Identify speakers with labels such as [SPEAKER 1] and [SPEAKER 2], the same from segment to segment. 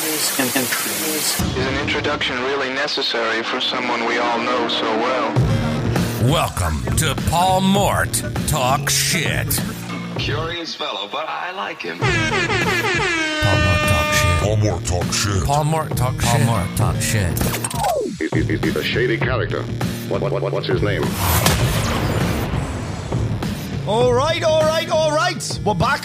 [SPEAKER 1] Is an introduction really necessary for someone we all know so well?
[SPEAKER 2] Welcome to Paul Mort Talk Shit.
[SPEAKER 1] Curious fellow, but I like him.
[SPEAKER 2] Paul Mort Talk Shit.
[SPEAKER 3] Paul Moore talk shit.
[SPEAKER 2] Paul Mort Talk Shit.
[SPEAKER 4] Paul Mort Talk Shit.
[SPEAKER 5] He- he- He's a shady character. What, what, what, what's his name?
[SPEAKER 6] All right, all right, all right. We're back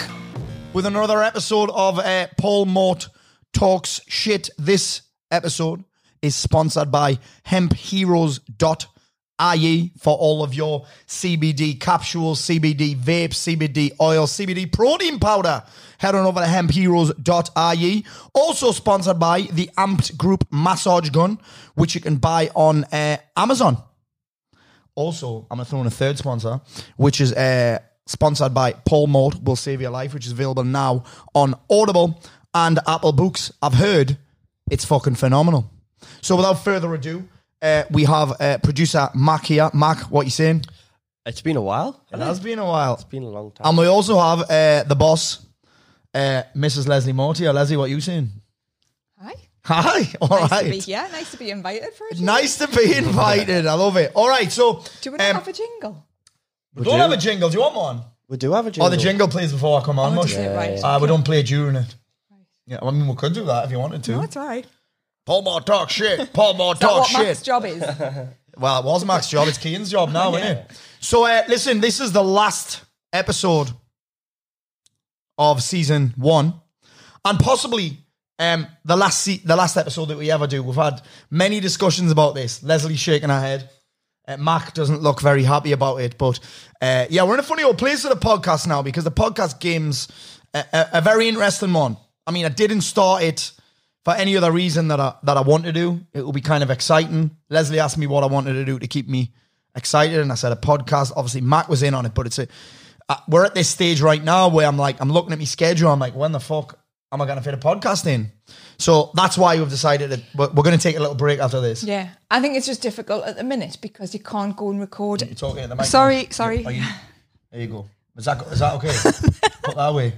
[SPEAKER 6] with another episode of uh, Paul Mort Talks Shit. This episode is sponsored by hempheroes.ie for all of your CBD capsules, CBD vapes, CBD oil, CBD protein powder. Head on over to hempheroes.ie. Also sponsored by the Amped Group massage gun, which you can buy on uh, Amazon. Also, I'm going to throw in a third sponsor, which is uh, sponsored by Paul Mort Will Save Your Life, which is available now on Audible and Apple Books. I've heard it's fucking phenomenal. So, without further ado, uh, we have uh, producer Mac here. Mac, what you saying?
[SPEAKER 7] It's been a while.
[SPEAKER 6] It has been a while.
[SPEAKER 7] It's been a long time.
[SPEAKER 6] And we also have uh, the boss, uh, Mrs. Leslie Mortier. Leslie, what you saying?
[SPEAKER 8] Hi.
[SPEAKER 6] Hi, all
[SPEAKER 8] Nice
[SPEAKER 6] right.
[SPEAKER 8] to be here. Nice to be invited for a.
[SPEAKER 6] Nice to be invited. I love it. All right, so
[SPEAKER 8] Do we not
[SPEAKER 6] um,
[SPEAKER 8] have a jingle?
[SPEAKER 6] we don't have a jingle. Do you want one?
[SPEAKER 7] we do have a jingle.
[SPEAKER 6] Oh, the jingle plays before I come on.
[SPEAKER 8] Oh,
[SPEAKER 6] Mush.
[SPEAKER 8] does it? Right,
[SPEAKER 6] Uh, we
[SPEAKER 8] okay.
[SPEAKER 6] don't play during it. Yeah, I mean, we could do that if you wanted to.
[SPEAKER 8] No, it's all right.
[SPEAKER 6] Paul Moore talk shit. Paul Moore talk
[SPEAKER 8] what
[SPEAKER 6] shit.
[SPEAKER 8] Mac's job is?
[SPEAKER 6] Well, it was Mac's job. It's Keane's job now, isn't it? So, uh, listen, this is the last episode of season one, and possibly um, the last se- the last episode that we ever do. We've had many discussions about this. Leslie shaking her head. Uh, Mac doesn't look very happy about it, but uh, yeah, we're in a funny old place with the podcast now because the podcast game's a, a, a very interesting one. I mean, I didn't start it for any other reason that I that I want to do. It will be kind of exciting. Leslie asked me what I wanted to do to keep me excited, and I said a podcast. Obviously, Mac was in on it, but it's a uh, we're at this stage right now where I'm like I'm looking at my schedule. I'm like, when the fuck am I going to fit a podcast in? So that's why we've decided that we're, we're going to take a little break after this.
[SPEAKER 8] yeah. I think it's just difficult at the minute because you can't go and record.
[SPEAKER 6] You're talking at the mic.
[SPEAKER 8] Sorry, sorry.
[SPEAKER 6] You- there you go. Is that is that okay? Put that away.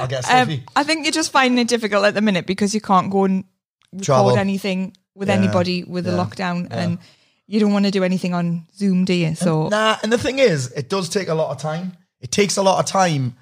[SPEAKER 6] I'll get
[SPEAKER 8] Um,
[SPEAKER 6] Sophie.
[SPEAKER 8] I think you're just finding it difficult at the minute because you can't go and record
[SPEAKER 6] Travel.
[SPEAKER 8] anything with
[SPEAKER 6] Yeah,
[SPEAKER 8] anybody with
[SPEAKER 6] yeah,
[SPEAKER 8] a lockdown
[SPEAKER 6] yeah.
[SPEAKER 8] and you don't want to do anything on Zoom, do you? So
[SPEAKER 6] Nah, and the thing is, it does take a lot of time. It takes a lot of time,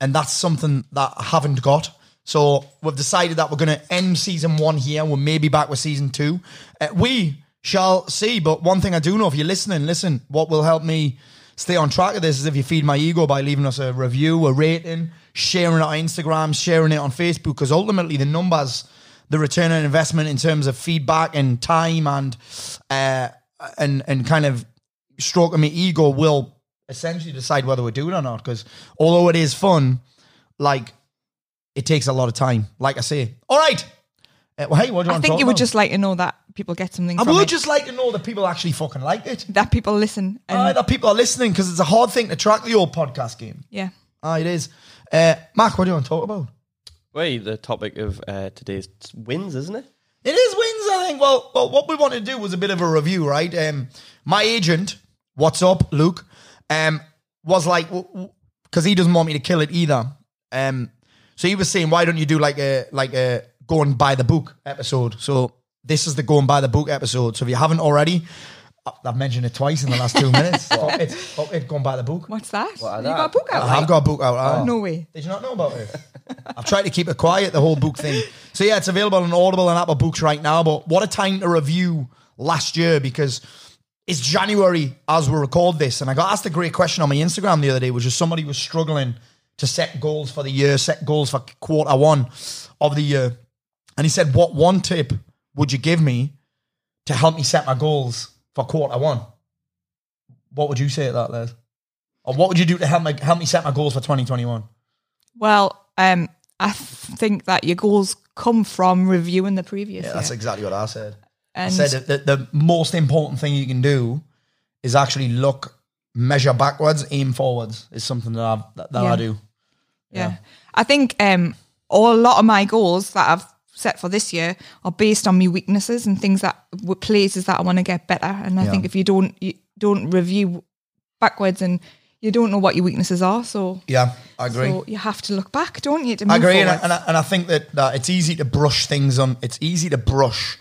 [SPEAKER 6] and that's something that I haven't got. So we've decided that we're going to end season one here. We're maybe back with season two. Uh, we shall see. But one thing I do know, if you're listening, listen. What will help me stay on track of this is if you feed my ego by leaving us a review, a rating, sharing it on Instagram, sharing it on Facebook. Because ultimately, the numbers, the return on investment in terms of feedback and time and uh, and and kind of stroking my ego will essentially decide whether we do it or not. Because although it is fun, like it takes a lot of time. Like I say, all right. Uh, well, hey, what do you
[SPEAKER 8] I
[SPEAKER 6] want
[SPEAKER 8] think
[SPEAKER 6] talk
[SPEAKER 8] you would just like to know that people get something
[SPEAKER 6] I
[SPEAKER 8] from
[SPEAKER 6] would
[SPEAKER 8] it.
[SPEAKER 6] just like to know that people actually fucking like it.
[SPEAKER 8] that people listen and
[SPEAKER 6] Aye, that people are listening because it's a hard thing to track the old podcast game.
[SPEAKER 8] yeah.
[SPEAKER 6] Ah, it is. Uh, Mark, what do you want to talk about?
[SPEAKER 7] Wait, the topic of uh, today's wins, isn't it?
[SPEAKER 6] It is wins, I think. Well, well, what we wanted to do was a bit of a review, right? Um, my agent, what's up, Luke, um, was like, because he doesn't want me to kill it either. Um, so he was saying, why don't you do like a like a go and buy the book episode? So this is the go and buy the book episode. So if you haven't already, I- I've mentioned it twice in the last two minutes. Fuck it, fuck it, go and buy the book.
[SPEAKER 8] What's that?
[SPEAKER 7] What are
[SPEAKER 8] you
[SPEAKER 7] that?
[SPEAKER 8] got a book out?
[SPEAKER 6] I have got a book out. aye.
[SPEAKER 8] No way.
[SPEAKER 6] Did you not know about it? I've tried to keep it quiet, the whole book thing. So yeah, it's available on Audible and Apple Books right now. But what a time to review last year because it's January as we record this. And I got asked a great question on my Instagram the other day, which is somebody was struggling to set goals for the year, set goals for quarter one of the year. And he said, What one tip would you give me to help me set my goals for quarter one? What would you say to that, Les? Or what would you do to help me help me set my goals for 2021?
[SPEAKER 8] Well, um, I think that your goals come from reviewing the previous
[SPEAKER 6] Yeah,
[SPEAKER 8] year.
[SPEAKER 6] that's exactly what I said. I said that the, most important thing you can do is actually look, measure backwards, aim forwards. Is something that I that, that I
[SPEAKER 8] Yeah.
[SPEAKER 6] do.
[SPEAKER 8] yeah. I think um, all, a lot of my goals that I've set for this year are based on my weaknesses and things that were places that I want to get better. And I
[SPEAKER 6] Yeah.
[SPEAKER 8] think if you don't you don't review backwards and you don't know what your weaknesses are. So
[SPEAKER 6] Yeah, I agree.
[SPEAKER 8] So you have to look back, don't you? To
[SPEAKER 6] I agree, and I, and, I, and I think that, that it's easy to brush things on. It's easy to brush,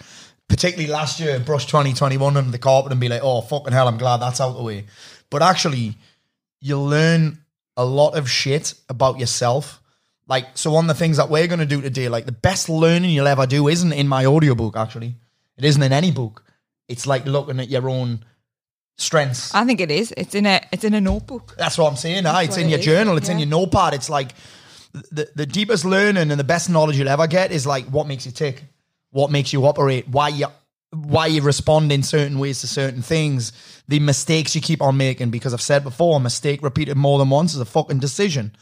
[SPEAKER 6] particularly last year, brush 2021 under the carpet and be like, oh, fucking hell, I'm glad that's out the way. But actually, you learn a lot of shit about yourself. Like, so one of the things that we're going to do today, like the best learning you'll ever do isn't in my audiobook, actually. It isn't in any book. It's like looking at your own strengths.
[SPEAKER 8] I think it is. It's in a it's in a notebook.
[SPEAKER 6] That's what I'm saying. Ah, Aye, it's in
[SPEAKER 8] it
[SPEAKER 6] your
[SPEAKER 8] is,
[SPEAKER 6] journal. It's in your notepad. It's like the the deepest learning and the best knowledge you'll ever get is like what makes you tick, what makes you operate, why you why you respond in certain ways to certain things, the mistakes you keep on making. Because I've said before, a mistake repeated more than once is a fucking decision.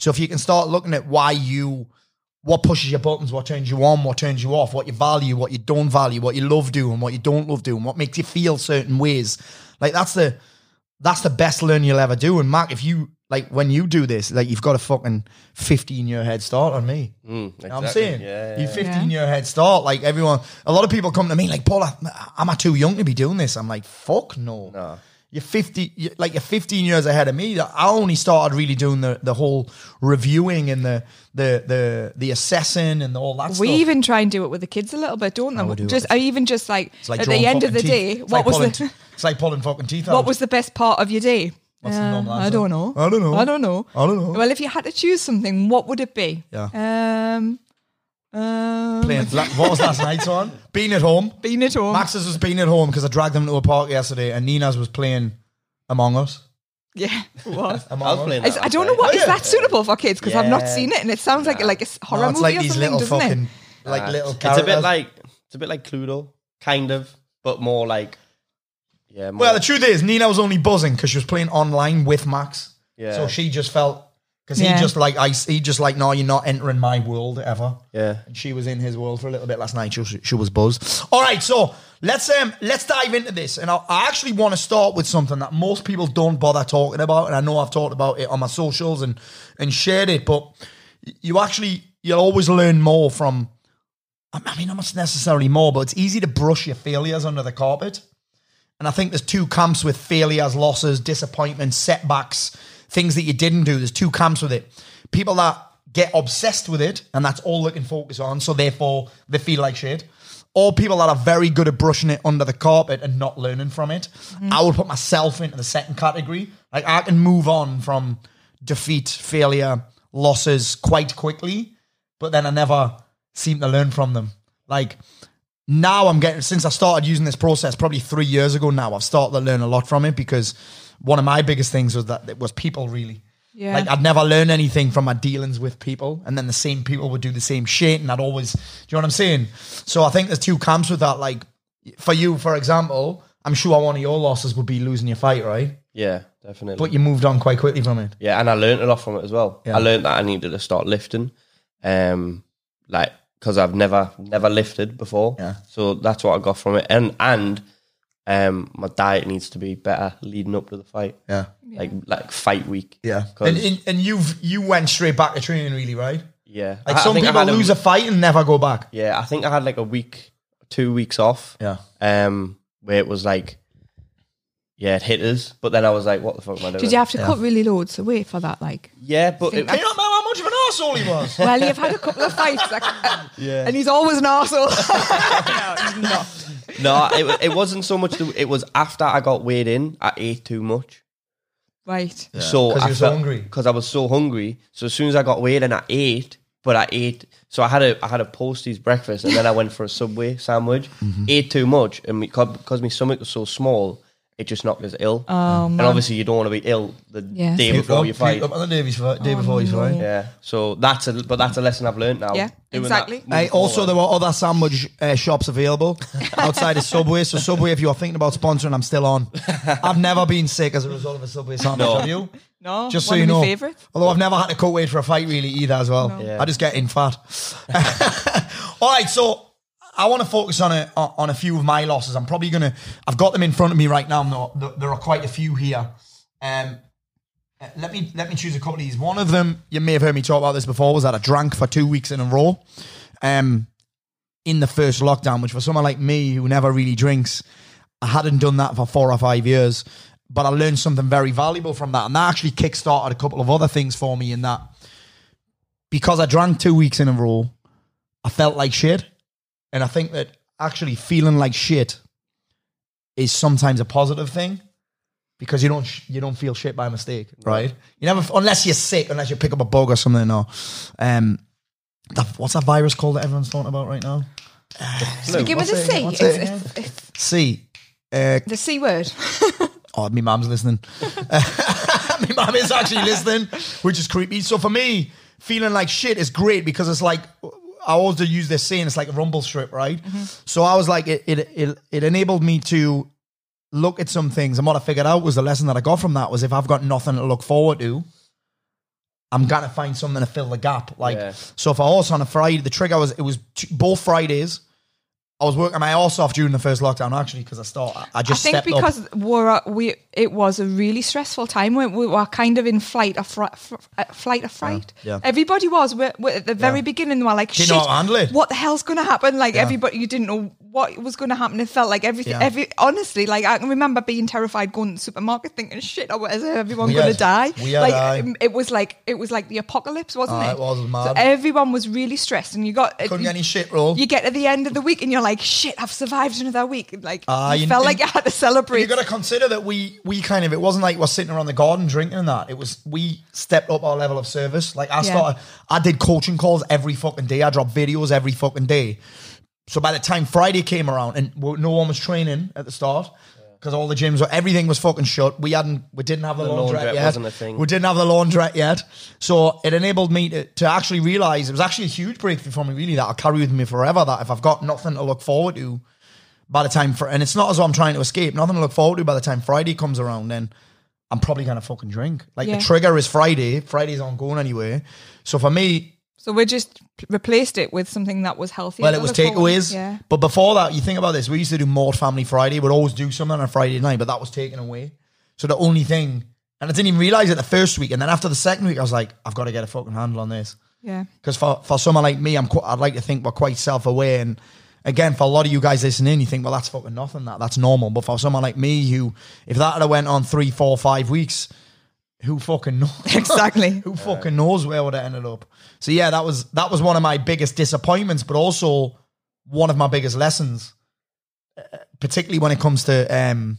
[SPEAKER 6] So if you can start looking at why you what pushes your buttons, what turns you on, what turns you off, what you value, what you don't value, what you love doing, what you don't love doing, what makes you feel certain ways. Like that's the that's the best learn you'll ever do. And Mark, if you like when you do this, like you've got a fucking fifteen year head start on me.
[SPEAKER 7] Mm,
[SPEAKER 6] You know what I'm saying,
[SPEAKER 7] Yeah,
[SPEAKER 6] you
[SPEAKER 7] yeah.
[SPEAKER 6] fifteen year head start. Like everyone, a lot of people come to me like, Paul, am I too young to be doing this? I'm like, fuck no.
[SPEAKER 7] No.
[SPEAKER 6] You're 50, you- like you're 15 years ahead of me. I only started really doing the, the whole reviewing and the, the, the, the assessing and all that stuff.
[SPEAKER 8] We
[SPEAKER 6] stuff.
[SPEAKER 8] even try and do it with the kids a little bit, don't
[SPEAKER 6] we
[SPEAKER 8] they?
[SPEAKER 6] do.
[SPEAKER 8] Just or even just like,
[SPEAKER 6] like
[SPEAKER 8] at the end of the
[SPEAKER 6] fucking
[SPEAKER 8] day.
[SPEAKER 6] It's
[SPEAKER 8] what
[SPEAKER 6] like
[SPEAKER 8] was
[SPEAKER 6] pulling
[SPEAKER 8] the
[SPEAKER 6] it's like pulling fucking teeth out.
[SPEAKER 8] what was the best part of your day?
[SPEAKER 6] What's
[SPEAKER 8] Uh,
[SPEAKER 6] normal
[SPEAKER 8] I don't know.
[SPEAKER 6] I don't know.
[SPEAKER 8] I don't know.
[SPEAKER 6] I don't know.
[SPEAKER 8] Well, if you had to choose something, what would it be?
[SPEAKER 6] Yeah.
[SPEAKER 8] Um, um,
[SPEAKER 6] Playing, la- what was last night's one? Being at home.
[SPEAKER 8] being at home.
[SPEAKER 6] Max's was being at home because I dragged them to a park yesterday, and Nina's was playing Among Us.
[SPEAKER 8] yeah, it was.
[SPEAKER 6] Among
[SPEAKER 7] I was
[SPEAKER 6] Us.
[SPEAKER 7] playing
[SPEAKER 8] Is-
[SPEAKER 7] that
[SPEAKER 8] I don't know
[SPEAKER 7] last
[SPEAKER 8] what
[SPEAKER 7] night.
[SPEAKER 8] is that suitable for kids because I've not seen it and it sounds like like a s- horror
[SPEAKER 6] No, it's
[SPEAKER 8] movie
[SPEAKER 6] like
[SPEAKER 8] or something,
[SPEAKER 6] little
[SPEAKER 8] doesn't
[SPEAKER 6] fucking
[SPEAKER 8] it?
[SPEAKER 6] like
[SPEAKER 7] Nah,
[SPEAKER 6] little
[SPEAKER 7] It's a bit like it's a bit like Cluedo, kind of, but more like yeah. More,
[SPEAKER 6] Well, the truth is, Nina was only buzzing because she was playing online with Max.
[SPEAKER 7] Yeah.
[SPEAKER 6] So she just felt because
[SPEAKER 8] Yeah.
[SPEAKER 6] he just like I he just like no, you're not entering my world ever.
[SPEAKER 7] yeah.
[SPEAKER 6] And she was in his world for a little bit last night. She was, she was buzzed. All right, so let's um let's dive into this, and I, I actually want to start with something that most people don't bother talking about, and I know I've talked about it on my socials and and shared it, but you actually you'll always learn more from. I I mean, not necessarily more, but it's easy to brush your failures under the carpet. And I think there's two camps with failures, losses, disappointments, setbacks, things that you didn't do. There's two camps with it. People that get obsessed with it and that's all they can focus on. So therefore they feel like shit. Or people that are very good at brushing it under the carpet and not learning from it. Mm-hmm. I would put myself into the second category. Like I can move on from defeat, failure, losses quite quickly, but then I never seem to learn from them. Like now I'm getting since I started using this process probably three years ago now, I've started to learn a lot from it because one of my biggest things was that it was people really.
[SPEAKER 8] Yeah.
[SPEAKER 6] Like I'd never learn anything from my dealings with people, and then the same people would do the same shit, and I'd always, do you know what I'm saying? So I think there's two camps with that. Like for you, for example, I'm sure one of your losses would be losing your fight, right?
[SPEAKER 7] Yeah, definitely.
[SPEAKER 6] But you moved on quite quickly from it.
[SPEAKER 7] Yeah, and I learned a lot from it as well.
[SPEAKER 6] Yeah.
[SPEAKER 7] I learned that I needed to start lifting, um, like because I've never never lifted before.
[SPEAKER 6] Yeah.
[SPEAKER 7] So that's what I got from it, and and um, my diet needs to be better leading up to the fight.
[SPEAKER 6] Yeah,
[SPEAKER 7] Like like fight week.
[SPEAKER 6] Yeah, And, and and you've you went straight back to training, really, right?
[SPEAKER 7] yeah.
[SPEAKER 6] Like
[SPEAKER 7] I- I
[SPEAKER 6] some
[SPEAKER 7] I
[SPEAKER 6] people lose a fight and never go back.
[SPEAKER 7] Yeah, I think I had like a week, two weeks off.
[SPEAKER 6] Yeah.
[SPEAKER 7] Um, where it was like, yeah, it hit us, but then I was like, what the fuck am I doing?
[SPEAKER 8] Did you have to cut really loads of weight for that? Like,
[SPEAKER 7] Yeah, but it,
[SPEAKER 6] Can you not know how much of an arsehole he was?
[SPEAKER 8] well, you've had a couple of fights, like, and he's always an arsehole. no, he's not.
[SPEAKER 7] no, it, it wasn't so much. The, it was after I got weighed in, I ate too much.
[SPEAKER 8] Right.
[SPEAKER 7] So
[SPEAKER 6] 'Cause
[SPEAKER 7] I
[SPEAKER 6] you were so hungry.
[SPEAKER 7] Because I was so hungry. So as soon as I got weighed in, I ate. But I ate. So I had a I had a posties breakfast, and then I went for a Subway sandwich.
[SPEAKER 6] Mm-hmm.
[SPEAKER 7] Ate too much, and because my stomach was so small, it just knocked us ill.
[SPEAKER 8] Oh,
[SPEAKER 7] and
[SPEAKER 8] man.
[SPEAKER 7] obviously, you don't want to be ill the
[SPEAKER 8] Yeah.
[SPEAKER 7] day before you fight.
[SPEAKER 6] Up on the day before, day before you fight.
[SPEAKER 7] Yeah. So that's a but that's a lesson I've learned now.
[SPEAKER 8] Yeah,
[SPEAKER 7] Doing
[SPEAKER 8] exactly.
[SPEAKER 7] that
[SPEAKER 6] Hey, also,
[SPEAKER 7] forward.
[SPEAKER 6] there were other sandwich uh, shops available outside of Subway. So, Subway, if you're thinking about sponsoring, I'm still on. I've never been sick as a result of a Subway sandwich.
[SPEAKER 7] No.
[SPEAKER 6] Have you?
[SPEAKER 8] No,
[SPEAKER 6] Just so
[SPEAKER 8] one
[SPEAKER 6] you
[SPEAKER 8] of
[SPEAKER 6] know.
[SPEAKER 8] my favourites.
[SPEAKER 6] Although I've never had to cut weight for a fight really either as well.
[SPEAKER 7] Yeah.
[SPEAKER 6] I just get in fat. All right, so I want to focus on a on a few of my losses. I'm probably gonna. I've got them in front of me right now. No, there- there are quite a few here. Um, uh, let me let me choose a couple of these. One of them, you may have heard me talk about this before, was that I drank for two weeks in a row. Um, in the first lockdown, which for someone like me who never really drinks, I hadn't done that for four or five years. but I learned something very valuable from that. And that actually kickstarted a couple of other things for me in that because I drank two weeks in a row, I felt like shit. And I think that actually feeling like shit is sometimes a positive thing because you don't sh- you don't feel shit by mistake, right? You never unless you're sick, unless you pick up a bug or something. Or um, that, what's that virus called that everyone's talking about right now?
[SPEAKER 8] Begin with a
[SPEAKER 6] what's it-
[SPEAKER 8] C. It's, it's, it's
[SPEAKER 6] C. Uh,
[SPEAKER 8] the C word.
[SPEAKER 6] Oh, my mum's listening. my mum is actually listening, which is creepy. So for me, feeling like shit is great because it's like I always do use this saying it's like a rumble strip, right? So I was like, it, it it it enabled me to look at some things, and what I figured out was the lesson that I got from that was if I've got nothing to look forward to. I'm gonna find something to fill the gap. Like
[SPEAKER 7] Yeah.
[SPEAKER 6] so, for us on a Friday, the trigger was it was t- both Fridays. I was working my ass off during the first lockdown actually because I start I just
[SPEAKER 8] I
[SPEAKER 6] just
[SPEAKER 8] think
[SPEAKER 6] stepped up.
[SPEAKER 8] because we're uh, we it was a really stressful time. We, we were kind of in flight of fr- fr- uh, flight of fright.
[SPEAKER 6] yeah.
[SPEAKER 8] Everybody was. We're, we're at the very
[SPEAKER 6] Yeah.
[SPEAKER 8] beginning. Were like, "Shit,
[SPEAKER 6] know how to handle it."
[SPEAKER 8] what the hell's going to happen?" Like
[SPEAKER 6] Yeah.
[SPEAKER 8] everybody, you didn't know what was going to happen. It felt like everything.
[SPEAKER 6] Yeah.
[SPEAKER 8] Every honestly, like I can remember being terrified going to the supermarket, thinking, "Shit, oh, is everyone going to die?" like um, it was like it was like the apocalypse, wasn't
[SPEAKER 6] Ah,
[SPEAKER 8] it?
[SPEAKER 6] it was, was
[SPEAKER 8] So
[SPEAKER 6] mad.
[SPEAKER 8] everyone was really stressed, and you got
[SPEAKER 6] Couldn't
[SPEAKER 8] you,
[SPEAKER 6] get any shit roll.
[SPEAKER 8] you get to the end of the week, and you're like, "Shit, I've survived another week." Like
[SPEAKER 6] Ah,
[SPEAKER 8] you
[SPEAKER 6] you-
[SPEAKER 8] felt like you had to celebrate.
[SPEAKER 6] You got to consider that we we kind of it wasn't like we're sitting around the garden drinking and that. It was we stepped up our level of service. Like I
[SPEAKER 8] Yeah.
[SPEAKER 6] started, I did coaching calls every fucking day. I dropped videos every fucking day. So by the time Friday came around and no one was training at the start because all the gyms were everything was fucking shut. We hadn't we didn't have the,
[SPEAKER 7] The
[SPEAKER 6] laundrette,
[SPEAKER 7] laundrette
[SPEAKER 6] yet.
[SPEAKER 7] wasn't a thing.
[SPEAKER 6] We didn't have the laundrette yet. So it enabled me to, to actually realize it was actually a huge breakthrough for me. Really, that I'll carry with me forever. That if I've got nothing to look forward to by the time for and it's not as though I'm trying to escape, nothing to look forward to by the time Friday comes around, then I'm probably gonna fucking drink. Like
[SPEAKER 8] Yeah.
[SPEAKER 6] the trigger is Friday, Friday's on going anyway. So for me,
[SPEAKER 8] So we just replaced it with something that was healthier.
[SPEAKER 6] well, it was takeaways.
[SPEAKER 8] Yeah.
[SPEAKER 6] But before that, you think about this, we used to do Mort Family Friday, we'd always do something on a Friday night, but that was taken away. So the only thing and I didn't even realize it the first week, and then after the second week, I was like, I've got to get a fucking handle on this.
[SPEAKER 8] Yeah.
[SPEAKER 6] Because for, for someone like me, I'm qu- I'd like to think we're quite self aware. And again, for a lot of you guys listening, you think, well, that's fucking nothing. That that's normal. But for someone like me, who if that had went on three, four, five weeks, who fucking knows?
[SPEAKER 8] Exactly.
[SPEAKER 6] who fucking knows where would it ended up? So yeah, that was that was one of my biggest disappointments, but also one of my biggest lessons, uh, particularly when it comes to um,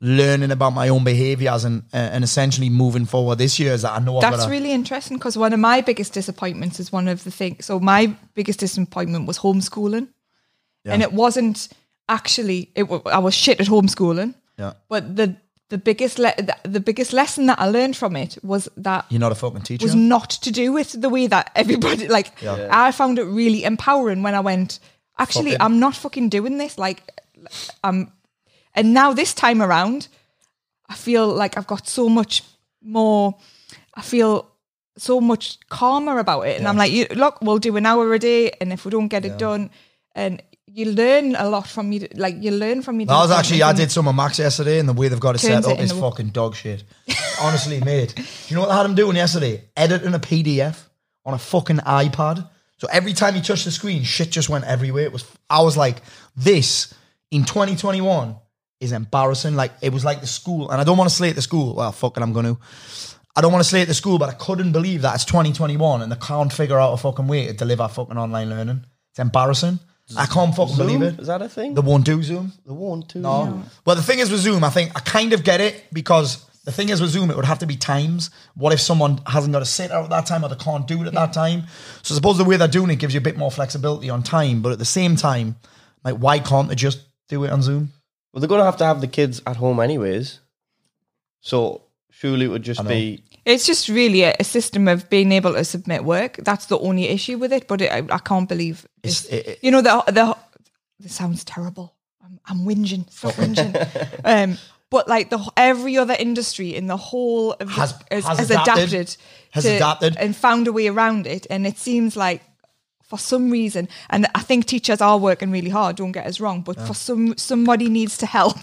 [SPEAKER 6] learning about my own behaviors and uh, and essentially moving forward this year. Is that I know I've
[SPEAKER 8] That's
[SPEAKER 6] gotta-
[SPEAKER 8] really interesting because one of my biggest disappointments is one of the things. So my biggest disappointment was homeschooling, and it wasn't actually. It wa- I was shit at homeschooling,
[SPEAKER 6] yeah.
[SPEAKER 8] but the the biggest le- the, the biggest lesson that I learned from it was that
[SPEAKER 6] You're not a fucking teacher.
[SPEAKER 8] was not to do with the way that everybody like I found it really empowering when I went actually
[SPEAKER 6] Fucking-
[SPEAKER 8] I'm not fucking doing this like I'm and now this time around I feel like I've got so much more I feel so much calmer about it and I'm like you, look we'll do an hour a day and if we don't get it done and you learn a lot from you like you learn from me.
[SPEAKER 6] That was actually I did some of Max yesterday, and the way they've got it set up
[SPEAKER 8] it
[SPEAKER 6] is fucking dog shit. Honestly, mate. Do you know what I had him doing yesterday? Editing a PDF on a fucking iPad. So every time he touched the screen, shit just went everywhere. It was. I was like, this in 2021 is embarrassing. Like it was like the school, and I don't want to slate the school. Well, fucking, I'm going to. I don't want to slate the school, but I couldn't believe that it's 2021 and they can't figure out a fucking way to deliver fucking online learning. It's embarrassing. I can't fucking
[SPEAKER 7] Zoom?
[SPEAKER 6] believe it.
[SPEAKER 7] Is that a thing?
[SPEAKER 6] They won't do Zoom.
[SPEAKER 7] the one, two.
[SPEAKER 6] No. Well, the thing is with Zoom, I think I kind of get it because the thing is with Zoom, it would have to be times. What if someone hasn't got to sit out at that time or they can't do it at that time? So I suppose the way they're doing it gives you a bit more flexibility on time. But at the same time, like, why can't they just do it on Zoom?
[SPEAKER 7] Well, they're going to have to have the kids at home anyways. So surely it would just be.
[SPEAKER 8] It's just really a, a system of being able to submit work. That's the only issue with it. But it, I, I can't believe
[SPEAKER 6] It's- it- it-
[SPEAKER 8] you know the the. This sounds terrible. I'm, I'm whinging. Stop whinging. um, but like the every other industry in the whole of the,
[SPEAKER 6] Has-
[SPEAKER 8] has,
[SPEAKER 6] has
[SPEAKER 8] has
[SPEAKER 6] adapted.
[SPEAKER 8] adapted,
[SPEAKER 6] Has
[SPEAKER 8] to-
[SPEAKER 6] adapted.
[SPEAKER 8] and found a way around it. And it seems like for some reason, and I think teachers are working really hard. Don't get us wrong, but for some somebody needs to help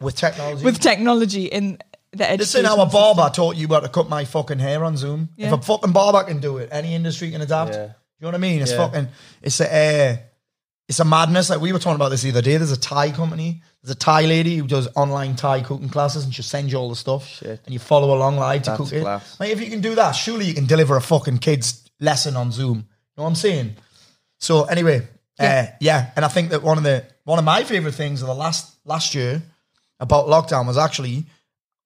[SPEAKER 6] With technology.
[SPEAKER 8] with technology in the education.
[SPEAKER 6] Listen, our
[SPEAKER 8] system.
[SPEAKER 6] barber taught you about to cut my fucking hair on Zoom. If a fucking barber can do it, any industry can adapt.
[SPEAKER 7] Yeah.
[SPEAKER 6] You know what I mean? It's
[SPEAKER 7] Yeah.
[SPEAKER 6] fucking, it's a, uh, it's a madness. Like we were talking about this the other day. There's a Thai company. There's a Thai lady who does online Thai cooking classes, and she sends you all the stuff,
[SPEAKER 7] Shit.
[SPEAKER 6] and you follow along live to
[SPEAKER 7] That's
[SPEAKER 6] cook it.
[SPEAKER 7] class.
[SPEAKER 6] Like if you can do that, surely you can deliver a fucking kids lesson on Zoom. You know what I'm saying? So anyway, yeah. Uh, yeah, and I think that one of the one of my favorite things of the last last year about lockdown was actually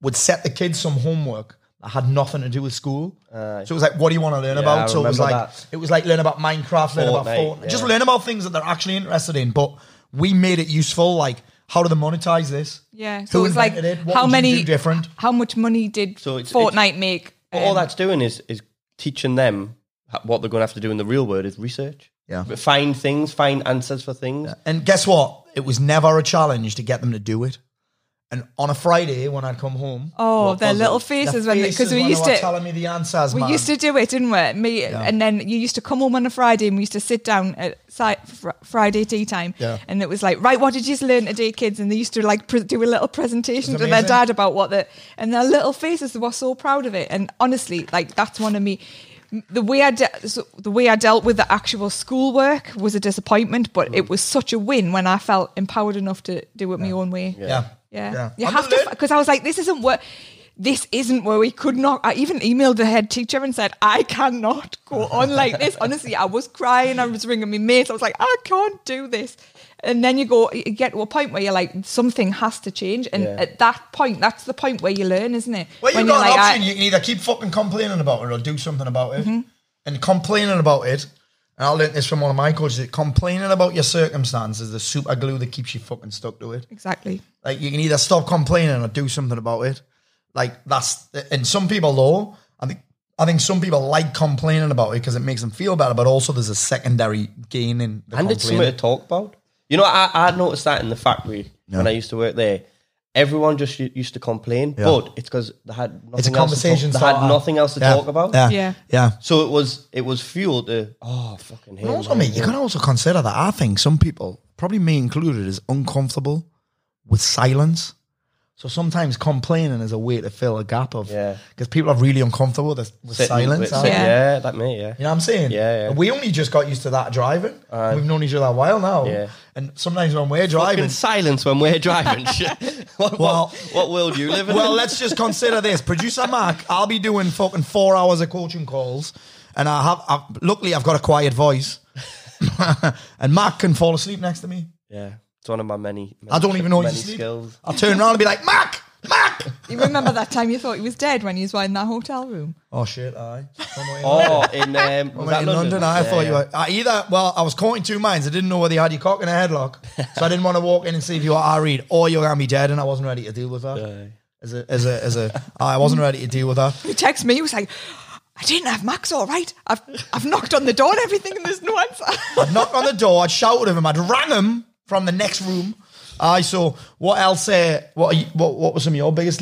[SPEAKER 6] would set the kids some homework that had nothing to do with school. so it was like, what do you want to learn
[SPEAKER 7] Yeah,
[SPEAKER 6] about?
[SPEAKER 7] I
[SPEAKER 6] So it was like
[SPEAKER 7] that.
[SPEAKER 6] it was like learn about Minecraft, learn about
[SPEAKER 7] Fortnite,
[SPEAKER 6] Fortnite, just learn about things that they're actually interested in. But we made it useful. Like, how do they monetize this?
[SPEAKER 8] Yeah.
[SPEAKER 6] Who
[SPEAKER 8] So it's like
[SPEAKER 6] it?
[SPEAKER 8] How many
[SPEAKER 6] different?
[SPEAKER 8] How much money did
[SPEAKER 7] So it's-
[SPEAKER 8] Fortnite make?
[SPEAKER 7] But all
[SPEAKER 8] Um,
[SPEAKER 7] that's doing is is teaching them what they're going to have to do in the real world is research.
[SPEAKER 6] Yeah.
[SPEAKER 7] Find things, find answers for things.
[SPEAKER 6] And guess what? It was never a challenge to get them to do it. And on a Friday when I'd come home,
[SPEAKER 8] Oh, their
[SPEAKER 6] was
[SPEAKER 8] little faces
[SPEAKER 6] Their
[SPEAKER 8] when because we
[SPEAKER 6] when
[SPEAKER 8] used
[SPEAKER 6] they were
[SPEAKER 8] to
[SPEAKER 6] telling me the answers.
[SPEAKER 8] we
[SPEAKER 6] man.
[SPEAKER 8] used to do it, didn't we? Me and then you used to come home on a Friday and we used to sit down at si- fr- Friday tea time,
[SPEAKER 6] Yeah.
[SPEAKER 8] and it was like, right, what did you learn today, kids? And they used to like pre- do a little presentation to their dad about what the and their little faces they were so proud of it. And honestly, like that's one of me. The way I de- so the way I dealt with the actual schoolwork was a disappointment, but
[SPEAKER 6] Mm.
[SPEAKER 8] it was such a win when I felt empowered enough to do it my own way.
[SPEAKER 6] Yeah.
[SPEAKER 8] Yeah. You
[SPEAKER 6] I'm
[SPEAKER 8] have to, because I was like, this isn't where, this isn't where we could not. I even emailed the head teacher and said, I cannot go on like this. Honestly, I was crying. I was ringing my mates. I was like, I can't do this. And then you go, you get to a point where you're like, something has to change. And
[SPEAKER 7] Yeah.
[SPEAKER 8] at that point, that's the point where you learn, isn't it?
[SPEAKER 6] Well, you've
[SPEAKER 8] when
[SPEAKER 6] got an
[SPEAKER 8] like,
[SPEAKER 6] option.
[SPEAKER 8] I-
[SPEAKER 6] you can either keep fucking complaining about it or do something about it.
[SPEAKER 8] Mm-hmm.
[SPEAKER 6] And complaining about it, and I learned this from one of my coaches, that complaining about your circumstances is the super glue that keeps you fucking stuck to it.
[SPEAKER 8] exactly.
[SPEAKER 6] Like you can either stop complaining or do something about it. Like that's and some people though, I think I think some people like complaining about it because it makes them feel better, but also there's a secondary gain in the
[SPEAKER 7] and it's something to talk about. You know, I, I noticed that in the factory when I used to work there. Everyone just used to complain,
[SPEAKER 6] Yeah.
[SPEAKER 7] but it's because they had nothing
[SPEAKER 6] It's a
[SPEAKER 7] else to
[SPEAKER 6] conversation.
[SPEAKER 7] talk, they had nothing else to
[SPEAKER 6] Yeah.
[SPEAKER 7] talk about.
[SPEAKER 6] Yeah,
[SPEAKER 8] Yeah.
[SPEAKER 6] yeah.
[SPEAKER 7] So it was it was fuel to oh fucking hell.
[SPEAKER 6] And also, mate, you can also consider that I think some people, probably me included, is uncomfortable with silence. So sometimes complaining is a way to fill a gap of
[SPEAKER 7] Yeah.
[SPEAKER 6] because people are really uncomfortable with, with
[SPEAKER 7] Sitting
[SPEAKER 6] silence.
[SPEAKER 7] with-
[SPEAKER 6] aren't
[SPEAKER 7] sitting-
[SPEAKER 6] they?
[SPEAKER 7] yeah. that me, yeah.
[SPEAKER 6] You know what I'm saying?
[SPEAKER 7] Yeah, yeah.
[SPEAKER 6] We only just got used to that driving. We've known each other a while now.
[SPEAKER 7] Yeah.
[SPEAKER 6] And sometimes when we're driving,
[SPEAKER 7] Fucking silence when we're driving. What,
[SPEAKER 6] Well-
[SPEAKER 7] what, what world you live in?
[SPEAKER 6] well, let's just consider this. Producer Mark, I'll be doing fucking four hours of coaching calls, and I have. I've, luckily, I've got a quiet voice, and Mark can fall asleep next to me.
[SPEAKER 7] yeah, it's one of my many. many
[SPEAKER 6] I don't even know
[SPEAKER 7] many
[SPEAKER 6] he's asleep.
[SPEAKER 7] skills.
[SPEAKER 6] I'll turn around and be like, Mac, Mac.
[SPEAKER 8] You remember that time you thought he was dead when he was in that hotel room?
[SPEAKER 6] Oh shit! Aye.
[SPEAKER 7] Oh, in um, was
[SPEAKER 6] When
[SPEAKER 7] that
[SPEAKER 6] in
[SPEAKER 7] London?
[SPEAKER 6] London, I
[SPEAKER 7] Yeah,
[SPEAKER 6] thought you
[SPEAKER 7] yeah.
[SPEAKER 6] were I either. Well, I was caught in two minds. I didn't know whether you had your cock in a headlock, so I didn't want to walk in and see if you were I read or you're gonna be dead, and I wasn't ready to deal with that.
[SPEAKER 7] Aye.
[SPEAKER 6] As a, as a, as a, I wasn't ready to deal with that.
[SPEAKER 8] He texted me. He was like, "I didn't have Max. All right, I've I've knocked on the door and everything, and there's no answer."
[SPEAKER 6] I'd knocked on the door, I'd shouted at him, I'd rang him from the next room. Aye, so what else? Uh, what, are you, what what were some of your biggest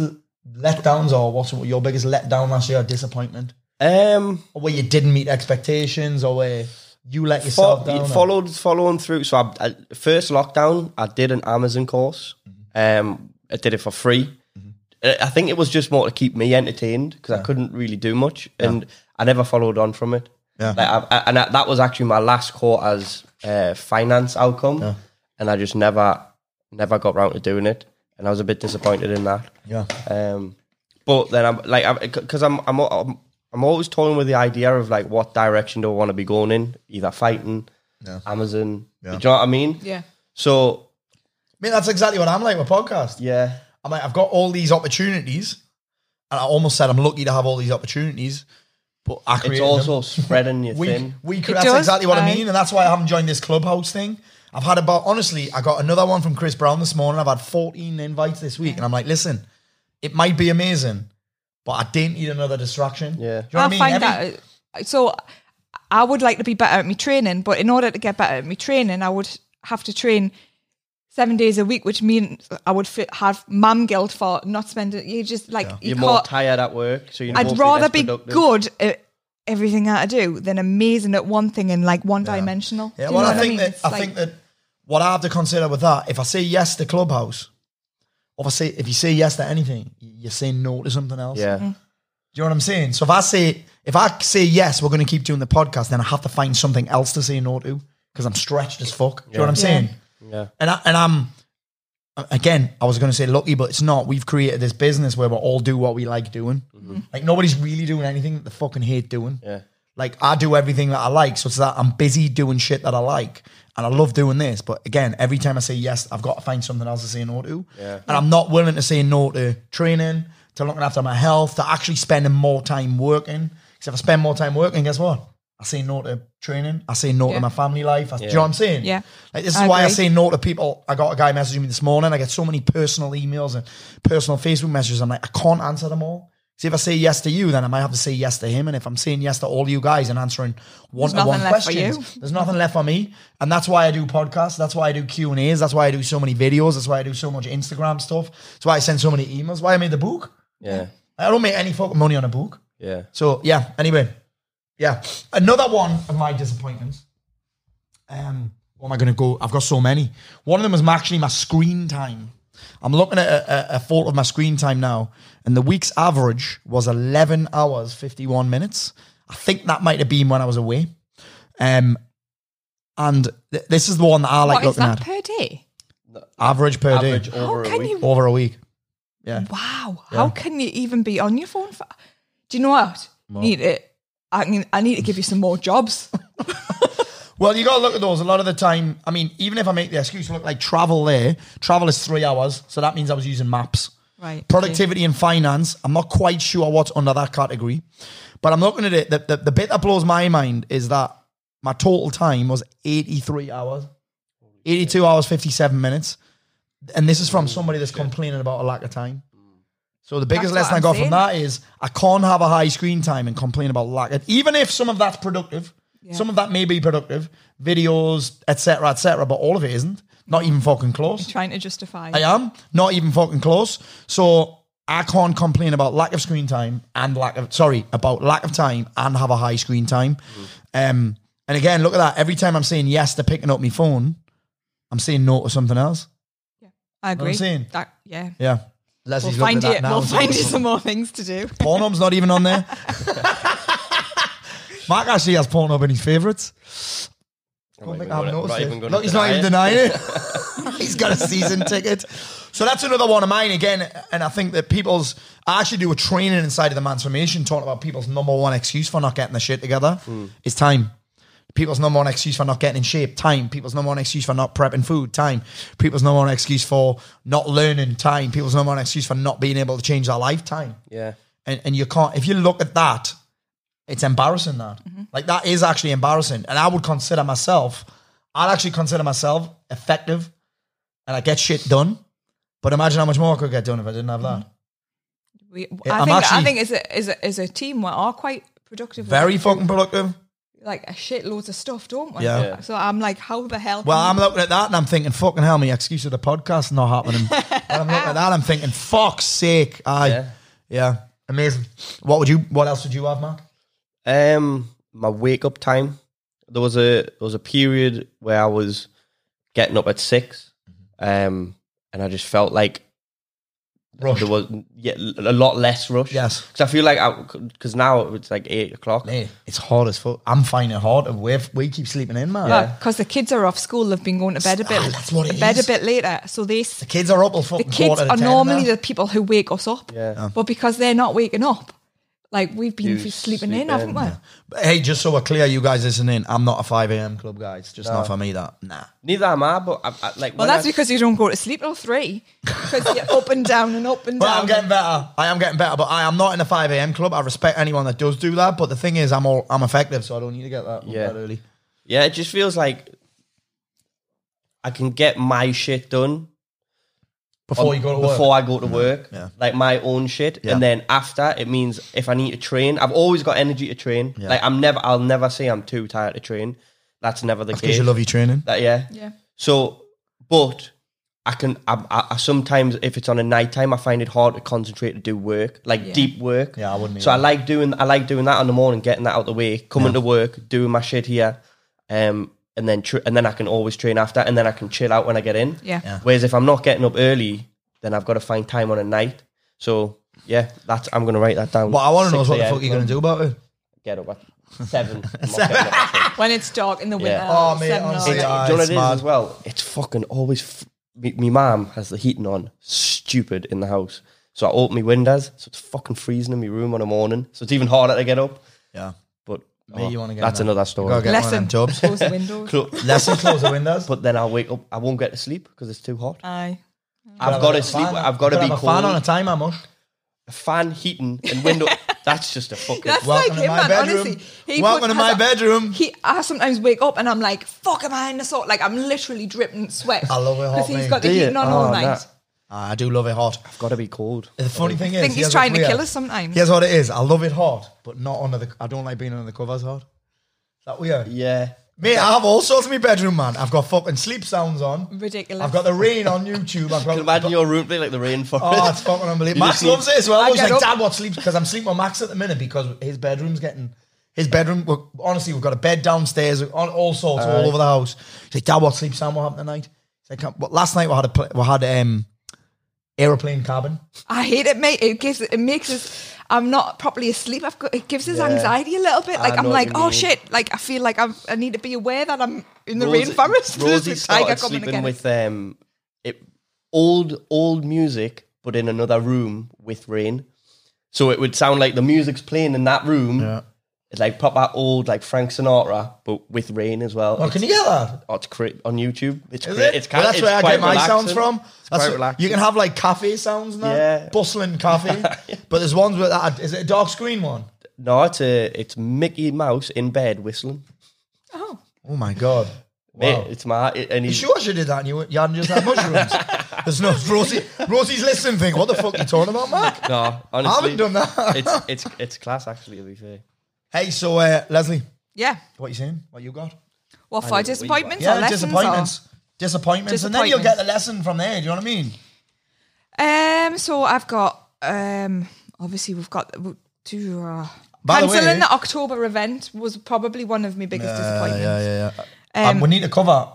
[SPEAKER 6] letdowns, or what's your biggest letdown last year? Disappointment,
[SPEAKER 7] Um,
[SPEAKER 6] or where you didn't meet expectations, or where you let yourself
[SPEAKER 7] fo-
[SPEAKER 6] down? or-
[SPEAKER 7] followed following through. So I, I, first lockdown, I did an Amazon course. Um, I did it for free. I I think it was just more to keep me entertained because I couldn't really do much, and I never followed on from it.
[SPEAKER 6] Yeah.
[SPEAKER 7] Like I, I, and that that was actually my last quarter's uh, finance outcome, and I just never never got round to doing it, and I was a bit disappointed in that.
[SPEAKER 6] Yeah,
[SPEAKER 7] Um, but then I'm like, because I'm, I'm, I'm, I'm always toying with the idea of like, what direction do I want to be going in? Either fighting, Amazon. Do you know what I mean?
[SPEAKER 8] yeah.
[SPEAKER 7] So
[SPEAKER 6] I mean that's exactly what I'm like with podcast.
[SPEAKER 7] yeah,
[SPEAKER 6] I'm like, I've got all these opportunities, and I almost said I'm lucky to have all these opportunities, but I
[SPEAKER 7] it's also
[SPEAKER 6] them.
[SPEAKER 7] spreading your
[SPEAKER 6] we,
[SPEAKER 7] thin.
[SPEAKER 6] we
[SPEAKER 8] It
[SPEAKER 6] that's
[SPEAKER 8] does,
[SPEAKER 6] exactly what I
[SPEAKER 8] aye.
[SPEAKER 6] mean, and that's why I haven't joined this clubhouse thing. I've had about honestly, I got another one from Chris Brown this morning. I've had 14 invites this week, and I'm like, listen, it might be amazing, but I didn't need another distraction.
[SPEAKER 7] Yeah.
[SPEAKER 6] Do you know
[SPEAKER 8] I
[SPEAKER 6] I mean?
[SPEAKER 8] find
[SPEAKER 6] Every-
[SPEAKER 8] that so. I would like to be better at my training, but in order to get better at my training, I would have to train seven days a week, which means I would fit, have mum guilt for not spending. You just like you
[SPEAKER 7] You're more
[SPEAKER 8] can't-
[SPEAKER 7] tired at work, so you're
[SPEAKER 8] I'd rather
[SPEAKER 7] less
[SPEAKER 8] be good at everything that I do than amazing at one thing and like one dimensional.
[SPEAKER 6] Yeah,
[SPEAKER 8] Do
[SPEAKER 6] well, I
[SPEAKER 8] what
[SPEAKER 6] think
[SPEAKER 8] mean?
[SPEAKER 6] that
[SPEAKER 8] It's
[SPEAKER 6] I
[SPEAKER 8] like-
[SPEAKER 6] think that what I have to consider with that, if I say yes to Clubhouse, or if I say if you say yes to anything, you're saying no to something else.
[SPEAKER 7] Yeah, mm-hmm.
[SPEAKER 6] Do you know what I'm saying? So if I say if I say yes, we're going to keep doing the podcast, then I have to find something else to say no to because I'm stretched as fuck. Do you know what I'm saying?
[SPEAKER 7] Yeah.
[SPEAKER 6] And I, and I'm again, I was going to say lucky, but it's not. We've created this business where we all do what we like doing. Mm-hmm. Like nobody's really doing anything that they fucking hate doing.
[SPEAKER 7] Yeah.
[SPEAKER 6] Like I do everything that I like, so it's that I'm busy doing shit that I like, and I love doing this. But again, every time I say yes, I've got to find something else to say no to.
[SPEAKER 7] Yeah.
[SPEAKER 6] And I'm not willing to say no to training, to looking after my health, to actually spending more time working. Because if I spend more time working, guess what? I say no to training. I say no
[SPEAKER 8] Yeah.
[SPEAKER 6] to my family life. I, Do you know what I'm saying?
[SPEAKER 8] Yeah.
[SPEAKER 6] Like this is
[SPEAKER 8] I
[SPEAKER 6] why I say no to people. I got a guy messaging me this morning. I get so many personal emails and personal Facebook messages. I'm like, I can't answer them all. See, if I say yes to you, then I might have to say yes to him. And if I'm saying yes to all you guys and answering one to one
[SPEAKER 8] nothing left for
[SPEAKER 6] questions,
[SPEAKER 8] you.
[SPEAKER 6] there's nothing left for me. And that's why I do podcasts. That's why I do Q and A's. That's why I do so many videos. That's why I do so much Instagram stuff. That's why I send so many emails. Why I made the book.
[SPEAKER 7] Yeah.
[SPEAKER 6] I don't make any fucking money on a book.
[SPEAKER 7] Yeah.
[SPEAKER 6] So yeah. Anyway, yeah. Another one of my disappointments. Um, what am I going to go? I've got so many. One of them was actually my screen time. I'm looking at a, a, a photo of my screen time now, and the week's average was 11 hours 51 minutes. I think that might have been when I was away. Um, and th- this is the one that I like
[SPEAKER 8] what is
[SPEAKER 6] looking
[SPEAKER 8] that
[SPEAKER 6] at.
[SPEAKER 8] per day?
[SPEAKER 6] average per
[SPEAKER 7] Average
[SPEAKER 6] day
[SPEAKER 7] over a
[SPEAKER 8] can
[SPEAKER 7] week.
[SPEAKER 8] you-
[SPEAKER 6] over a week. Yeah.
[SPEAKER 8] Wow. How can you even be on your phone for? Do you know what? Need it. I mean, I need to give you some more jobs.
[SPEAKER 6] Well, you got to look at those. A lot of the time, I mean, even if I make the excuse look like travel there, travel is three hours. So that means I was using maps.
[SPEAKER 8] Right.
[SPEAKER 6] Productivity and finance, I'm not quite sure what's under that category. But I'm looking at it. The, the, the bit that blows my mind is that my total time was 83 hours, 82 hours, 57 minutes. And this is from somebody that's complaining about a lack of time. So the biggest
[SPEAKER 8] That's
[SPEAKER 6] lesson I
[SPEAKER 8] what
[SPEAKER 6] got
[SPEAKER 8] I'm
[SPEAKER 6] from that is I can't have a high screen time and complain about lack of even if some of that's productive, some of that may be productive, videos, etc., etc., but all of it isn't. Not even fucking close.
[SPEAKER 8] Trying to justify.
[SPEAKER 6] I am not even fucking close. So I can't complain about lack of screen time and lack of sorry about lack of time and have a high screen time. Um, and again, look at that. Every time I'm saying yes to picking up my phone, I'm saying no to something else.
[SPEAKER 8] Yeah, I agree.
[SPEAKER 6] i'm saying?
[SPEAKER 8] That, yeah.
[SPEAKER 6] Yeah,
[SPEAKER 8] We'll find
[SPEAKER 6] looking
[SPEAKER 8] you.
[SPEAKER 6] at that now.
[SPEAKER 8] We'll find you some more things to do.
[SPEAKER 6] Pornhub's not even on there. Mark actually has Pornhub in his favourites.
[SPEAKER 7] Not even gonna- not even
[SPEAKER 6] Look, he's not even denying it. he's got a season ticket. So that's another one of mine again. And I think that people's, I actually do a training inside of the Transformation talking about people's number one excuse for not getting the shit together
[SPEAKER 7] Hmm.
[SPEAKER 6] is time. People's number one excuse for not getting in shape, time. People's number one excuse for not prepping food, time. People's number one excuse for not learning, time. People's number one excuse for not being able to change their life, time
[SPEAKER 7] Yeah.
[SPEAKER 6] and, and you can't if you look at that it's embarrassing that mm-hmm. like that is actually embarrassing and i would consider myself i'd actually consider myself effective and i get shit done but imagine how much more i could get done if i didn't have that
[SPEAKER 8] mm-hmm.
[SPEAKER 6] We,
[SPEAKER 8] I
[SPEAKER 6] I'm
[SPEAKER 8] think. I think as a as a as a team, we are quite productive.
[SPEAKER 6] very fucking productive
[SPEAKER 8] like a shitloads of stuff, don't we?
[SPEAKER 6] Yeah.
[SPEAKER 7] Yeah.
[SPEAKER 8] So I'm like, how the hell?
[SPEAKER 6] well
[SPEAKER 8] can
[SPEAKER 6] i'm
[SPEAKER 8] you-
[SPEAKER 6] looking at that and i'm thinking fucking hell my excuse of the podcast not happening and i'm looking at that i'm thinking fuck's sake i yeah.
[SPEAKER 7] Yeah.
[SPEAKER 6] amazing what would you what else would you have mark
[SPEAKER 7] Um, my wake up time. There was a there was a period where I was getting up at six, um, and I just felt like
[SPEAKER 6] Rush.
[SPEAKER 7] there was yeah, a lot less rush.
[SPEAKER 6] Yes.
[SPEAKER 7] because I feel like because now it's like eight o'clock.
[SPEAKER 6] Hey, it's hard as fuck i'm finding it hard we, we keep sleeping in man
[SPEAKER 8] Well, because the kids are off school, they've been going to bed a bit,
[SPEAKER 6] Ah, that's what it
[SPEAKER 8] bed
[SPEAKER 6] is.
[SPEAKER 8] a bit later. So they,
[SPEAKER 6] The kids are up till
[SPEAKER 8] the
[SPEAKER 6] fucking
[SPEAKER 8] kids
[SPEAKER 6] quarter to
[SPEAKER 8] are normally
[SPEAKER 6] now.
[SPEAKER 8] the people who wake us up.
[SPEAKER 7] Yeah.
[SPEAKER 8] But because they're not waking up, like we've been
[SPEAKER 7] You
[SPEAKER 8] sleeping
[SPEAKER 7] sleep
[SPEAKER 8] in, haven't
[SPEAKER 7] in,
[SPEAKER 8] we?
[SPEAKER 6] But hey, just so we're clear, you guys listening, I'm not a 5 a.m. club guy. It's just not for me, that. Nah.
[SPEAKER 7] Neither am I, but I, I, like
[SPEAKER 8] Well,
[SPEAKER 7] when
[SPEAKER 8] that's
[SPEAKER 7] I,
[SPEAKER 8] because you don't go to sleep till three. Because you're up and down and up and down.
[SPEAKER 6] But
[SPEAKER 8] down.
[SPEAKER 6] I'm getting better. I am getting better, but I am not in a 5 a.m. club. I respect anyone that does do that. But the thing is, I'm all I'm effective, so I don't need to get that,
[SPEAKER 7] Yeah.
[SPEAKER 6] that early.
[SPEAKER 7] yeah, it just feels like I can get my shit done
[SPEAKER 6] Before
[SPEAKER 7] on-
[SPEAKER 6] you go to work.
[SPEAKER 7] before I go to work,
[SPEAKER 6] Yeah.
[SPEAKER 7] like my own shit,
[SPEAKER 6] Yeah.
[SPEAKER 7] and then after it means if I need to train, I've always got energy to train.
[SPEAKER 6] Yeah.
[SPEAKER 7] Like I'm never, I'll never say I'm too tired to train. That's never the
[SPEAKER 6] That's
[SPEAKER 7] case.
[SPEAKER 6] because you love your training.
[SPEAKER 7] That yeah.
[SPEAKER 8] yeah.
[SPEAKER 7] So, but I can. I, I, I sometimes if it's on a night time, I find it hard to concentrate to do work, like
[SPEAKER 8] Yeah.
[SPEAKER 7] deep work.
[SPEAKER 6] Yeah, I wouldn't
[SPEAKER 7] So I like doing. I like doing that in the morning, getting that out the way, coming to work, doing my shit here, um, and then tr- and then I can always train after, and then I can chill out when I get in.
[SPEAKER 8] Yeah.
[SPEAKER 6] Yeah.
[SPEAKER 7] Whereas if I'm not getting up early, then I've got to find time on a night. So yeah, that's I'm gonna write that down.
[SPEAKER 6] What I want to know is what the
[SPEAKER 7] a.m.
[SPEAKER 6] fuck you're going to do about it.
[SPEAKER 7] Get up at seven. I'm not getting up
[SPEAKER 8] when it's dark in the winter.
[SPEAKER 7] Yeah.
[SPEAKER 6] Oh, mate,
[SPEAKER 8] seven
[SPEAKER 6] honestly,
[SPEAKER 8] eight.
[SPEAKER 6] I-
[SPEAKER 7] Do you know what
[SPEAKER 6] it's
[SPEAKER 7] it is
[SPEAKER 6] mad.
[SPEAKER 7] as well? It's fucking always. F- me, me mum has the heating on, stupid in the house. So I open my windows, so it's fucking freezing in my room on a morning. So it's even harder to get up.
[SPEAKER 6] Yeah.
[SPEAKER 7] But
[SPEAKER 6] Mate,
[SPEAKER 7] oh,
[SPEAKER 6] you wanna get
[SPEAKER 7] that's another story.
[SPEAKER 6] gotta get one of
[SPEAKER 8] Lesson.
[SPEAKER 6] them tubs.
[SPEAKER 8] Close the windows.
[SPEAKER 7] Clo-
[SPEAKER 6] Lesson, close the windows.
[SPEAKER 7] But then I'll wake up. I won't get to sleep because it's too hot.
[SPEAKER 8] Aye.
[SPEAKER 7] I've got to sleep. I've got to be
[SPEAKER 6] have a
[SPEAKER 7] cold.
[SPEAKER 6] fan on a timer, mush.
[SPEAKER 7] a fan heating and window. that's just a fucking.
[SPEAKER 8] That's
[SPEAKER 6] Welcome
[SPEAKER 8] like
[SPEAKER 6] to
[SPEAKER 8] him,
[SPEAKER 6] my
[SPEAKER 8] man.
[SPEAKER 6] bedroom.
[SPEAKER 8] Honestly, he
[SPEAKER 6] Welcome to
[SPEAKER 8] has
[SPEAKER 6] my
[SPEAKER 8] a-
[SPEAKER 6] bedroom.
[SPEAKER 8] He, I sometimes wake up and I'm like, "Fuck, am I in the sort?" Like I'm literally dripping sweat.
[SPEAKER 6] I love it hot,
[SPEAKER 8] because he's
[SPEAKER 6] mate.
[SPEAKER 8] got the
[SPEAKER 7] Do you?
[SPEAKER 8] heating on
[SPEAKER 7] Oh,
[SPEAKER 8] all night.
[SPEAKER 7] nah.
[SPEAKER 6] I do love it hot.
[SPEAKER 7] I've got to be cold.
[SPEAKER 6] The funny thing is,
[SPEAKER 8] I think he's
[SPEAKER 6] here's
[SPEAKER 8] trying to kill us sometimes.
[SPEAKER 6] Here's what it is. I love it hot, but not under the. I don't like being under the covers hot. Is that weird?
[SPEAKER 7] Yeah.
[SPEAKER 6] Mate, I have all sorts in my bedroom, man. I've got fucking sleep sounds on.
[SPEAKER 8] Ridiculous.
[SPEAKER 6] I've got the rain on YouTube. I've got.
[SPEAKER 7] Can you imagine your room being like the rainforest?
[SPEAKER 6] Oh, it's fucking unbelievable. Max
[SPEAKER 7] just
[SPEAKER 6] loves it as well.
[SPEAKER 8] I
[SPEAKER 6] He's
[SPEAKER 8] get
[SPEAKER 6] like,
[SPEAKER 8] up-
[SPEAKER 6] Dad, what sleeps? Because I'm sleeping with Max at the minute because his bedroom's getting. His bedroom, we're, honestly, we've got a bed downstairs, on all sorts, all over the house. He's like, Dad, what sleep sound will happen tonight? He's like, well, last night we had a pl- we had um aeroplane cabin.
[SPEAKER 8] I hate it, mate. It gives it makes us. I'm not properly asleep. I've got it gives us anxiety a little bit. Like
[SPEAKER 7] I
[SPEAKER 8] I'm like, oh
[SPEAKER 7] mean.
[SPEAKER 8] shit. Like I feel like I'm, I need to be aware that I'm in the
[SPEAKER 7] Rosie-
[SPEAKER 8] rainforest.
[SPEAKER 7] Rosie
[SPEAKER 8] There's
[SPEAKER 7] started sleeping
[SPEAKER 8] again.
[SPEAKER 7] with um, it, old old music, but in another room with rain. So it would sound like the music's playing in that room.
[SPEAKER 6] Yeah.
[SPEAKER 7] It's like proper old, like Frank Sinatra, but with rain as well.
[SPEAKER 6] Oh, can you get that?
[SPEAKER 7] Oh, it's great on YouTube. It's
[SPEAKER 6] Is
[SPEAKER 7] great.
[SPEAKER 6] it?
[SPEAKER 7] It's
[SPEAKER 6] well,
[SPEAKER 7] kind
[SPEAKER 6] that's
[SPEAKER 7] it's
[SPEAKER 6] where I
[SPEAKER 7] quite
[SPEAKER 6] get my
[SPEAKER 7] relaxing.
[SPEAKER 6] sounds from.
[SPEAKER 7] It's
[SPEAKER 6] That's
[SPEAKER 7] quite
[SPEAKER 6] what-
[SPEAKER 7] relaxing.
[SPEAKER 6] you can have like cafe sounds now.
[SPEAKER 7] Yeah.
[SPEAKER 6] Bustling cafe. But there's ones with that. Is it a dark screen one?
[SPEAKER 7] No, it's a it's Mickey Mouse in bed whistling.
[SPEAKER 8] oh,
[SPEAKER 6] Oh my god.
[SPEAKER 7] Mate,
[SPEAKER 6] Wow.
[SPEAKER 7] it's my it- and
[SPEAKER 6] You
[SPEAKER 7] he's
[SPEAKER 6] sure she did that and you, you hadn't just had mushrooms? There's no Rosie. Rosie's listening thing. What the fuck are you talking about, Mark?
[SPEAKER 7] no,
[SPEAKER 6] I
[SPEAKER 7] honestly,
[SPEAKER 6] haven't done that.
[SPEAKER 7] it's it's it's class actually. To be fair,
[SPEAKER 6] Hey, so uh, Leslie,
[SPEAKER 8] yeah.
[SPEAKER 6] what you saying? What you got?
[SPEAKER 8] What for disappointments
[SPEAKER 6] Yeah,
[SPEAKER 8] lessons?
[SPEAKER 6] disappointments. Disappointments. And then you'll get the lesson from there. Do you know what I mean?
[SPEAKER 8] Um. So I've got. Um. Obviously, we've got. To, uh,
[SPEAKER 6] By the way-
[SPEAKER 8] cancelling the October event was probably one of my biggest disappointments.
[SPEAKER 6] yeah, yeah.
[SPEAKER 8] Um,
[SPEAKER 6] Um, we need to cover.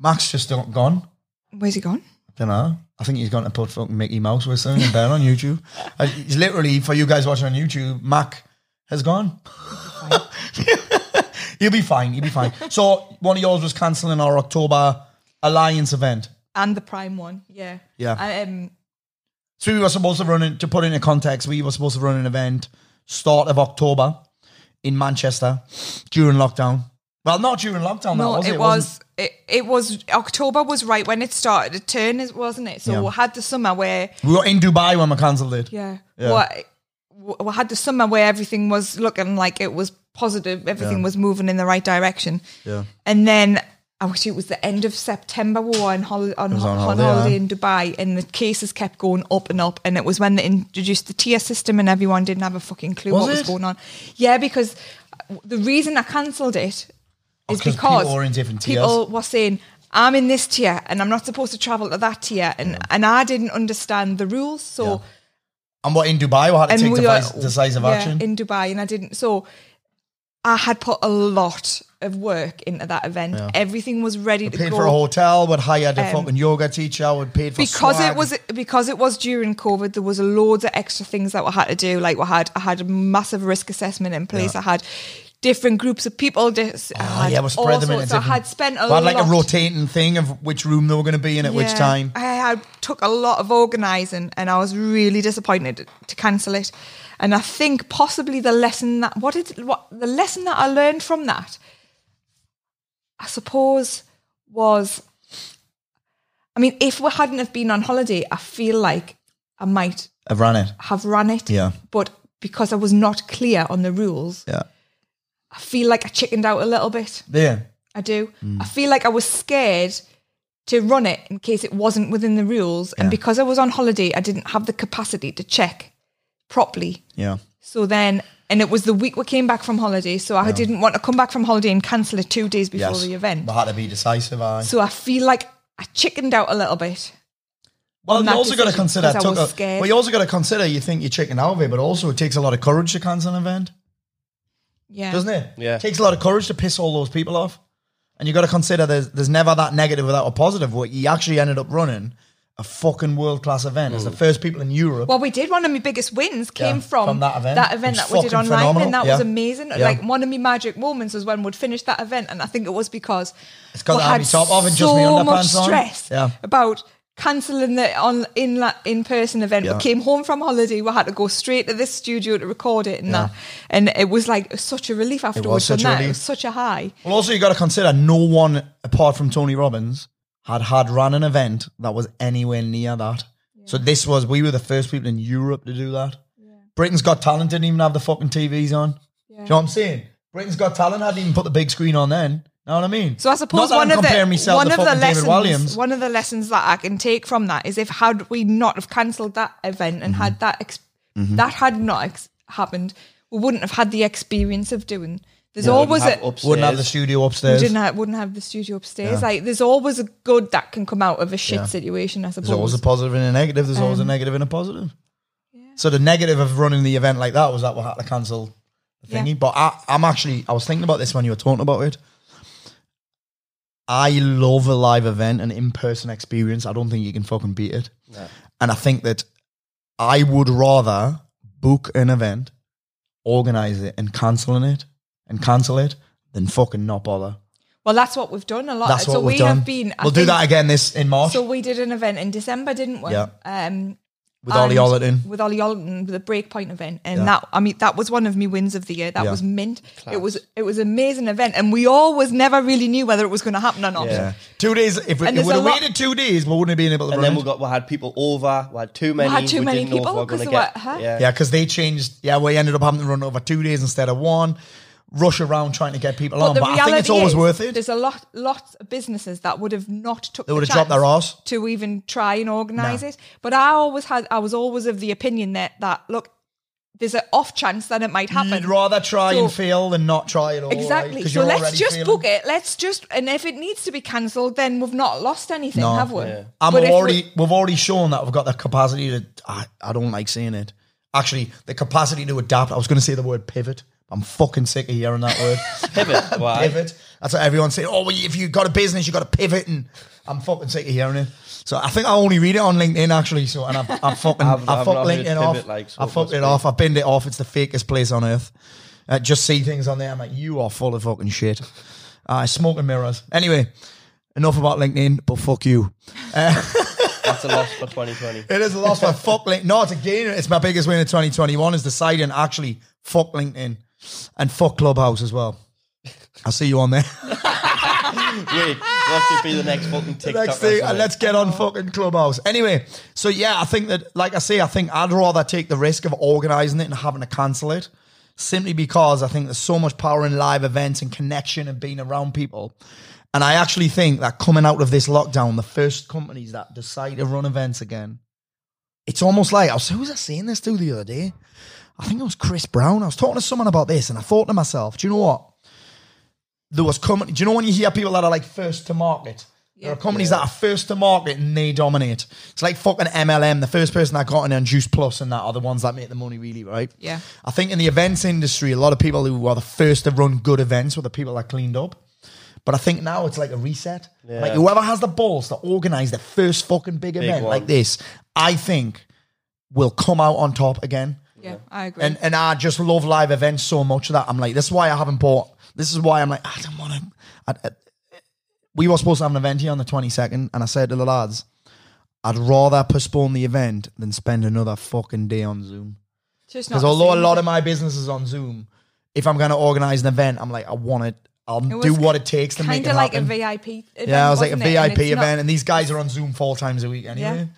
[SPEAKER 6] Max just don't- gone.
[SPEAKER 8] Where's he gone?
[SPEAKER 6] I don't know. I think he's going to put fucking Mickey Mouse whistling in bed on YouTube. Uh, He's literally, for you guys watching on YouTube, Mac has gone. You'll be fine. You'll be fine. So one of yours was cancelling our October Alliance event.
[SPEAKER 8] And the Prime one. Yeah.
[SPEAKER 6] Yeah.
[SPEAKER 8] Um.
[SPEAKER 6] So we were supposed to run in, to put it into context, we were supposed to run an event start of October in Manchester during lockdown. Well, not during lockdown.
[SPEAKER 8] No,
[SPEAKER 6] was
[SPEAKER 8] it,
[SPEAKER 6] it,
[SPEAKER 8] was. It, it was October was right when it started to turn, wasn't it? So
[SPEAKER 6] Yeah.
[SPEAKER 8] we had the summer where
[SPEAKER 6] We were in Dubai when we cancelled it.
[SPEAKER 8] yeah,
[SPEAKER 6] Yeah.
[SPEAKER 8] What we had the summer where everything was looking like it was positive, everything
[SPEAKER 6] Yeah.
[SPEAKER 8] was moving in the right direction.
[SPEAKER 6] Yeah.
[SPEAKER 8] And then oh, I wish it was the end of September. We were on, hol- on,
[SPEAKER 6] was
[SPEAKER 8] ho-
[SPEAKER 6] on
[SPEAKER 8] on
[SPEAKER 6] holiday,
[SPEAKER 8] holiday,
[SPEAKER 6] yeah.
[SPEAKER 8] in Dubai, and the cases kept going up and up. And it was when they introduced the tier system, and everyone didn't have a fucking clue
[SPEAKER 6] Was
[SPEAKER 8] what was going on. Yeah, because uh, the reason I cancelled it oh, is
[SPEAKER 6] 'cause
[SPEAKER 8] because
[SPEAKER 6] people were in different tiers.
[SPEAKER 8] people were saying. I'm in this tier and I'm not supposed to travel to that tier and, and I didn't understand the rules so
[SPEAKER 6] Yeah. And what in Dubai, we had to
[SPEAKER 8] and
[SPEAKER 6] take
[SPEAKER 8] we
[SPEAKER 6] devis-
[SPEAKER 8] were
[SPEAKER 6] decisive
[SPEAKER 8] yeah,
[SPEAKER 6] action.
[SPEAKER 8] in Dubai, and I didn't. So I had put a lot of work into that event. Everything was ready to
[SPEAKER 6] paid
[SPEAKER 8] go.
[SPEAKER 6] for a hotel, we'd hired a
[SPEAKER 8] Um,
[SPEAKER 6] fucking yoga teacher, we'd paid for
[SPEAKER 8] because
[SPEAKER 6] swag.
[SPEAKER 8] it was because it was during COVID, there was loads of extra things that we had to do. Like we had I had a massive risk assessment in place.
[SPEAKER 6] Yeah.
[SPEAKER 8] I had different groups of people.
[SPEAKER 6] Oh,
[SPEAKER 8] had
[SPEAKER 6] yeah, we spread them into.
[SPEAKER 8] I had spent a
[SPEAKER 6] we had like
[SPEAKER 8] lot.
[SPEAKER 6] a rotating thing of which room they were going to be in at which time.
[SPEAKER 8] I had took a lot of organising, and I was really disappointed to cancel it. And I think possibly the lesson that what did what the lesson that I learned from that, I suppose, was. I mean, if we hadn't have been on holiday, I feel like I might
[SPEAKER 6] I've run it.
[SPEAKER 8] have run it.
[SPEAKER 6] Yeah.
[SPEAKER 8] But because I was not clear on the rules,
[SPEAKER 6] Yeah.
[SPEAKER 8] I feel like I chickened out a little bit.
[SPEAKER 6] Yeah.
[SPEAKER 8] I do.
[SPEAKER 6] Mm.
[SPEAKER 8] I feel like I was scared to run it in case it wasn't within the rules. And because I was on holiday, I didn't have the capacity to check properly.
[SPEAKER 6] Yeah.
[SPEAKER 8] So then, and it was the week we came back from holiday. So I didn't want to come back from holiday and cancel it two days before
[SPEAKER 6] Yes.
[SPEAKER 8] the event.
[SPEAKER 6] We had to be decisive. Aye.
[SPEAKER 8] So I feel like I chickened out a little bit.
[SPEAKER 6] well, you also got to consider.
[SPEAKER 8] I
[SPEAKER 6] took a- well, you also got to consider. You think you're chicken out of it, but also it takes a lot of courage to cancel an event,
[SPEAKER 8] Yeah.
[SPEAKER 6] doesn't it?
[SPEAKER 7] Yeah.
[SPEAKER 6] It takes a lot of courage to piss all those people off, and you got to consider there's there's never that negative without a positive. What you actually ended up running a fucking world class event. As the mm. first people in Europe.
[SPEAKER 8] Well, we did. One of my biggest wins came
[SPEAKER 6] Yeah,
[SPEAKER 8] from,
[SPEAKER 6] from that event.
[SPEAKER 8] That
[SPEAKER 6] It
[SPEAKER 8] event
[SPEAKER 6] was
[SPEAKER 8] that we did
[SPEAKER 6] fucking
[SPEAKER 8] online,
[SPEAKER 6] phenomenal.
[SPEAKER 8] and that
[SPEAKER 6] Yeah.
[SPEAKER 8] was amazing.
[SPEAKER 6] Yeah.
[SPEAKER 8] Like one of my magic moments was when we'd finished that event, and I think it was because
[SPEAKER 6] It's got
[SPEAKER 8] we
[SPEAKER 6] the happy
[SPEAKER 8] had
[SPEAKER 6] top off and just
[SPEAKER 8] so
[SPEAKER 6] me
[SPEAKER 8] much
[SPEAKER 6] on.
[SPEAKER 8] stress
[SPEAKER 6] Yeah.
[SPEAKER 8] about cancelling the on in in person event.
[SPEAKER 6] Yeah.
[SPEAKER 8] We came home from holiday. We had to go straight to this studio to record it, and
[SPEAKER 6] Yeah.
[SPEAKER 8] that, and it was like such a relief afterwards.
[SPEAKER 6] such
[SPEAKER 8] and
[SPEAKER 6] a
[SPEAKER 8] that. It was such a high.
[SPEAKER 6] Well, also you got to consider no one apart from Tony Robbins had had run an event that was anywhere near that. So this was we were the first people in Europe to do that. Britain's Got Talent didn't even have the fucking TVs on. Do you know what I'm saying? Britain's Got Talent hadn't even put the big screen on then. Know what I mean?
[SPEAKER 8] So I suppose one of the one of the lessons one of the lessons that I can take from that is if had we not have cancelled that event and
[SPEAKER 6] Mm-hmm.
[SPEAKER 8] had that ex- that had not ex- happened, we wouldn't have had the experience of doing. There's always
[SPEAKER 7] Have
[SPEAKER 8] a.
[SPEAKER 6] Wouldn't have the studio
[SPEAKER 8] we
[SPEAKER 6] upstairs.
[SPEAKER 8] didn't have, wouldn't have the studio upstairs. Like there's always a good that can come out of a shit situation. I suppose.
[SPEAKER 6] There's always a positive and a negative. There's always a
[SPEAKER 8] Um,
[SPEAKER 6] negative and a positive. So the negative of running the event like that was that we had to cancel the
[SPEAKER 8] Yeah.
[SPEAKER 6] thingy. But I, I'm actually, I was thinking about this when you were talking about it. I love a live event, an in-person experience. I don't think you can fucking beat it. And I think that I would rather book an event, organize it, and canceling it, and cancel it, than fucking not bother.
[SPEAKER 8] well, that's what we've done a lot.
[SPEAKER 6] That's
[SPEAKER 8] so
[SPEAKER 6] what we've
[SPEAKER 8] we
[SPEAKER 6] done.
[SPEAKER 8] have been. I
[SPEAKER 6] we'll do that again this in March
[SPEAKER 8] So we did an event in December, didn't we?
[SPEAKER 6] Yeah.
[SPEAKER 8] Um,
[SPEAKER 6] with Ollie
[SPEAKER 8] and-
[SPEAKER 6] Ollerton.
[SPEAKER 8] with Ollie Ollerton mm, with a breakpoint event, and
[SPEAKER 6] Yeah.
[SPEAKER 8] that I mean that was one of my wins of the year. That
[SPEAKER 6] Yeah.
[SPEAKER 8] was mint. It was it was an amazing event, and we always never really knew whether it was going to happen or not.
[SPEAKER 6] Yeah. Two days. If we
[SPEAKER 8] And
[SPEAKER 6] would
[SPEAKER 8] there's
[SPEAKER 6] have
[SPEAKER 8] lot-
[SPEAKER 6] waited two days, we wouldn't have been able to
[SPEAKER 7] And
[SPEAKER 6] run
[SPEAKER 7] then
[SPEAKER 6] it.
[SPEAKER 7] we got we had people over. We had too many. People.
[SPEAKER 8] We had too many
[SPEAKER 7] didn't know if
[SPEAKER 8] people
[SPEAKER 7] we were gonna
[SPEAKER 8] 'cause
[SPEAKER 7] get-
[SPEAKER 8] they were- huh?
[SPEAKER 7] Yeah.
[SPEAKER 6] Yeah, because they changed. Yeah, we ended up having to run over two days instead of one. Rush around trying to get people on,
[SPEAKER 8] the
[SPEAKER 6] but I think it's
[SPEAKER 8] reality
[SPEAKER 6] always
[SPEAKER 8] is,
[SPEAKER 6] worth it.
[SPEAKER 8] There's a lot, lots of businesses that would have not took.
[SPEAKER 6] They
[SPEAKER 8] the
[SPEAKER 6] would have dropped their
[SPEAKER 8] chance
[SPEAKER 6] arse.
[SPEAKER 8] to even try and organise
[SPEAKER 6] No.
[SPEAKER 8] it. But I always had, I was always of the opinion that that look, there's an off chance that it might happen.
[SPEAKER 6] You'd rather try
[SPEAKER 8] So-
[SPEAKER 6] and fail than not try at all.
[SPEAKER 8] Exactly.
[SPEAKER 6] Because
[SPEAKER 8] So let's just
[SPEAKER 6] failing.
[SPEAKER 8] book it. Let's just, and if it needs to be cancelled, then we've not lost anything,
[SPEAKER 6] No.
[SPEAKER 8] have we?
[SPEAKER 6] I'm
[SPEAKER 8] But if we-
[SPEAKER 6] already. We've already shown that we've got the capacity to. I, I don't like saying it. Actually, the capacity to adapt. I was going to say the word pivot. I'm fucking sick of hearing that word.
[SPEAKER 7] Pivot. Why?
[SPEAKER 6] pivot. That's what everyone's saying. Oh, well, if you've got a business, you've got to pivot, and I'm fucking sick of hearing it. So I think I only read it on LinkedIn actually. So and I've, I've fucking
[SPEAKER 7] I've-
[SPEAKER 6] I've,
[SPEAKER 7] I've
[SPEAKER 6] fucked LinkedIn off.
[SPEAKER 7] like, so
[SPEAKER 6] I fucked it
[SPEAKER 7] be.
[SPEAKER 6] off. I've binned it off. It's the fakest place on earth. Uh, just see things on there. I'm like, you are full of fucking shit. Uh, smoke and mirrors. Anyway, enough about LinkedIn, but fuck you.
[SPEAKER 7] That's a loss for 2020.
[SPEAKER 6] It is a loss for fuck LinkedIn. No, it's a gain. It's my biggest win in 2021 is deciding actually fuck LinkedIn and fuck Clubhouse as well. I'll see you on there.
[SPEAKER 7] Wait, what should be the next fucking TikTok?
[SPEAKER 6] Next thing, uh, let's get on fucking Clubhouse. Anyway, so yeah, I think that, like I say, I think I'd rather take the risk of organising it and having to cancel it simply because I think there's so much power in live events and connection and being around people. And I actually think that coming out of this lockdown, the first companies that decide to run events again, it's almost like I was who was I saying this to the other day? I think it was Chris Brown. I was talking to someone about this, and I thought to myself, do you know what? There was company. Do you know when you hear people that are like first to market? There are companies that are first to market and they dominate. It's like fucking MLM. The first person that got in on Juice Plus and that are the ones that make the money, really, right?
[SPEAKER 8] Yeah.
[SPEAKER 6] I think in the events industry, a lot of people who are the first to run good events were the people that cleaned up. But I think now it's like a reset. Like whoever has the balls to organize the first fucking big, event
[SPEAKER 7] one.
[SPEAKER 6] like this, I think will come out on top again.
[SPEAKER 8] Yeah, I agree.
[SPEAKER 6] And and I just love live events so much that I'm like, this is why I haven't bought. This is why I'm like, I don't want to. We were supposed to have an event here on the 22nd, and I said to the lads, I'd rather postpone the event than spend another fucking day on Zoom. Because although a lot of my business is on Zoom, if I'm going to organize an event, I'm like, I want it. I'll
[SPEAKER 8] It
[SPEAKER 6] do what it takes to make it happen.
[SPEAKER 8] Kinda
[SPEAKER 6] it
[SPEAKER 8] like a VIP. Event,
[SPEAKER 6] yeah, I was like a
[SPEAKER 8] wasn't? And
[SPEAKER 6] VIP
[SPEAKER 8] not-
[SPEAKER 6] event, and these guys are on Zoom four times a week anyway.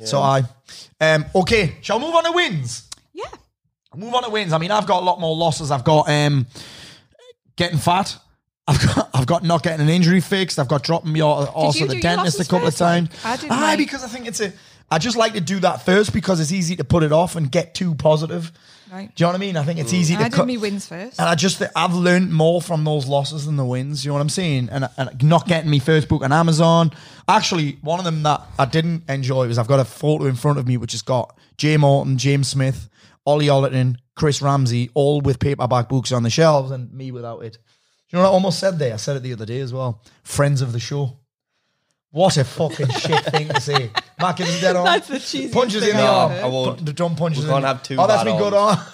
[SPEAKER 8] Yeah.
[SPEAKER 6] So I, um, okay, shall we move on to wins?
[SPEAKER 8] Yeah.
[SPEAKER 6] move on to wins. I mean, I've got a lot more losses. I've got um, getting fat. I've got I've got not getting an injury fixed. I've got dropping me also
[SPEAKER 8] you
[SPEAKER 6] the dentist a couple
[SPEAKER 8] first,
[SPEAKER 6] of times.
[SPEAKER 8] I did
[SPEAKER 6] Aye,
[SPEAKER 8] mine.
[SPEAKER 6] because I think it's a. I just like to do that first because it's easy to put it off and get too positive.
[SPEAKER 8] Right.
[SPEAKER 6] Do you know what I mean? I think it's easy to
[SPEAKER 8] I did
[SPEAKER 6] cut.
[SPEAKER 8] me wins first.
[SPEAKER 6] And I just think I've learned more from those losses than the wins. You know what I'm saying? And, and not getting me first book on Amazon. Actually, one of them that I didn't enjoy was I've got a photo in front of me which has got Jay Morton, James Smith, Ollie Ollerton, Chris Ramsey, all with paperback books on the shelves, and me without it. Do you know what I almost said there? I said it the other day as well. Friends of the show. What a fucking shit thing to say. Mac is dead on.
[SPEAKER 8] That's the cheesiest
[SPEAKER 6] Punches in the
[SPEAKER 8] I've
[SPEAKER 6] arm.
[SPEAKER 8] heard.
[SPEAKER 7] I won't.
[SPEAKER 6] The dumb punches.
[SPEAKER 7] We
[SPEAKER 6] in
[SPEAKER 7] can't
[SPEAKER 6] the-
[SPEAKER 7] have two
[SPEAKER 6] Oh, that's me good on.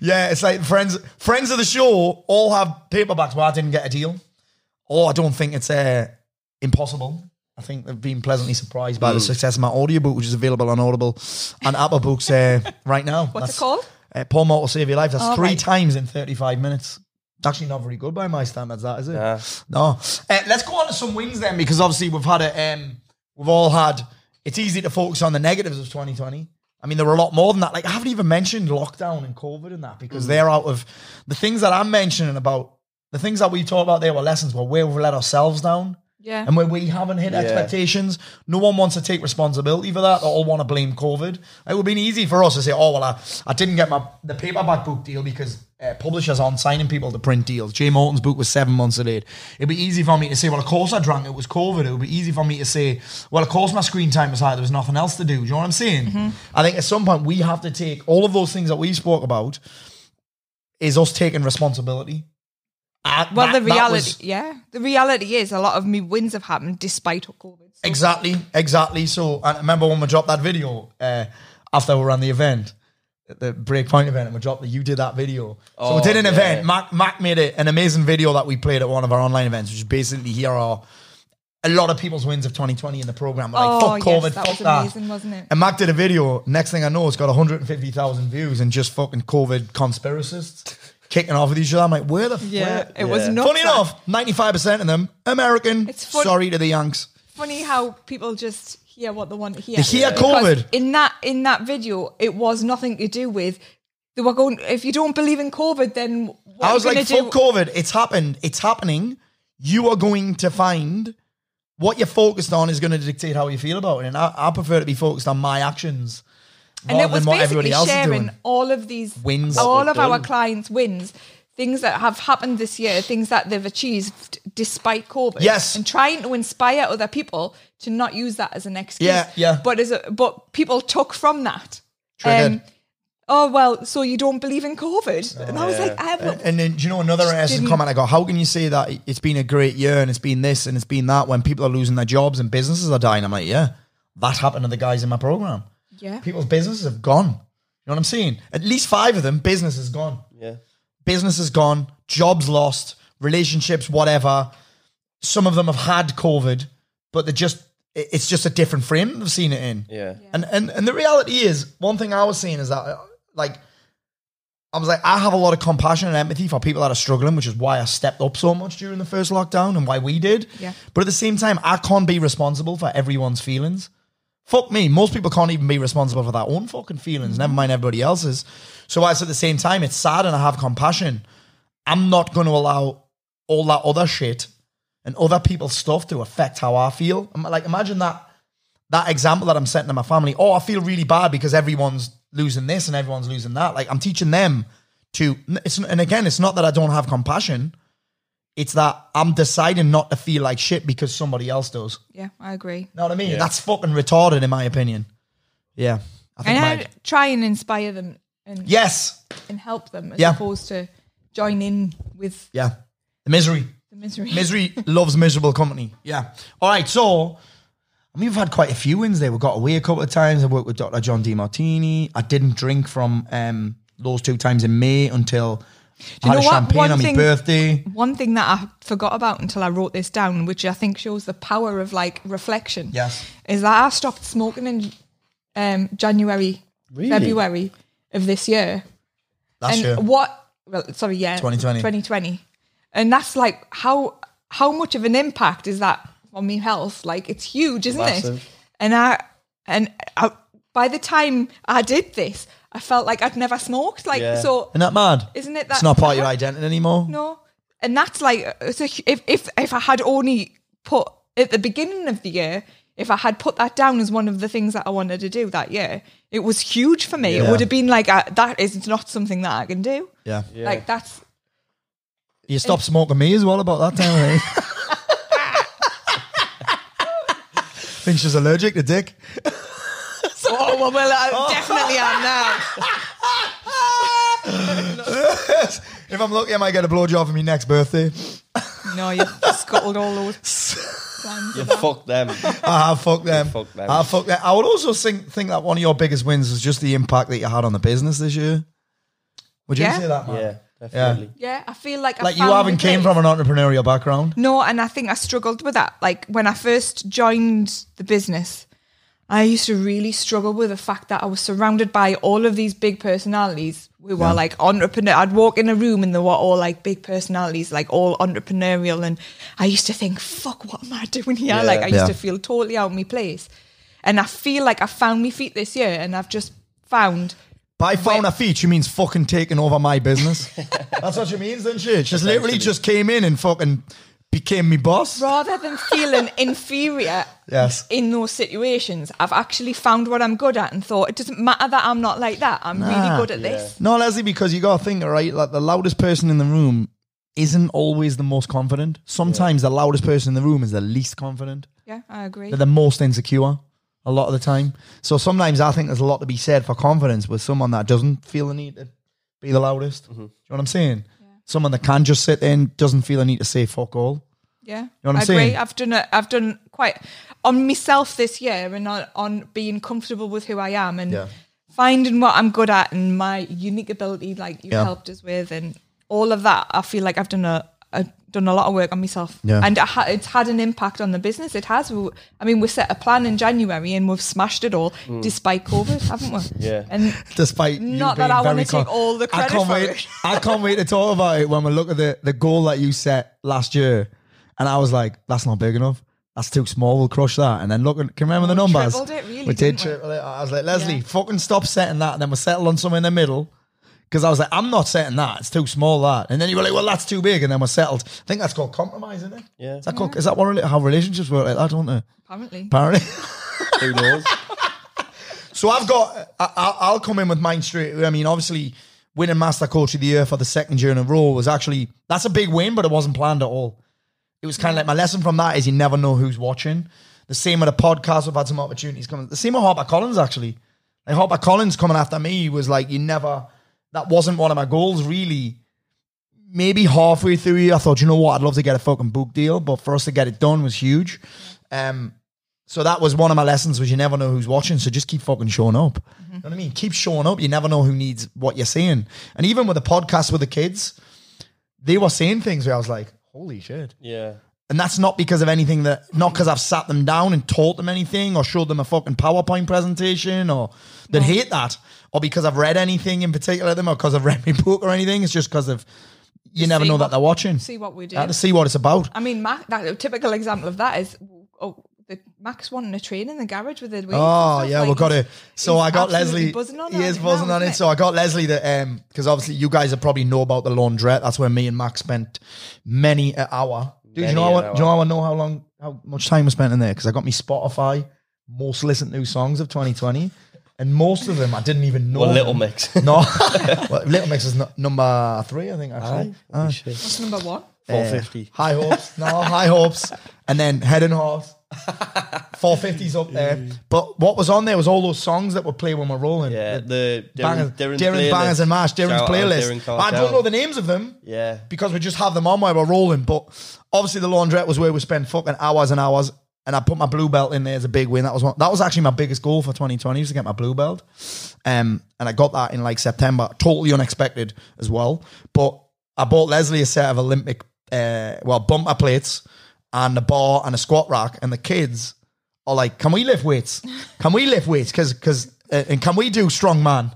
[SPEAKER 6] yeah, it's like friends. Friends of the show all have paperbacks, but I didn't get a deal. Oh, I don't think it's uh, impossible. I think they've been pleasantly surprised by the success of my audiobook, which is available on Audible and Apple Books uh, right now.
[SPEAKER 8] What's
[SPEAKER 6] That's,
[SPEAKER 8] it called?
[SPEAKER 6] Uh, Paul Mort will save your life. That's
[SPEAKER 8] Oh,
[SPEAKER 6] three
[SPEAKER 8] right.
[SPEAKER 6] times in 35 minutes. Actually not very good by my standards, that is it?
[SPEAKER 7] Yeah.
[SPEAKER 6] No. Uh, let's go on to some wins then, because obviously we've had a, um, we've all had. It's easy to focus on the negatives of 2020. I mean, there were a lot more than that. Like I haven't even mentioned lockdown and COVID and that because they're out of the things that I'm mentioning about. The things that we talked about there were lessons were where we've let ourselves down.
[SPEAKER 8] Yeah.
[SPEAKER 6] And when we haven't hit expectations, no one wants to take responsibility for that. They all want to blame COVID. It would have been easy for us to say, oh, well, I, I didn't get my the paperback book deal because uh, publishers aren't signing people to print deals. Jay Morton's book was seven months delayed. It'd be easy for me to say, well, of course I drank, it was COVID. It would be easy for me to say, well, of course my screen time was high, there was nothing else to do. Do you know what I'm saying? I think at some point we have to take all of those things that we spoke about is us taking responsibility. Uh,
[SPEAKER 8] Well,
[SPEAKER 6] that-
[SPEAKER 8] the reality,
[SPEAKER 6] was-
[SPEAKER 8] yeah, the reality is a lot of me wins have happened despite COVID. So
[SPEAKER 6] Exactly, exactly. So I remember when we dropped that video uh, after we ran the event, the Breakpoint event, and we dropped that you did that video. so we
[SPEAKER 7] Oh,
[SPEAKER 6] did an
[SPEAKER 7] yeah.
[SPEAKER 6] event. Mac, Mac made it an amazing video that we played at one of our online events, which is basically here are a lot of people's wins of 2020 in the program. Like
[SPEAKER 8] Oh,
[SPEAKER 6] fuck
[SPEAKER 8] yes,
[SPEAKER 6] COVID,
[SPEAKER 8] that
[SPEAKER 6] fuck
[SPEAKER 8] was
[SPEAKER 6] that.
[SPEAKER 8] amazing, wasn't it?
[SPEAKER 6] And Mac did a video. Next thing I know, it's got 150,000 views and just fucking COVID conspiracists kicking off with each other. I'm like, where the
[SPEAKER 8] yeah,
[SPEAKER 6] where-
[SPEAKER 8] it was
[SPEAKER 7] Yeah.
[SPEAKER 8] nuts.
[SPEAKER 6] Funny enough, 95% of them American.
[SPEAKER 8] It's fun-
[SPEAKER 6] Sorry to the Yanks.
[SPEAKER 8] funny how people just hear what they want to hear.
[SPEAKER 6] They hear
[SPEAKER 8] Because
[SPEAKER 6] COVID.
[SPEAKER 8] in that in that video. It was nothing to do with they were going. If you don't believe in COVID, then what
[SPEAKER 6] I
[SPEAKER 8] are
[SPEAKER 6] was
[SPEAKER 8] you
[SPEAKER 6] like,
[SPEAKER 8] gonna
[SPEAKER 6] fuck
[SPEAKER 8] do?
[SPEAKER 6] COVID. It's happened. It's happening. You are going to find what you're focused on is going to dictate how you feel about it. And I, I prefer to be focused on my actions
[SPEAKER 8] and it was
[SPEAKER 6] than what everybody
[SPEAKER 8] basically
[SPEAKER 6] else is
[SPEAKER 8] sharing
[SPEAKER 6] doing.
[SPEAKER 8] all of these
[SPEAKER 6] Wins.
[SPEAKER 8] all of
[SPEAKER 7] they've
[SPEAKER 8] our clients' wins, things that have happened this year, things that they've achieved despite COVID.
[SPEAKER 6] Yes.
[SPEAKER 8] and trying to inspire other people to not use that as an excuse.
[SPEAKER 6] Yeah, yeah.
[SPEAKER 8] But as a, but people took from that. um, oh well, so you don't believe in COVID? and I was
[SPEAKER 7] yeah.
[SPEAKER 8] like, I
[SPEAKER 6] And, and then, do you know another interesting
[SPEAKER 8] didn't-
[SPEAKER 6] comment I got? How can you say that it's been a great year and it's been this and it's been that when people are losing their jobs and businesses are dying? I'm like, yeah, that happened to the guys in my program.
[SPEAKER 8] Yeah.
[SPEAKER 6] People's businesses have gone. You know what I'm saying? At least five of them, business is gone.
[SPEAKER 7] Yeah.
[SPEAKER 6] business is gone, jobs lost, relationships, whatever. Some of them have had COVID, but they're just it's just a different frame they've seen it in.
[SPEAKER 7] Yeah.
[SPEAKER 6] And and and the reality is, one thing I was seeing is that like I was like, I have a lot of compassion and empathy for people that are struggling, which is why I stepped up so much during the first lockdown and why we did.
[SPEAKER 8] Yeah.
[SPEAKER 6] But at the same time, I can't be responsible for everyone's feelings. Fuck me. Most people can't even be responsible for their own fucking feelings, never mind everybody else's. So whilst at the same time it's sad and I have compassion, I'm not going to allow all that other shit and other people's stuff to affect how I feel. Like, imagine that that example that I'm setting to my family. Oh, I feel really bad because everyone's losing this and everyone's losing that. Like I'm teaching them to. It's and again, it's not that I don't have compassion. It's that I'm deciding not to feel like shit because somebody else does.
[SPEAKER 8] Yeah, I agree.
[SPEAKER 6] Know what I mean? That's fucking retarded, in my opinion. Yeah, I think.
[SPEAKER 8] And
[SPEAKER 6] my-
[SPEAKER 8] I try and inspire them and,
[SPEAKER 6] yes,
[SPEAKER 8] and help them as
[SPEAKER 6] Yeah.
[SPEAKER 8] opposed to join in with
[SPEAKER 6] yeah, the misery.
[SPEAKER 8] the misery.
[SPEAKER 6] Misery loves miserable company. Yeah. All right. So, I mean, we've had quite a few wins there. We got away a couple of times. I worked with Dr. John Demartini. I didn't drink from um, those two times in May until I
[SPEAKER 8] you
[SPEAKER 6] had
[SPEAKER 8] know what?
[SPEAKER 6] champagne
[SPEAKER 8] One
[SPEAKER 6] on my
[SPEAKER 8] thing-
[SPEAKER 6] birthday.
[SPEAKER 8] One thing that I forgot about until I wrote this down, which I think shows the power of like reflection,
[SPEAKER 6] Yes.
[SPEAKER 8] is that I stopped smoking in um, January,
[SPEAKER 7] Really?
[SPEAKER 8] February of this year.
[SPEAKER 6] That's
[SPEAKER 8] and
[SPEAKER 6] true.
[SPEAKER 8] what? Well, sorry, yeah,
[SPEAKER 6] 2020.
[SPEAKER 8] 2020, and that's like how how much of an impact is that on me health? Like it's huge, isn't it? And I and I, by the time I did this, I felt like I'd never smoked. Like
[SPEAKER 7] Yeah.
[SPEAKER 8] so,
[SPEAKER 6] Isn't that mad?
[SPEAKER 8] isn't it that
[SPEAKER 6] It's not part of your identity anymore.
[SPEAKER 8] no, and that's like it's a, if if if I had only put at the beginning of the year, if I had put that down as one of the things that I wanted to do that year, it was huge for me. It
[SPEAKER 6] Yeah.
[SPEAKER 8] would have been like uh that is not something that I can do.
[SPEAKER 6] Yeah.
[SPEAKER 7] Yeah.
[SPEAKER 8] Like that's
[SPEAKER 6] You stopped smoking me as well about that time, I think. think she's allergic to dick.
[SPEAKER 8] Oh well, well I definitely am now.
[SPEAKER 6] if I'm lucky, I might get a blowjob for my next birthday.
[SPEAKER 8] No, you've scuttled all those.
[SPEAKER 7] You fuck them.
[SPEAKER 6] Ah, fuck them.
[SPEAKER 7] Fuck them.
[SPEAKER 6] Ah, fuck them. I would also think think that one of your biggest wins was just the impact that you had on the business this year. Would you
[SPEAKER 8] Yeah.
[SPEAKER 6] say that, man?
[SPEAKER 7] Yeah, definitely.
[SPEAKER 8] Yeah, I feel like I
[SPEAKER 6] Like you haven't came from an entrepreneurial background.
[SPEAKER 8] No, and I think I struggled with that. Like when I first joined the business, I used to really struggle with the fact that I was surrounded by all of these big personalities who were like entrepreneur. I'd walk in a room and they were all like big personalities, like all entrepreneurial. And I used to think, fuck, what am I doing here?
[SPEAKER 7] Yeah.
[SPEAKER 8] Like I used
[SPEAKER 6] Yeah.
[SPEAKER 8] to feel totally out of my place. And I feel like I found my feet this year and I've just found
[SPEAKER 6] By found a feat, she means fucking taking over my business. That's what she means, doesn't she? She's literally just came in and fucking became me boss.
[SPEAKER 8] rather than feeling inferior
[SPEAKER 6] Yes.
[SPEAKER 8] in those situations, I've actually found what I'm good at and thought it doesn't matter that I'm not like that. I'm really good at this.
[SPEAKER 6] No, Leslie, because you got to think, right? Like the loudest person in the room isn't always the most confident. Sometimes the loudest person in the room is the least confident.
[SPEAKER 8] Yeah, I agree.
[SPEAKER 6] They're the most insecure a lot of the time. So sometimes I think there's a lot to be said for confidence with someone that doesn't feel the need to be the loudest.
[SPEAKER 7] Mm-hmm.
[SPEAKER 6] Do you know what I'm saying? Someone that can just sit in, doesn't feel the need to say fuck all.
[SPEAKER 8] Yeah, you
[SPEAKER 6] know what I'm
[SPEAKER 8] I agree.
[SPEAKER 6] saying?
[SPEAKER 8] I've done it. I've done quite on myself this year and on, on being comfortable with who I am and
[SPEAKER 6] Yeah.
[SPEAKER 8] finding what I'm good at and my unique ability, like you
[SPEAKER 6] Yeah.
[SPEAKER 8] helped us with, and all of that. I feel like I've done a. a done a lot of work on myself
[SPEAKER 6] Yeah.
[SPEAKER 8] and it ha- it's had an impact on the business it has We- i mean we set a plan in january and we've smashed it all mm. despite covid haven't we
[SPEAKER 7] Yeah.
[SPEAKER 8] and
[SPEAKER 6] Despite
[SPEAKER 8] Not that I wanna
[SPEAKER 6] very
[SPEAKER 8] take all the credit I
[SPEAKER 6] can't
[SPEAKER 8] for
[SPEAKER 6] wait.
[SPEAKER 8] it.
[SPEAKER 6] I can't wait to talk about it when we look at the, the goal that you set last year. And I was like, that's not big enough. That's too small. We'll crush that. And then look at, can you remember the
[SPEAKER 8] Oh, we
[SPEAKER 6] numbers?
[SPEAKER 8] it, really,
[SPEAKER 6] we did
[SPEAKER 8] we?
[SPEAKER 6] triple it. I was like, Leslie,
[SPEAKER 8] Yeah.
[SPEAKER 6] fucking stop setting that. And then we settled on somewhere in the middle. Because I was like, I'm not setting that. It's too small, that. And then you were like, well, that's too big. And then we're settled. I think that's called compromise, isn't it?
[SPEAKER 7] Yeah.
[SPEAKER 6] Is that, called, is that what, rela- how relationships work like that, don't they?
[SPEAKER 8] apparently
[SPEAKER 6] Apparently.
[SPEAKER 7] Who knows?
[SPEAKER 6] So I've got. I, I- I'll come in with mine straight. I mean, obviously, winning Master Coach of the Year for the second year in a row was actually that's a big win, but it wasn't planned at all. It was kind of like my lesson from that is you never know who's watching. The same with the podcast. We've had some opportunities coming. The same with Harper Collins actually. Like Harper Collins coming after me was like you never. That wasn't one of my goals really. Maybe halfway through here, I thought, you know what, I'd love to get a fucking book deal, but for us to get it done was huge. Um, so that was one of my lessons was you never know who's watching. So just keep fucking showing up. You know what I mean? Keep showing up. You never know who needs what you're saying. And even with the podcast with the kids, they were saying things where I was like, holy shit.
[SPEAKER 7] Yeah.
[SPEAKER 6] And that's not because of anything that, not because I've sat them down and taught them anything or showed them a fucking PowerPoint presentation or that hate that or because I've read anything in particular to them or because I've read my book or anything. It's just because of, you never know
[SPEAKER 8] what-
[SPEAKER 6] that they're watching.
[SPEAKER 8] see what we do.
[SPEAKER 6] I to see what it's about.
[SPEAKER 8] I mean, Mac, that, a typical example of that is oh, the Max wanting a train in the garage with the
[SPEAKER 6] Oh yeah,
[SPEAKER 8] like,
[SPEAKER 6] we've got it. So I got Leslie.
[SPEAKER 8] buzzing on
[SPEAKER 6] he is
[SPEAKER 8] now,
[SPEAKER 6] buzzing on
[SPEAKER 8] isn't
[SPEAKER 6] it. So I got Leslie that um because obviously you guys have probably know about the laundrette. That's where me and Max spent many an hour. Dude, do you know
[SPEAKER 7] an
[SPEAKER 6] how, do you know
[SPEAKER 7] hour.
[SPEAKER 6] how I know how long how much time we spent in there? Because I got me Spotify most listened to songs of 2020, and most of them I didn't even know.
[SPEAKER 7] Well, Little. Mix.
[SPEAKER 6] No, well, Little Mix is no, number three, I think. Actually,
[SPEAKER 7] Aye.
[SPEAKER 6] Aye.
[SPEAKER 8] What's number one?
[SPEAKER 7] 450.
[SPEAKER 6] Uh, high hopes. No, high hopes. And then head and horse. 450's up there. But what was on there was all those songs that were play when we're rolling.
[SPEAKER 7] Yeah, the Darren,
[SPEAKER 6] Bangers,
[SPEAKER 7] Darren's,
[SPEAKER 6] Darren's
[SPEAKER 7] playlist.
[SPEAKER 6] Bangers and Mash, Darren's
[SPEAKER 7] Shout
[SPEAKER 6] playlist.
[SPEAKER 7] Darren
[SPEAKER 6] I don't know the names of them
[SPEAKER 7] Yeah.
[SPEAKER 6] because we just have them on while we're rolling. But obviously, the laundrette was where we spent fucking hours and hours. And I put my blue belt in there as a big win. That was one, that was actually my biggest goal for 2020 was to get my blue belt. Um, and I got that in like September, totally unexpected as well. But I bought Leslie a set of Olympic, uh, well, bumper plates and a bar and a squat rack. And the kids are like, "Can we lift weights? Can we lift weights? Because because uh, and can we do strongman?"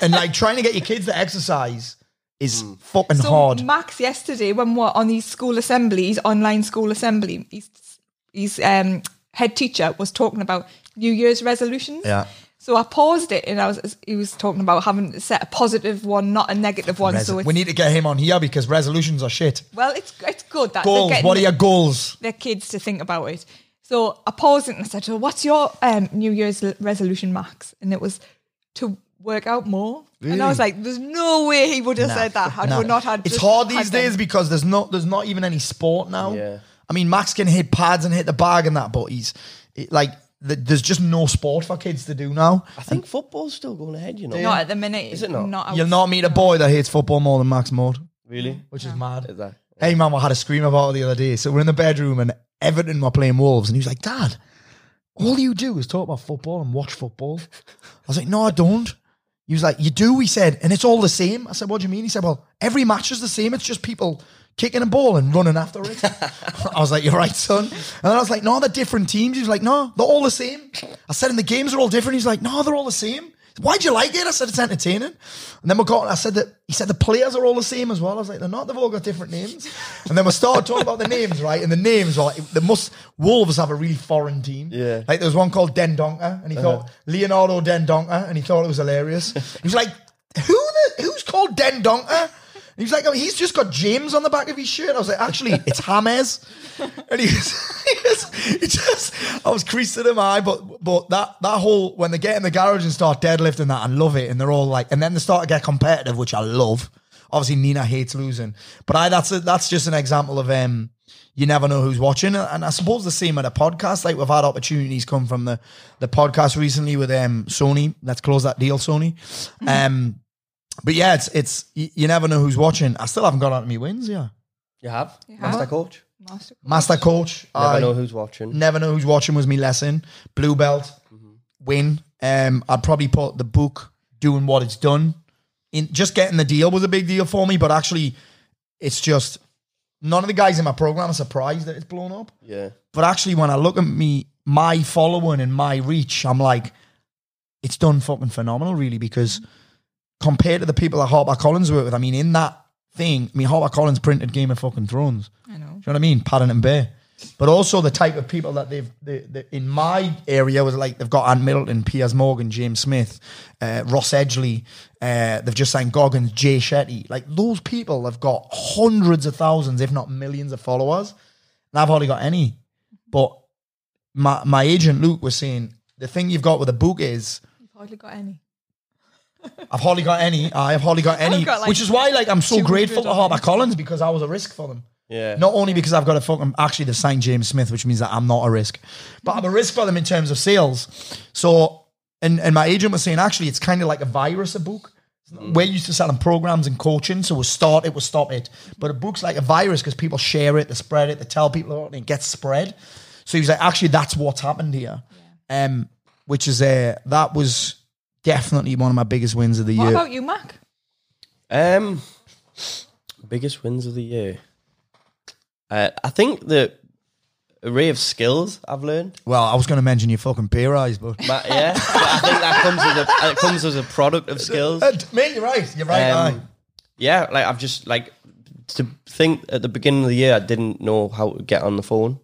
[SPEAKER 6] and like trying to get your kids to exercise is fucking
[SPEAKER 8] So
[SPEAKER 6] hard.
[SPEAKER 8] Max yesterday, when we're on his school assembly, his online school assembly, his, his um, head teacher was talking about New Year's resolutions.
[SPEAKER 6] Yeah.
[SPEAKER 8] So I paused it and I was he was talking about having to set a positive one, not a negative one.
[SPEAKER 6] Res-
[SPEAKER 8] so
[SPEAKER 6] we need to get him on here because resolutions are shit.
[SPEAKER 8] well, it's it's good that
[SPEAKER 6] Goals.
[SPEAKER 8] they're
[SPEAKER 6] What are your goals?
[SPEAKER 8] their kids to think about it. So I paused it and I said, well, "What's your um, New Year's l- resolution, Max?" And it was to work out more. And I was like, "There's no way he would have said that had
[SPEAKER 6] Nah.
[SPEAKER 8] we not had."
[SPEAKER 6] It's hard
[SPEAKER 8] had
[SPEAKER 6] these
[SPEAKER 8] them.
[SPEAKER 6] days because there's not there's not even any sport now.
[SPEAKER 7] Yeah.
[SPEAKER 6] I mean, Max can hit pads and hit the bag and that, but he's it, like th- there's just no sport for kids to do now.
[SPEAKER 7] I think football's still going ahead, you know.
[SPEAKER 8] Not at the minute.
[SPEAKER 7] Is it not?
[SPEAKER 8] not
[SPEAKER 6] You'll not meet a boy that hates football more than Max Mort,
[SPEAKER 7] Really?
[SPEAKER 6] which is mad.
[SPEAKER 7] Is that?
[SPEAKER 6] Hey man, I had a scream about it the other day. So we're in the bedroom and Everton were playing Wolves, and he was like, Dad, all you do is talk about football and watch football. I was like, No, I don't. He was like, You do, he said, and it's all the same. I said, What do you mean? He said, Well, every match is the same. It's just people kicking a ball and running after it. I was like, You're right, son. And then I was like, No, they're different teams. He was like, No, they're all the same. I said, And the games are all different. He's like, No, they're all the same. Why'd you like it? I said, It's entertaining. And then we got, I said that, he said, The players are all the same as well. I was like, They're not. They've all got different names. And then we started talking about the names, right? And the names were like, the must, Wolves have a really foreign team.
[SPEAKER 7] Yeah.
[SPEAKER 6] Like there was one called Dendoncker, and he uh-huh. thought Leonardo Dendoncker, and he thought it was hilarious. He was like, "Who the who's called Dendoncker?" And he was like, "Oh, he's just got James on the back of his shirt." I was like, "Actually, it's James." And he was, he was, he just, I was creasing in my eye, but but that that whole when they get in the garage and start deadlifting that, I love it, and they're all like, and then they start to get competitive, which I love. Obviously, Nina hates losing, but I that's a, that's just an example of um you never know who's watching. And I suppose the same at a podcast. Like we've had opportunities come from the the podcast recently with um Sony. Let's close that deal, Sony. Um, but yeah, it's it's you, you never know who's watching. I still haven't got out of me wins. Yeah,
[SPEAKER 7] You have?
[SPEAKER 8] have.
[SPEAKER 7] Master coach?
[SPEAKER 8] Master.
[SPEAKER 6] master coach.
[SPEAKER 7] Never
[SPEAKER 6] I
[SPEAKER 7] know who's watching.
[SPEAKER 6] never know who's watching was me lesson. Blue belt, win. Um, I'd probably put the book doing what it's done. In just getting the deal was a big deal for me, but actually, it's just none of the guys in my program are surprised that it's blown up.
[SPEAKER 7] Yeah.
[SPEAKER 6] But actually, when I look at me, my following and my reach, I'm like, it's done fucking phenomenal, really, because compared to the people that Harper Collins work with, I mean, in that thing, I mean, Harper Collins printed Game of fucking Thrones.
[SPEAKER 8] I know.
[SPEAKER 6] Do you know what I mean? Paddington and Bear. But also the type of people that they've, they, they, in my area was like, they've got Ant Middleton, Piers Morgan, James Smith, uh, Ross Edgley, uh, they've just signed Goggins, Jay Shetty. Like those people have got hundreds of thousands, if not millions of followers. And I've hardly got any. But my, my agent Luke was saying, the thing you've got with a book is,
[SPEAKER 8] You've hardly got any.
[SPEAKER 6] I've hardly got any. I've hardly got any,
[SPEAKER 8] got, like,
[SPEAKER 6] which is why, like, I'm so grateful to
[SPEAKER 8] on
[SPEAKER 6] Harper. Collins because I was a risk for them.
[SPEAKER 7] Yeah.
[SPEAKER 6] Not only because I've got a fucking actually they've signed James Smith, which means that I'm not a risk, but I'm a risk for them in terms of sales. So, and and my agent was saying actually it's kind of like a virus, a book. We're used to selling programs and coaching, so we'll start it, we'll stop it. But a book's like a virus because people share it, they spread it, they tell people about it, and it gets spread. So he was like, actually, that's what's happened here. Um, which is uh, that was definitely one of my biggest wins of the year.
[SPEAKER 8] What
[SPEAKER 6] year.
[SPEAKER 8] about you, Mac?
[SPEAKER 7] Um, biggest wins of the year. Uh, I think the array of skills I've learned.
[SPEAKER 6] well, I was going to mention your fucking pay rise, but
[SPEAKER 7] Ma- yeah, but I think that comes as a it comes as a product of skills.
[SPEAKER 6] Uh, mate, you're right. You're right. aye.
[SPEAKER 7] Um, yeah, like I've just like to think at the beginning of the year I didn't know how to get on the phone,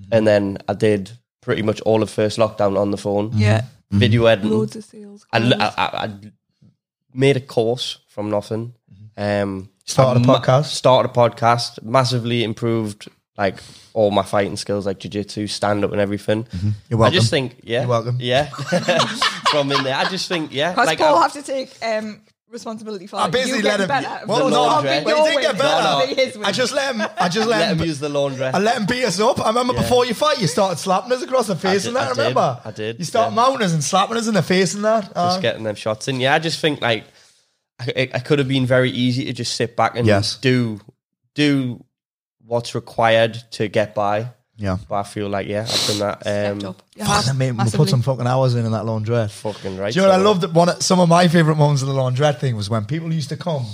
[SPEAKER 6] Mm-hmm.
[SPEAKER 7] and then I did pretty much all of first lockdown on the phone.
[SPEAKER 8] Yeah.
[SPEAKER 6] Mm-hmm.
[SPEAKER 7] Video editing.
[SPEAKER 8] Loads of sales.
[SPEAKER 7] I. I, I, I made a course from nothing. Um,
[SPEAKER 6] Started a
[SPEAKER 7] I ma-
[SPEAKER 6] podcast?
[SPEAKER 7] Started a podcast. Massively improved like all my fighting skills, like jiu-jitsu, stand up, and everything.
[SPEAKER 6] Mm-hmm. You're welcome.
[SPEAKER 7] I just think, yeah,
[SPEAKER 6] You're welcome.
[SPEAKER 7] Yeah, from in there, I just think, yeah,
[SPEAKER 8] Because
[SPEAKER 7] like
[SPEAKER 8] Paul
[SPEAKER 7] I-
[SPEAKER 8] have to take um, responsibility for
[SPEAKER 6] I
[SPEAKER 8] it.
[SPEAKER 6] basically
[SPEAKER 8] you
[SPEAKER 6] let
[SPEAKER 8] getting
[SPEAKER 6] him.
[SPEAKER 8] better.
[SPEAKER 6] Well,
[SPEAKER 8] So
[SPEAKER 6] no,
[SPEAKER 8] it'll
[SPEAKER 7] laundrette.
[SPEAKER 8] be
[SPEAKER 6] well,
[SPEAKER 8] your
[SPEAKER 6] he did get
[SPEAKER 8] win,
[SPEAKER 6] better.
[SPEAKER 8] it'll be his win.
[SPEAKER 6] I just let him. I just let,
[SPEAKER 7] let
[SPEAKER 6] him.
[SPEAKER 7] him use the laundrette.
[SPEAKER 6] I let him beat us up. I remember before you fight, you started slapping us across the face
[SPEAKER 7] did-
[SPEAKER 6] and that.
[SPEAKER 7] I did.
[SPEAKER 6] remember?
[SPEAKER 7] I did,
[SPEAKER 6] You start
[SPEAKER 7] yeah.
[SPEAKER 6] mounting us and slapping us in the face and that. Uh,
[SPEAKER 7] just getting them shots in. Yeah, I just think like I, I could have been very easy to just sit back and
[SPEAKER 6] Yes.
[SPEAKER 7] do do what's required to get by.
[SPEAKER 6] Yeah.
[SPEAKER 7] But I feel like yeah, I've done that.
[SPEAKER 8] Stepped
[SPEAKER 7] Um,
[SPEAKER 8] up. You
[SPEAKER 6] Fuck, mate, we put
[SPEAKER 8] massively.
[SPEAKER 6] some fucking hours in in that laundrette.
[SPEAKER 7] fucking right.
[SPEAKER 6] Do you know what I
[SPEAKER 7] so-
[SPEAKER 6] loved? One of, some of my favorite moments of the laundrette thing was when people used to come,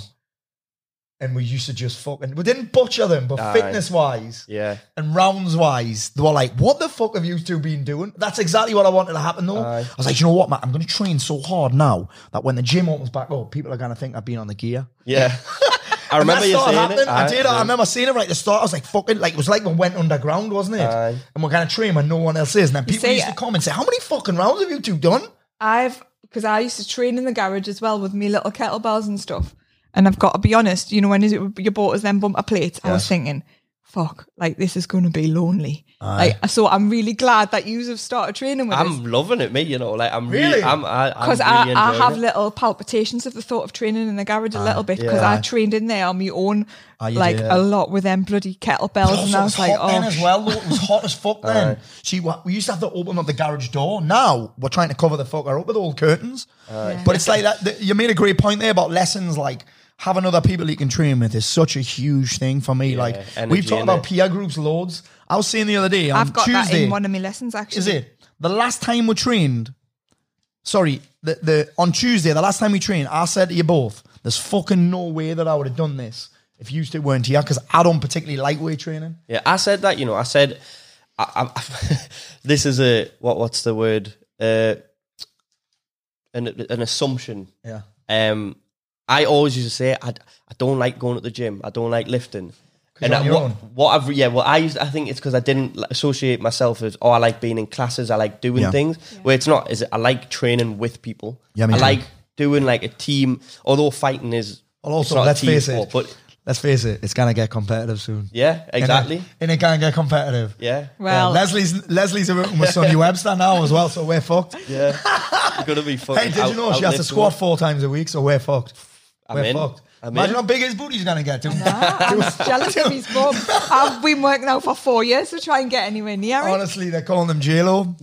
[SPEAKER 6] and we used to just fucking. We didn't butcher them, but
[SPEAKER 7] Aye.
[SPEAKER 6] fitness wise
[SPEAKER 7] Yeah,
[SPEAKER 6] and rounds wise, they were like, "What the fuck have you two been doing?" That's exactly what I wanted to happen though.
[SPEAKER 7] Aye.
[SPEAKER 6] I was like, "You know what, Matt? I'm going to train so hard now that when the gym opens back up, people are going to think I've been on the gear."
[SPEAKER 7] yeah. I remember you
[SPEAKER 6] started
[SPEAKER 7] saying
[SPEAKER 6] happening.
[SPEAKER 7] it.
[SPEAKER 6] I did. I remember seeing it right at the start. I was like, fucking, like, it was like we went underground, wasn't it?
[SPEAKER 7] Aye.
[SPEAKER 6] And we're going to train when no one else is. And then people
[SPEAKER 8] see
[SPEAKER 6] used to come and say, how many fucking rounds have you two done?
[SPEAKER 8] I've because I used to train in the garage as well with me little kettlebells and stuff. And I've got to be honest, you know, when you you bought us them bumper plates, I was thinking, fuck, like this is going to be lonely. Like, so I'm really glad that you have started training with us.
[SPEAKER 7] I'm loving it, me. You know, like I'm
[SPEAKER 6] Really?
[SPEAKER 7] really, I'm, I, I'm really
[SPEAKER 8] I, I have
[SPEAKER 7] it.
[SPEAKER 8] little palpitations of the thought of training in the garage a little bit because
[SPEAKER 6] yeah.
[SPEAKER 8] I trained in there on my own,
[SPEAKER 6] Ah, you
[SPEAKER 8] like
[SPEAKER 6] did, yeah.
[SPEAKER 8] a lot with them bloody kettlebells, and I was
[SPEAKER 6] was
[SPEAKER 8] like,
[SPEAKER 6] hot then
[SPEAKER 8] oh,
[SPEAKER 6] as well. Though. It was hot as fuck then. See, what we used to have to open up the garage door. Now we're trying to cover the fucker up with old curtains. But it's like that. the- you made a great point there about lessons. Like having other people you can train with is such a huge thing for me. like we've talked about
[SPEAKER 7] innit?
[SPEAKER 6] peer groups loads. I was saying the other day on
[SPEAKER 8] I've got that in one of my lessons actually.
[SPEAKER 6] is it the last time we trained? Sorry, the the on Tuesday, the last time we trained, I said to you both, "There's fucking no way that I would have done this if you two weren't here because I don't particularly like weight training."
[SPEAKER 7] Yeah, I said that. You know, I said I, I, this is a what? What's the word? Uh, an an assumption.
[SPEAKER 6] Yeah.
[SPEAKER 7] Um, I always used to say I, I don't like going to the gym. I don't like lifting.
[SPEAKER 6] you're on
[SPEAKER 7] I-
[SPEAKER 6] your
[SPEAKER 7] what,
[SPEAKER 6] own.
[SPEAKER 7] what I've yeah, well, I used I think it's because I didn't associate myself as oh I like being in classes. I like doing
[SPEAKER 6] Yeah.
[SPEAKER 7] things. Where it's not is it, I like training with people.
[SPEAKER 6] Yeah, me
[SPEAKER 7] I
[SPEAKER 6] too.
[SPEAKER 7] like doing like a team. Although fighting is
[SPEAKER 6] Well, also,
[SPEAKER 7] not a
[SPEAKER 6] let's
[SPEAKER 7] team
[SPEAKER 6] face
[SPEAKER 7] sport,
[SPEAKER 6] it.
[SPEAKER 7] but
[SPEAKER 6] Let's face it, it's gonna get competitive soon.
[SPEAKER 7] yeah, exactly.
[SPEAKER 6] And it, can get competitive.
[SPEAKER 7] Yeah,
[SPEAKER 8] Well,
[SPEAKER 6] Yeah, Leslie's Leslie's working with Sonny Webster now as well, so we're fucked.
[SPEAKER 7] yeah. You're gonna be fucking.
[SPEAKER 6] Hey, did you
[SPEAKER 7] out-
[SPEAKER 6] know she has to
[SPEAKER 7] outlifting
[SPEAKER 6] squat four times a week, so we're fucked.
[SPEAKER 7] I'm
[SPEAKER 6] we're
[SPEAKER 7] in.
[SPEAKER 6] fucked.
[SPEAKER 7] I'm
[SPEAKER 6] Imagine
[SPEAKER 7] in.
[SPEAKER 6] how big his booty's gonna get to.
[SPEAKER 8] I'm jealous of his bum. I've been working out for four years to try and get anywhere near it.
[SPEAKER 6] Honestly, they're calling them J-Lo.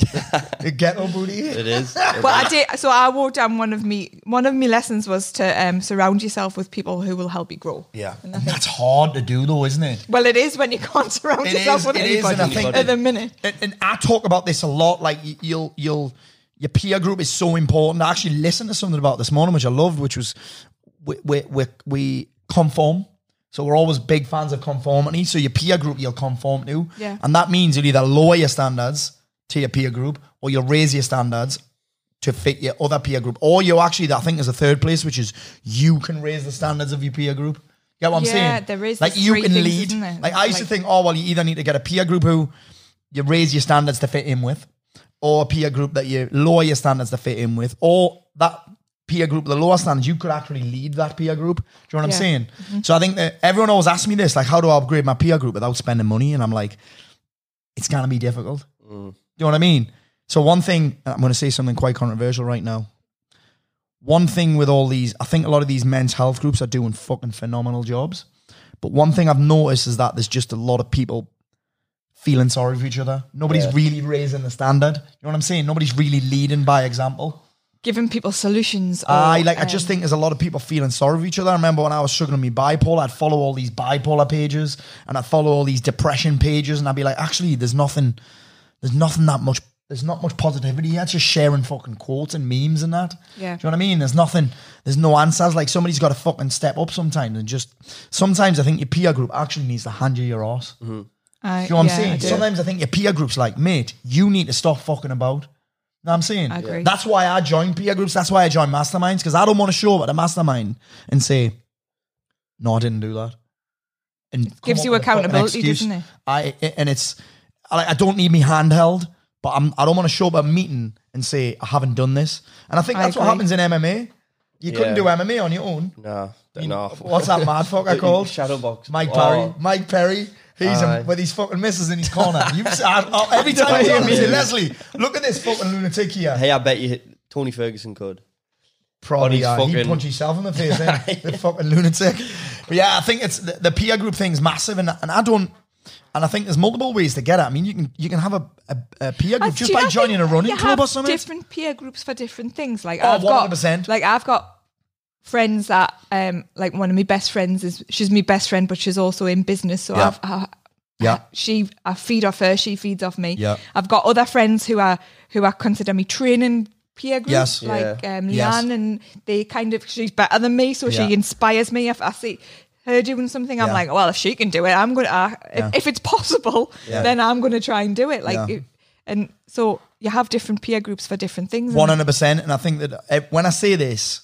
[SPEAKER 6] the ghetto booty.
[SPEAKER 7] It is.
[SPEAKER 8] But I did. So I wrote down one of me. One of my lessons was to um, surround yourself with people who will help you grow.
[SPEAKER 6] Yeah.
[SPEAKER 8] And I think-
[SPEAKER 6] That's hard to do though, isn't it?
[SPEAKER 8] Well, it is when you can't surround
[SPEAKER 6] It
[SPEAKER 8] yourself
[SPEAKER 6] is,
[SPEAKER 8] with
[SPEAKER 6] it is,
[SPEAKER 8] anybody
[SPEAKER 6] and I think-
[SPEAKER 8] at the minute.
[SPEAKER 6] And, and I talk about this a lot. Like y- you'll, you'll, your peer group is so important. I actually listened to something about this morning, which I loved, which was we we we, we conform. So we're always big fans of conformity. So your peer group you'll conform to,
[SPEAKER 8] Yeah.
[SPEAKER 6] and that means you'll either lower your standards to your peer group, or you'll raise your standards to fit your other peer group, or you actually I think there's a third place, which is you can raise the standards of your peer group. Get what I'm
[SPEAKER 8] Yeah,
[SPEAKER 6] saying?
[SPEAKER 8] there is
[SPEAKER 6] like you can
[SPEAKER 8] things,
[SPEAKER 6] lead. Like I used to think, oh well, you either need to get a peer group who you raise your standards to fit in with, or a peer group that you lower your standards to fit in with, or that peer group, the lower standards, you could actually lead that peer group. Do you know what I'm
[SPEAKER 8] Yeah.
[SPEAKER 6] saying? Mm-hmm. So I think that everyone always asks me this, like, how do I upgrade my peer group without spending money? And I'm like, it's gonna be difficult. Mm. Do you know what I mean? So one thing, I'm gonna say something quite controversial right now. One thing with all these, I think a lot of these men's health groups are doing fucking phenomenal jobs. But one thing I've noticed is that there's just a lot of people feeling sorry for each other. Nobody's
[SPEAKER 7] Yeah.
[SPEAKER 6] really raising the standard. You know what I'm saying? Nobody's really leading by example.
[SPEAKER 8] Giving people solutions. Or,
[SPEAKER 6] I like. I just
[SPEAKER 8] um,
[SPEAKER 6] think there's a lot of people feeling sorry for each other. I remember when I was struggling with my bipolar, I'd follow all these bipolar pages and I'd follow all these depression pages, and I'd be like, actually, there's nothing. There's nothing that much. There's not much positivity. here. It's just sharing fucking quotes and memes and that.
[SPEAKER 8] Yeah.
[SPEAKER 6] Do you know what I mean? There's nothing. There's no answers. Like somebody's got to fucking step up sometimes and just. Sometimes I think your peer group actually needs to hand you your ass.
[SPEAKER 8] I,
[SPEAKER 6] You know what I'm
[SPEAKER 8] yeah, I
[SPEAKER 6] saying? Sometimes I think your peer group's like, mate, you need to stop fucking about. Know what I'm saying?
[SPEAKER 8] I agree.
[SPEAKER 6] That's why I join peer groups. That's why I join masterminds because I don't want to show up at a mastermind and say, no, I didn't do that. And come
[SPEAKER 8] gives you
[SPEAKER 6] with a fucking
[SPEAKER 8] accountability, doesn't it?
[SPEAKER 6] I and it's I, I don't need me handheld, but I'm I don't want to show up at a meeting and say I haven't done this. And I think
[SPEAKER 8] I
[SPEAKER 6] that's what happens in MMA. You couldn't
[SPEAKER 7] Yeah.
[SPEAKER 6] do MMA on your own.
[SPEAKER 7] No,
[SPEAKER 6] You-
[SPEAKER 7] no.
[SPEAKER 6] What's that mad fucker called?
[SPEAKER 7] Shadowbox.
[SPEAKER 6] Mike
[SPEAKER 7] Oh.
[SPEAKER 6] Perry. Mike Perry. He's
[SPEAKER 7] Aye.
[SPEAKER 6] a, with his fucking misses in his corner. You, I, I, every time I hear him, I say, Leslie, look at this fucking lunatic here.
[SPEAKER 7] Hey, I bet you hit Tony Ferguson could.
[SPEAKER 6] Probably,
[SPEAKER 7] he's
[SPEAKER 6] uh, he'd
[SPEAKER 7] fucking-
[SPEAKER 6] punch himself in the face, eh? the fucking lunatic. But yeah, I think it's the, the peer group thing's massive, and and I don't. And I think there's multiple ways to get it. I mean, you can you can have a, a, a peer group
[SPEAKER 8] do
[SPEAKER 6] just by joining a running
[SPEAKER 8] you
[SPEAKER 6] club
[SPEAKER 8] have
[SPEAKER 6] or something.
[SPEAKER 8] Different peer groups for different things. Like
[SPEAKER 6] Oh,
[SPEAKER 8] I've got,
[SPEAKER 6] 100%.
[SPEAKER 8] like I've got friends that, um, like one of my best friends is she's my best friend, but she's also in business. So
[SPEAKER 6] Yeah.
[SPEAKER 8] I've, I,
[SPEAKER 6] Yeah.
[SPEAKER 8] she I feed off her, she feeds off me.
[SPEAKER 6] Yeah.
[SPEAKER 8] I've got other friends who are who are consider me training peer group,
[SPEAKER 6] Yes.
[SPEAKER 8] like um,
[SPEAKER 6] Yes.
[SPEAKER 8] And they kind of she's better than me, so
[SPEAKER 6] Yeah.
[SPEAKER 8] she inspires me. If I see her doing something, I'm
[SPEAKER 6] Yeah.
[SPEAKER 8] like, well, if she can do it, I'm gonna. Uh,
[SPEAKER 6] Yeah.
[SPEAKER 8] if, if it's possible,
[SPEAKER 6] Yeah.
[SPEAKER 8] then I'm gonna try and do it. Like,
[SPEAKER 6] Yeah.
[SPEAKER 8] it- and so you have different peer groups for different things. and-
[SPEAKER 6] One hundred percent. And I think that eh, when I say this,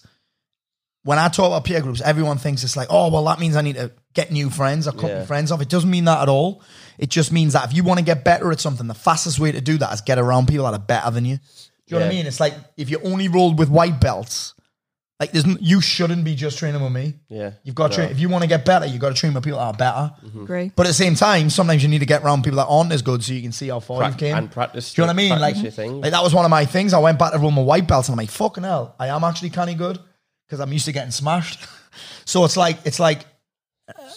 [SPEAKER 6] when I talk about peer groups, everyone thinks it's like, oh, well, that means I need to get new friends or cut
[SPEAKER 7] Yeah.
[SPEAKER 6] my friends off. It doesn't mean that at all. It just means that if you want to get better at something, the fastest way to do that is get around people that are better than you. Do you know what I
[SPEAKER 7] Yeah.
[SPEAKER 6] mean? It's like if you only rolled with white belts, like there's n- you shouldn't be just training with me.
[SPEAKER 7] Yeah.
[SPEAKER 6] You've got to
[SPEAKER 7] No.
[SPEAKER 6] train if you want to get better, you've got to train with people that are better.
[SPEAKER 8] Agree.
[SPEAKER 6] But at the same time, sometimes you need to get around people that aren't as good so you can see how far
[SPEAKER 7] Prac-
[SPEAKER 6] you've came.
[SPEAKER 7] and practice-
[SPEAKER 6] Do you know what I mean? Like,
[SPEAKER 7] your thing.
[SPEAKER 6] like that was one of my things. I went back to run my white belts and I'm like, fucking hell, I am actually kind of good because I'm used to getting smashed. so it's like, it's like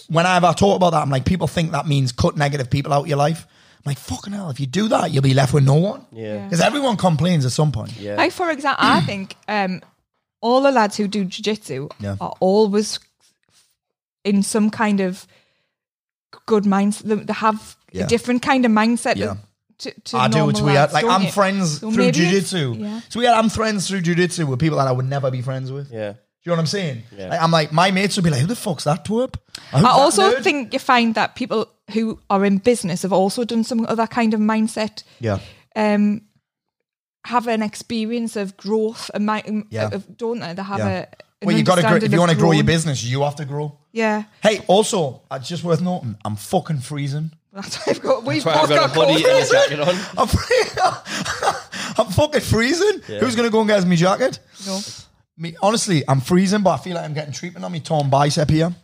[SPEAKER 6] whenever I talk about that, I'm like, people think that means cut negative people out of your life. I'm like, fucking hell, if you do that, you'll be left with no one.
[SPEAKER 7] Yeah.
[SPEAKER 6] Because everyone complains at some point.
[SPEAKER 7] Yeah.
[SPEAKER 8] Like for example, I think um, all the lads who do jiu-jitsu
[SPEAKER 6] Yeah.
[SPEAKER 8] are always in some kind of good mindset. They, they have
[SPEAKER 6] Yeah.
[SPEAKER 8] a different kind of mindset.
[SPEAKER 6] Yeah.
[SPEAKER 8] To, to
[SPEAKER 6] I do. It's
[SPEAKER 8] normal
[SPEAKER 6] weird.
[SPEAKER 8] lads,
[SPEAKER 6] Like
[SPEAKER 8] don't
[SPEAKER 6] I'm
[SPEAKER 8] you?
[SPEAKER 6] friends
[SPEAKER 8] So
[SPEAKER 6] through
[SPEAKER 8] maybe it's-
[SPEAKER 6] jujitsu.
[SPEAKER 8] Yeah.
[SPEAKER 6] It's weird. I'm friends through jujitsu with people that I would never be friends with.
[SPEAKER 7] Yeah.
[SPEAKER 6] Do you know what I'm saying?
[SPEAKER 7] Yeah.
[SPEAKER 6] Like, I'm like, my mates would be like, who the fuck's that twerp? Who's
[SPEAKER 8] I also
[SPEAKER 6] nerd?
[SPEAKER 8] think you find that people who are in business have also done some other kind of mindset.
[SPEAKER 6] Yeah.
[SPEAKER 8] Um, have an experience of growth, and mi-
[SPEAKER 6] Yeah.
[SPEAKER 8] of, don't they? They have
[SPEAKER 6] Yeah.
[SPEAKER 8] a.
[SPEAKER 6] Well, you got to grow. If you want to grow your business, you have to grow.
[SPEAKER 8] Yeah,
[SPEAKER 6] Hey, also, it's just worth noting, I'm fucking freezing.
[SPEAKER 8] that's why I've got. We've
[SPEAKER 7] That's why I've
[SPEAKER 8] both
[SPEAKER 7] got a
[SPEAKER 8] got cold.
[SPEAKER 7] and jacket on.
[SPEAKER 6] I'm, free- I'm fucking freezing. Who's going to go and get us me jacket?
[SPEAKER 8] No.
[SPEAKER 6] Me, honestly, I'm freezing, but I feel like I'm getting treatment on me torn bicep here.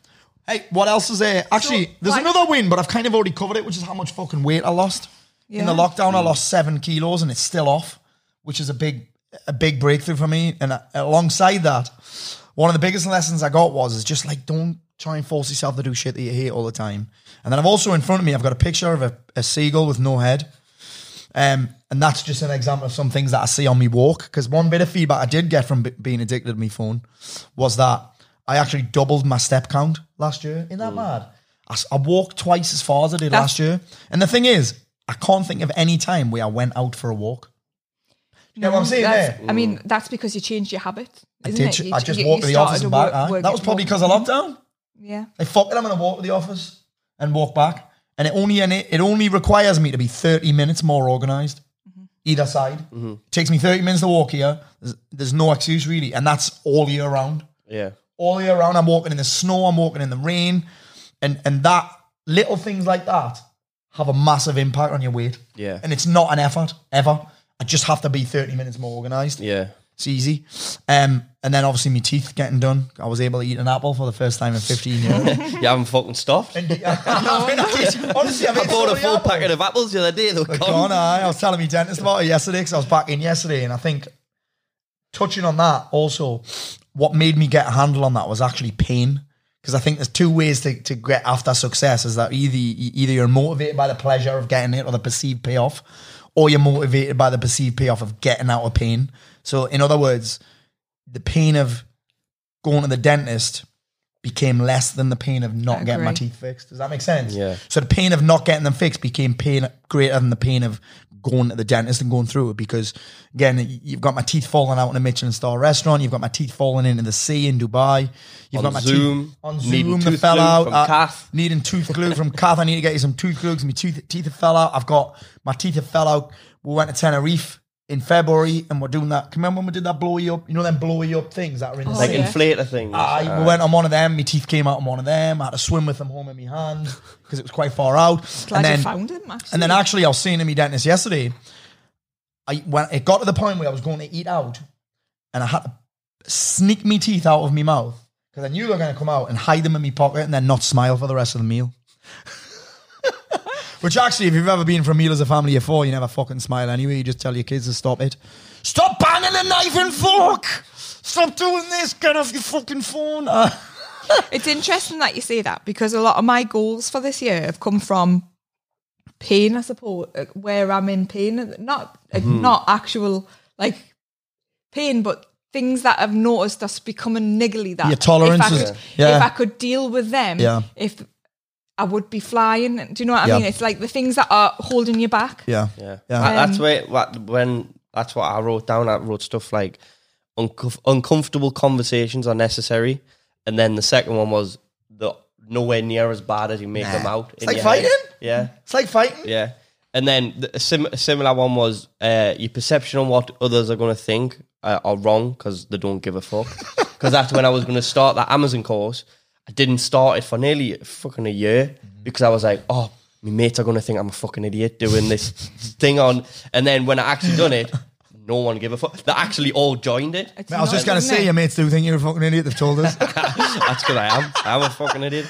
[SPEAKER 6] Hey, what else is there? Actually,
[SPEAKER 8] So,
[SPEAKER 6] there's
[SPEAKER 8] why-
[SPEAKER 6] another win, but I've kind of already covered it, which is how much fucking weight I lost. In the
[SPEAKER 8] Yeah.
[SPEAKER 6] lockdown, I lost seven kilos and it's still off, which is a big, a big breakthrough for me. And alongside that, one of the biggest lessons I got was is just like don't try and force yourself to do shit that you hate all the time. And then I've also in front of me, I've got a picture of a, a seagull with no head. Um, and that's just an example of some things that I see on me walk. Because one bit of feedback I did get from b- being addicted to my phone was that I actually doubled my step count last year. Isn't that mad? I walked twice as far as I did
[SPEAKER 8] That's-
[SPEAKER 6] last year. And the thing is, I can't think of any time where I went out for a walk. You know what I'm saying
[SPEAKER 8] That's-
[SPEAKER 6] there?
[SPEAKER 8] I mean, mm. that's because you changed your habit. Isn't
[SPEAKER 6] did.
[SPEAKER 8] it? You-
[SPEAKER 6] I just
[SPEAKER 8] you-
[SPEAKER 6] walked
[SPEAKER 8] you
[SPEAKER 6] to the office
[SPEAKER 8] started
[SPEAKER 6] and back.
[SPEAKER 8] work- work
[SPEAKER 6] that was probably
[SPEAKER 8] more.
[SPEAKER 6] because of lockdown.
[SPEAKER 8] Yeah.
[SPEAKER 6] Like fuck it, I'm gonna walk to the office and walk back. And it only and it, it only requires me to be 30 minutes more organized. Mm-hmm. Either side. Mm-hmm. It takes me 30 minutes to walk here. There's, there's no excuse really. And that's all year round.
[SPEAKER 7] Yeah.
[SPEAKER 6] All year round. I'm walking in the snow, I'm walking in the rain. And and that little things like that have a massive impact on your weight.
[SPEAKER 7] Yeah.
[SPEAKER 6] And it's not an effort, ever. I just have to be 30 minutes more organized.
[SPEAKER 7] Yeah.
[SPEAKER 6] It's easy. Um, and then obviously my teeth getting done. I was able to eat an apple for the first time in 15 years.
[SPEAKER 7] You haven't fucking stopped.
[SPEAKER 6] And, honestly, I,
[SPEAKER 7] I bought a full packet of apples the other day. They were
[SPEAKER 6] They're
[SPEAKER 7] gone.
[SPEAKER 6] gone, aye. I was telling my dentist about it yesterday because I was back in yesterday, and I think touching on that also, what made me get a handle on that was actually pain. Because I think there's two ways to, to get after success: is that either either you're motivated by the pleasure of getting it or the perceived payoff, or you're motivated by the perceived payoff of getting out of pain. So, in other words, the pain of going to the dentist became less than the pain of not getting my teeth fixed. Does that make sense?
[SPEAKER 7] Yeah.
[SPEAKER 6] So the pain of not getting them fixed became pain greater than the pain of going to the dentist and going through it because again you've got my teeth falling out in a Michelin star restaurant, you've got my teeth falling into the sea in Dubai, you've
[SPEAKER 7] On
[SPEAKER 6] got my
[SPEAKER 7] Zoom,
[SPEAKER 6] teeth on Zoom that fell out, uh,
[SPEAKER 7] Kath.
[SPEAKER 6] needing tooth glue from Kath. I need to get you some tooth glue because my tooth teeth have fell out. I've got my teeth have fell out. We went to Tenerife in February and we're doing that. Can you remember when we did that blowy up? You know them blowy up things that are in the oh,
[SPEAKER 7] Like
[SPEAKER 6] sea?
[SPEAKER 8] yeah.
[SPEAKER 7] inflator things.
[SPEAKER 6] I we uh, went on one of them. My teeth came out on one of them. I had to swim with them home in my hand because it was quite far out.
[SPEAKER 8] Glad
[SPEAKER 6] and then,
[SPEAKER 8] you found him. Actually.
[SPEAKER 6] and then actually, I was saying to me dentist yesterday. I when it got to the point where I was going to eat out, and I had to sneak my teeth out of my mouth because I knew they were going to come out and hide them in my pocket and then not smile for the rest of the meal. Which actually, if you've ever been for a meal as a family of four, you never fucking smile anyway. You just tell your kids to stop it. Stop banging the knife and fork. Stop doing this. Get off your fucking phone. Uh,
[SPEAKER 8] It's interesting that you say that because a lot of my goals for this year have come from pain, I suppose, uh, where I'm in pain, not uh,
[SPEAKER 6] Mm-hmm.
[SPEAKER 8] not actual like pain, but things that I've noticed us becoming niggly. That
[SPEAKER 6] Your tolerances,
[SPEAKER 8] if I could,
[SPEAKER 6] yeah.
[SPEAKER 8] if I could deal with them,
[SPEAKER 6] Yeah.
[SPEAKER 8] if I would be flying. Do you know what I
[SPEAKER 6] Yeah.
[SPEAKER 8] mean? It's like the things that are holding you back.
[SPEAKER 6] yeah.
[SPEAKER 7] Yeah,
[SPEAKER 6] Yeah.
[SPEAKER 7] That- that's
[SPEAKER 8] Um,
[SPEAKER 7] where what, when that's what I wrote down. I wrote stuff like uncom- uncomfortable conversations are necessary, and then the second one was the nowhere near as bad as you make them out.
[SPEAKER 6] It's like
[SPEAKER 7] your head.
[SPEAKER 6] fighting.
[SPEAKER 7] Yeah,
[SPEAKER 6] It's like fighting.
[SPEAKER 7] yeah. And then the, a, sim- a similar one was uh, your perception on what others are going to think uh, are wrong because they don't give a fuck. Because that's when I was going to start that Amazon course. I didn't start it for nearly fucking a year because I was like, oh, my mates are going to think I'm a fucking idiot doing this thing on. And then when I actually done it, no one gave a fuck. They actually all joined it.
[SPEAKER 8] It's
[SPEAKER 6] I was just going to say,
[SPEAKER 8] it?
[SPEAKER 6] your mates do think you're a fucking idiot. They've told us.
[SPEAKER 7] That's because I am. I'm a fucking idiot.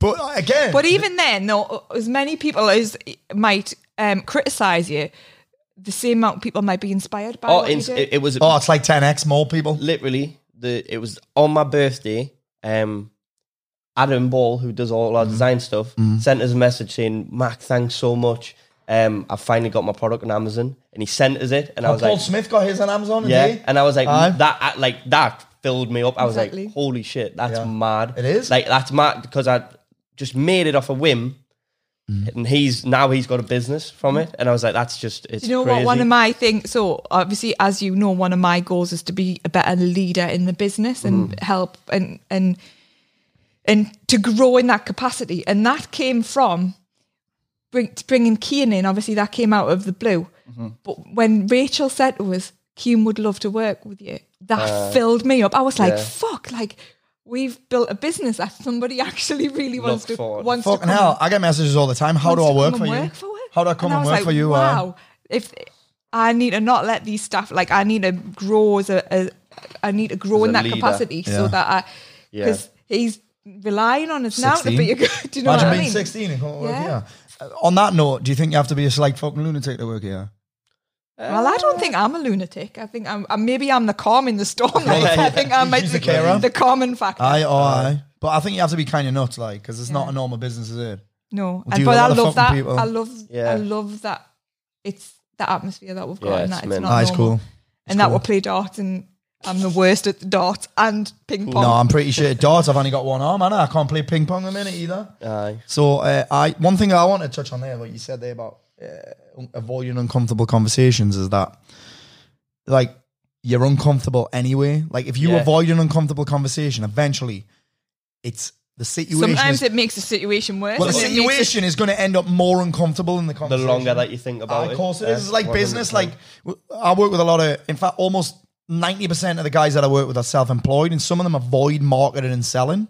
[SPEAKER 6] but again,
[SPEAKER 8] But even then, no, as many people as might um, criticize you, the same amount of people might be inspired by
[SPEAKER 7] Oh,
[SPEAKER 8] what you
[SPEAKER 7] ins-
[SPEAKER 8] do.
[SPEAKER 7] it, it was
[SPEAKER 6] oh, it's like 10x more people.
[SPEAKER 7] literally the it was on my birthday. Um, Adam Ball, who does all our
[SPEAKER 6] Mm-hmm.
[SPEAKER 7] design stuff, sent us a message saying, "Mac, thanks so much. Um, I finally got my product on Amazon." And he sent us it, and I
[SPEAKER 6] Oh,
[SPEAKER 7] was
[SPEAKER 6] Paul
[SPEAKER 7] like,
[SPEAKER 6] Smith got his on Amazon.
[SPEAKER 7] "Yeah," and I was like,
[SPEAKER 6] Aye.
[SPEAKER 7] "That uh, like that filled me up. I was
[SPEAKER 8] Exactly.
[SPEAKER 7] like, holy shit, that's
[SPEAKER 6] Yeah.
[SPEAKER 7] mad.
[SPEAKER 6] It is.
[SPEAKER 7] Like that's mad because I just made it off a whim.
[SPEAKER 6] Mm.
[SPEAKER 7] And he's now he's got a business from it, and I was like, "That's just it's
[SPEAKER 8] you know
[SPEAKER 7] crazy.
[SPEAKER 8] what? One of my things. So obviously, as you know, one of my goals is to be a better leader in the business and
[SPEAKER 7] Mm.
[SPEAKER 8] help and and and to grow in that capacity. And that came from bring, bringing Kian in. Obviously, that came out of the blue.
[SPEAKER 7] Mm-hmm.
[SPEAKER 8] But when Rachel said to us, "Kian would love to work with you," that filled me up. I was like,
[SPEAKER 7] Uh, yeah.
[SPEAKER 8] "Fuck!" Like. We've built a business that somebody actually really wants to
[SPEAKER 7] Look forward.
[SPEAKER 8] wants to
[SPEAKER 6] Fucking
[SPEAKER 8] come
[SPEAKER 6] hell, I get messages all the time. How do I work
[SPEAKER 8] come
[SPEAKER 6] for
[SPEAKER 8] and
[SPEAKER 6] you?
[SPEAKER 8] work for it.
[SPEAKER 6] How do I come and,
[SPEAKER 8] was
[SPEAKER 6] work
[SPEAKER 8] like,
[SPEAKER 6] for you? uh?
[SPEAKER 8] Wow. If I need to not let these staff like I need to grow as a, a I need to grow
[SPEAKER 7] As
[SPEAKER 8] in that
[SPEAKER 7] leader.
[SPEAKER 8] capacity
[SPEAKER 6] Yeah.
[SPEAKER 8] so that I
[SPEAKER 7] Yeah.
[SPEAKER 8] because he's relying on us now to be a good. Do you know
[SPEAKER 6] Imagine
[SPEAKER 8] what I mean?
[SPEAKER 6] being 16 and coming to work here. Uh, On that note, do you think you have to be a slight fucking lunatic to work here?
[SPEAKER 8] Well, I don't think I'm a lunatic. I think I'm, I'm maybe I'm the calm in the storm. Like, I think I'm
[SPEAKER 6] She's the
[SPEAKER 8] the, the common factor.
[SPEAKER 6] Aye, oh, aye. But I think you have to be kind of nuts, like, because it's not a normal business, is it?
[SPEAKER 8] no, and, but I love that.
[SPEAKER 6] people?
[SPEAKER 8] I love.
[SPEAKER 7] Yeah.
[SPEAKER 8] I love that. It's the atmosphere that we've got,
[SPEAKER 7] Yeah,
[SPEAKER 8] and
[SPEAKER 7] it's
[SPEAKER 8] that it's
[SPEAKER 7] mint.
[SPEAKER 8] not
[SPEAKER 6] Aye, it's
[SPEAKER 8] normal.
[SPEAKER 6] cool.
[SPEAKER 8] and that we'll play darts, and I'm the worst at the darts and ping pong.
[SPEAKER 6] No, I'm pretty sure darts. I've only got one arm, and I can't play ping pong a minute either.
[SPEAKER 7] Aye.
[SPEAKER 6] So, uh, I one thing I want to touch on there, what you said there about uh, avoiding uncomfortable conversations, is that like you're uncomfortable anyway. Like if you
[SPEAKER 7] Yeah.
[SPEAKER 6] avoid an uncomfortable conversation, eventually it's the situation.
[SPEAKER 8] Sometimes
[SPEAKER 6] is,
[SPEAKER 8] it makes the situation worse.
[SPEAKER 6] well, the
[SPEAKER 8] and it makes it-
[SPEAKER 6] situation is going to end up more uncomfortable in the
[SPEAKER 7] The longer that you think about
[SPEAKER 6] Aye,
[SPEAKER 7] it,
[SPEAKER 6] of course it
[SPEAKER 7] yeah,
[SPEAKER 6] is. It's like
[SPEAKER 7] 100%.
[SPEAKER 6] business. Like I work with a lot of, in fact, almost ninety percent of the guys that I work with are self-employed, and some of them avoid marketing and selling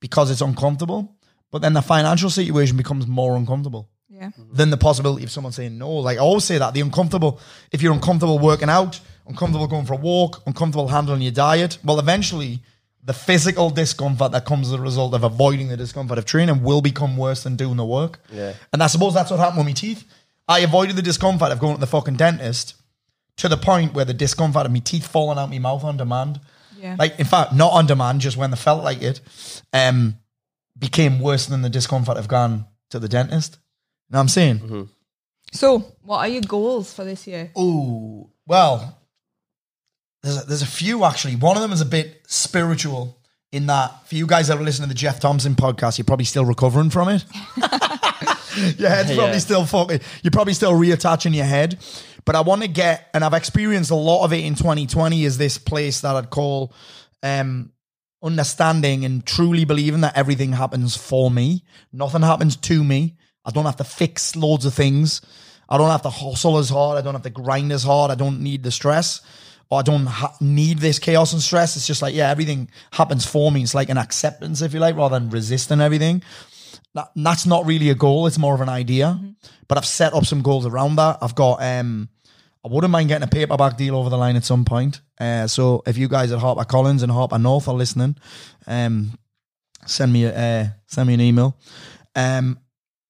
[SPEAKER 6] because it's uncomfortable. But then the financial situation becomes more uncomfortable
[SPEAKER 8] yeah.
[SPEAKER 6] than the possibility of someone saying no. Like I always say that the uncomfortable, if you're uncomfortable working out, uncomfortable going for a walk, uncomfortable handling your diet, well, eventually the physical discomfort that comes as a result of avoiding the discomfort of training will become worse than doing the work.
[SPEAKER 7] Yeah.
[SPEAKER 6] And I suppose that's what happened with my teeth. I avoided the discomfort of going to the fucking dentist to the point where the discomfort of my teeth falling out my mouth on demand.
[SPEAKER 8] Yeah.
[SPEAKER 6] Like, in fact, not on demand, just when they felt like it, um, became worse than the discomfort of going to the dentist. You know what I'm saying?
[SPEAKER 8] So, what are your goals for this year?
[SPEAKER 6] Oh, well, there's a, there's a few actually. One of them is a bit spiritual in that for you guys that are listening to the Jeff Thompson podcast, you're probably still recovering from it. your head's probably
[SPEAKER 7] Yeah.
[SPEAKER 6] still fucking. You're probably still reattaching your head. But I want to get, and I've experienced a lot of it in 2020. Is this place that I'd call um, understanding and truly believing that everything happens for me. Nothing happens to me. I don't have to fix loads of things. I don't have to hustle as hard. I don't have to grind as hard. I don't need the stress. Or I don't ha- need this chaos and stress. It's just like, yeah, everything happens for me. It's like an acceptance, if you like, rather than resisting everything. That, that's not really a goal. It's more of an idea. But I've set up some goals around that. I've got, um, I wouldn't mind getting a paperback deal over the line at some point. Uh, so if you guys at Harper Collins and Harper North are listening, um, send me a, uh, send me an email. Um,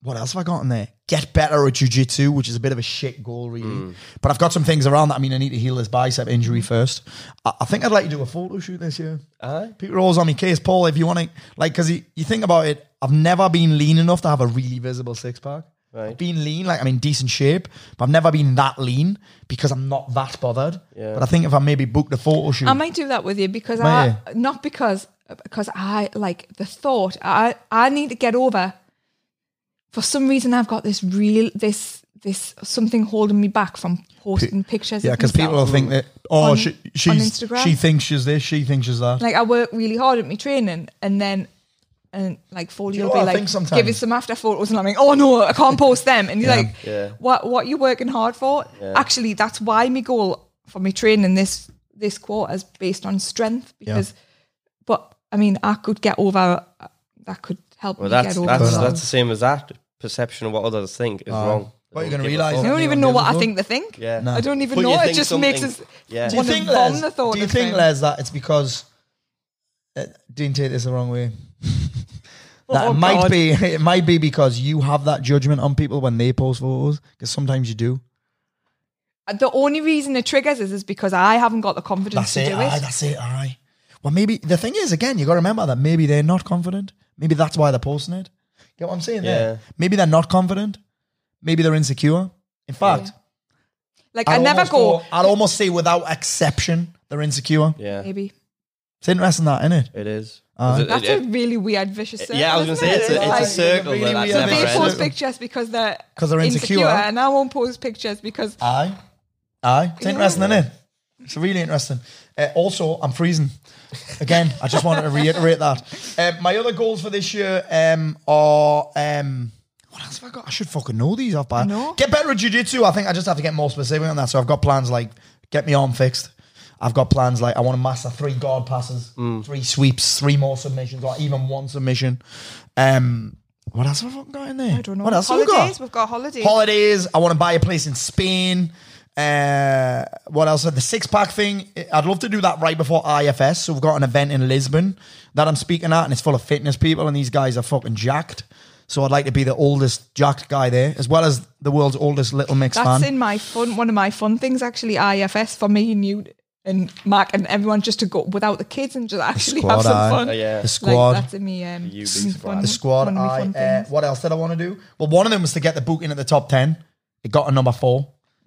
[SPEAKER 6] what else have I got in there? Get better at jujitsu, which is a bit of a shit goal, really. But I've got some things around that. I mean, I need to heal this bicep injury first. I, I think I'd like to do a photo shoot this year.
[SPEAKER 7] Aye.
[SPEAKER 6] People are always on me case, Paul. If you want to, like, because you, you think about it, I've never been lean enough to have a really visible six pack.
[SPEAKER 7] Right.
[SPEAKER 6] I've been lean, like I'm in decent shape, but I've never been that lean because I'm not that bothered.
[SPEAKER 7] Yeah.
[SPEAKER 6] But I think if I maybe booked a photo shoot,
[SPEAKER 8] I might do that with you because
[SPEAKER 6] Might
[SPEAKER 8] I not because because I like the thought I I need to get over. For some reason, I've got this real this this something holding me back from posting pictures.
[SPEAKER 6] yeah, because people will
[SPEAKER 8] myself.
[SPEAKER 6] think that oh,
[SPEAKER 8] On-
[SPEAKER 6] she, she's
[SPEAKER 8] Instagram.
[SPEAKER 6] she thinks she's this, she thinks she's that.
[SPEAKER 8] like I work really hard at my training, and then and like Foley you'll be
[SPEAKER 6] oh, what
[SPEAKER 8] like,
[SPEAKER 6] think
[SPEAKER 8] give us some after photos, and I'm like, oh no, I can't post them. And you're
[SPEAKER 6] Yeah.
[SPEAKER 8] like,
[SPEAKER 7] Yeah.
[SPEAKER 8] what what you working hard for? Actually, that's why my goal for my training this this quarter is based on strength because, but I mean, I could get over. That could help
[SPEAKER 7] Well,
[SPEAKER 8] me
[SPEAKER 7] that's
[SPEAKER 8] get over.
[SPEAKER 7] that's that's the same as that. Perception of what others think is wrong.
[SPEAKER 6] What you're gonna
[SPEAKER 7] give a
[SPEAKER 6] realise
[SPEAKER 7] fuck.
[SPEAKER 8] I don't even know what I think they think.
[SPEAKER 7] Yeah.
[SPEAKER 6] No.
[SPEAKER 8] I don't even
[SPEAKER 7] But you
[SPEAKER 8] know. It
[SPEAKER 7] think
[SPEAKER 8] just makes us.
[SPEAKER 7] Yeah.
[SPEAKER 6] Do you
[SPEAKER 8] wanna
[SPEAKER 6] think,
[SPEAKER 8] bomb
[SPEAKER 6] Les?
[SPEAKER 8] the thought
[SPEAKER 6] Do you
[SPEAKER 8] of
[SPEAKER 6] think,
[SPEAKER 8] them.
[SPEAKER 6] Les, that it's because? Uh, didn't take this the wrong way. that
[SPEAKER 8] Oh,
[SPEAKER 6] it might
[SPEAKER 8] God.
[SPEAKER 6] be. It might be because you have that judgment on people when they post photos. Because sometimes you do.
[SPEAKER 8] The only reason it triggers is, is because I haven't got the confidence
[SPEAKER 6] That's
[SPEAKER 8] to
[SPEAKER 6] it.
[SPEAKER 8] do
[SPEAKER 6] Aye,
[SPEAKER 8] it.
[SPEAKER 6] that's it. Aye. Well, maybe the thing is, again, you got to remember that maybe they're not confident. Maybe that's why they're posting it. Get what I'm saying there?
[SPEAKER 7] Yeah.
[SPEAKER 6] Maybe they're not confident. Maybe they're insecure. In fact,
[SPEAKER 8] Like
[SPEAKER 6] I'd
[SPEAKER 8] I never
[SPEAKER 6] almost
[SPEAKER 8] go.
[SPEAKER 6] I'd almost say without exception, they're insecure.
[SPEAKER 7] Yeah.
[SPEAKER 8] Maybe.
[SPEAKER 6] It's interesting that, isn't it?
[SPEAKER 7] It is.
[SPEAKER 6] Uh,
[SPEAKER 7] it-
[SPEAKER 8] That's
[SPEAKER 7] it-
[SPEAKER 8] a really weird vicious circle.
[SPEAKER 7] yeah, I was gonna
[SPEAKER 8] isn't
[SPEAKER 7] say it's a, it's
[SPEAKER 8] Like,
[SPEAKER 7] a circle
[SPEAKER 6] really
[SPEAKER 7] that that's
[SPEAKER 6] weird
[SPEAKER 8] so they
[SPEAKER 6] circle.
[SPEAKER 8] post
[SPEAKER 7] ending.
[SPEAKER 8] pictures because they're
[SPEAKER 6] 'Cause they're insecure.
[SPEAKER 8] and I won't post pictures because
[SPEAKER 6] Aye. Aye. It's interesting, isn't it? It's really interesting. Uh, also, I'm freezing. Again, I just wanted to reiterate that. Um, my other goals for this year um, are. Um, what else have I got? I should fucking know these off by.
[SPEAKER 8] know.
[SPEAKER 6] Get better at jiu-jitsu. I think I just have to get more specific on that. So I've got plans like get me arm fixed. I've got plans like I want to master three guard passes, three sweeps, three more submissions, or even one submission. Um, what else have I fucking got in there?
[SPEAKER 8] I don't know.
[SPEAKER 6] What else have we got?
[SPEAKER 8] We've got holidays.
[SPEAKER 6] holidays. I want to buy a place in Spain. Uh, what else? The six pack thing. I'd love to do that right before IFS. So we've got an event in Lisbon that I'm speaking at, and it's full of fitness people, and these guys are fucking jacked. So I'd like to be the oldest jacked guy there, as well as the world's oldest little mix fan.
[SPEAKER 8] That's
[SPEAKER 6] fan.
[SPEAKER 8] in my fun. One of my fun things actually. IFS for me and you and Mark and everyone just to go without the kids and just actually
[SPEAKER 6] squad,
[SPEAKER 8] have some
[SPEAKER 6] aye.
[SPEAKER 8] fun.
[SPEAKER 7] Oh, yeah.
[SPEAKER 6] The squad.
[SPEAKER 8] Like, that's in me. Um,
[SPEAKER 7] You be
[SPEAKER 8] fun-
[SPEAKER 6] the squad.
[SPEAKER 8] one of my
[SPEAKER 6] I, uh, what else did I want to do? Well, one of them was to get the book in at the top 10. It got a number 4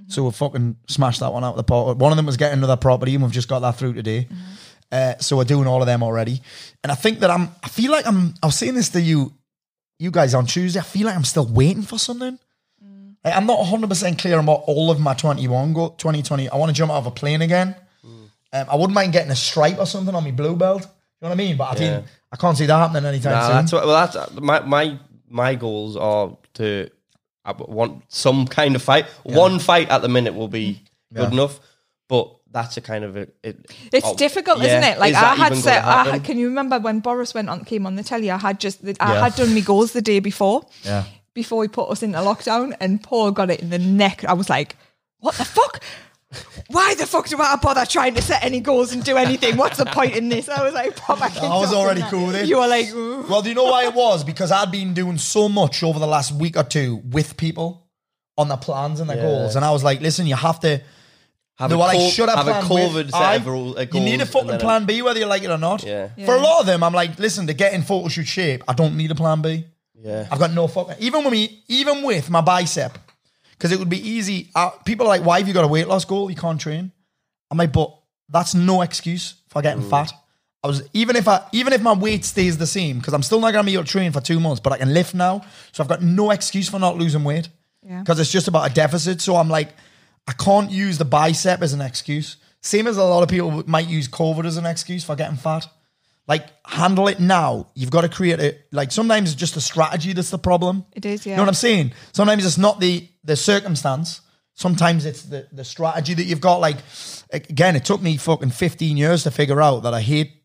[SPEAKER 6] So we fucking smashed that one out of the pot. One of them was getting another property, and we've just got that through today. Uh, so we're doing all of them already. And I think that I'm, I feel like I'm, I was saying this to you, you guys on Tuesday. I feel like I'm still waiting for something. Like, I'm not 100% clear on what all of my 21 go, 2020. I want to jump out of a plane again. Um, I wouldn't mind getting a stripe or something on my blue belt. You know what I mean? But I think I can't see that happening anytime
[SPEAKER 7] Nah,
[SPEAKER 6] soon.
[SPEAKER 7] that's what, well, that's my my my goals are to I want some kind of fight. One fight at the minute will be mm.
[SPEAKER 6] good
[SPEAKER 7] enough, but that's a kind of a. It,
[SPEAKER 8] It's
[SPEAKER 7] oh,
[SPEAKER 8] difficult,
[SPEAKER 7] yeah,
[SPEAKER 8] isn't it? Like
[SPEAKER 7] is
[SPEAKER 8] I had said, I had, can you remember when Boris went on came on the telly? I had just I
[SPEAKER 6] Yeah.
[SPEAKER 8] had done me goals the day before.
[SPEAKER 6] Yeah.
[SPEAKER 8] Before he put us into lockdown, and Paul got it in the neck. I was like, "What the fuck? Why the fuck do I bother trying to set any goals and do anything? What's the point in this?" I was like, proper
[SPEAKER 6] I was already cool with it.
[SPEAKER 8] You were like, "Ooh."
[SPEAKER 6] Well, do you know why it was? Because I'd been doing so much over the last week or two with people on their plans and their
[SPEAKER 7] Yeah.
[SPEAKER 6] goals, and I was like, "Listen, you have to."
[SPEAKER 7] have
[SPEAKER 6] they
[SPEAKER 7] a,
[SPEAKER 6] were like, "Should I
[SPEAKER 7] have a
[SPEAKER 6] plan
[SPEAKER 7] COVID
[SPEAKER 6] with?"
[SPEAKER 7] set
[SPEAKER 6] I-
[SPEAKER 7] of rule-
[SPEAKER 6] You need a fucking plan B, whether you like it or not.
[SPEAKER 7] Yeah.
[SPEAKER 6] For a lot of them, I'm like, "Listen, to get in photo shoot shape, I don't need a plan B.
[SPEAKER 7] Yeah,
[SPEAKER 6] I've got no fucking even with me, even with my bicep, because it would be easy. Uh, people are like, "Why have you got a weight loss goal? You can't train." I'm like, but that's no excuse for getting
[SPEAKER 7] Mm.
[SPEAKER 6] fat. I was even if I even if my weight stays the same because I'm still not gonna be able to train for two months, but I can lift now, so I've got no excuse for not losing weight
[SPEAKER 8] Yeah.
[SPEAKER 6] because it's just about a deficit. So I'm like, I can't use the bicep as an excuse. Same as a lot of people might use COVID as an excuse for getting fat. Like handle it now. You've got to create it. Like sometimes it's just the strategy that's the problem.
[SPEAKER 8] It is, yeah.
[SPEAKER 6] You know what I'm saying? Sometimes it's not the the circumstance. Sometimes it's the the strategy that you've got. Like again, it took me fucking 15 years to figure out that I hate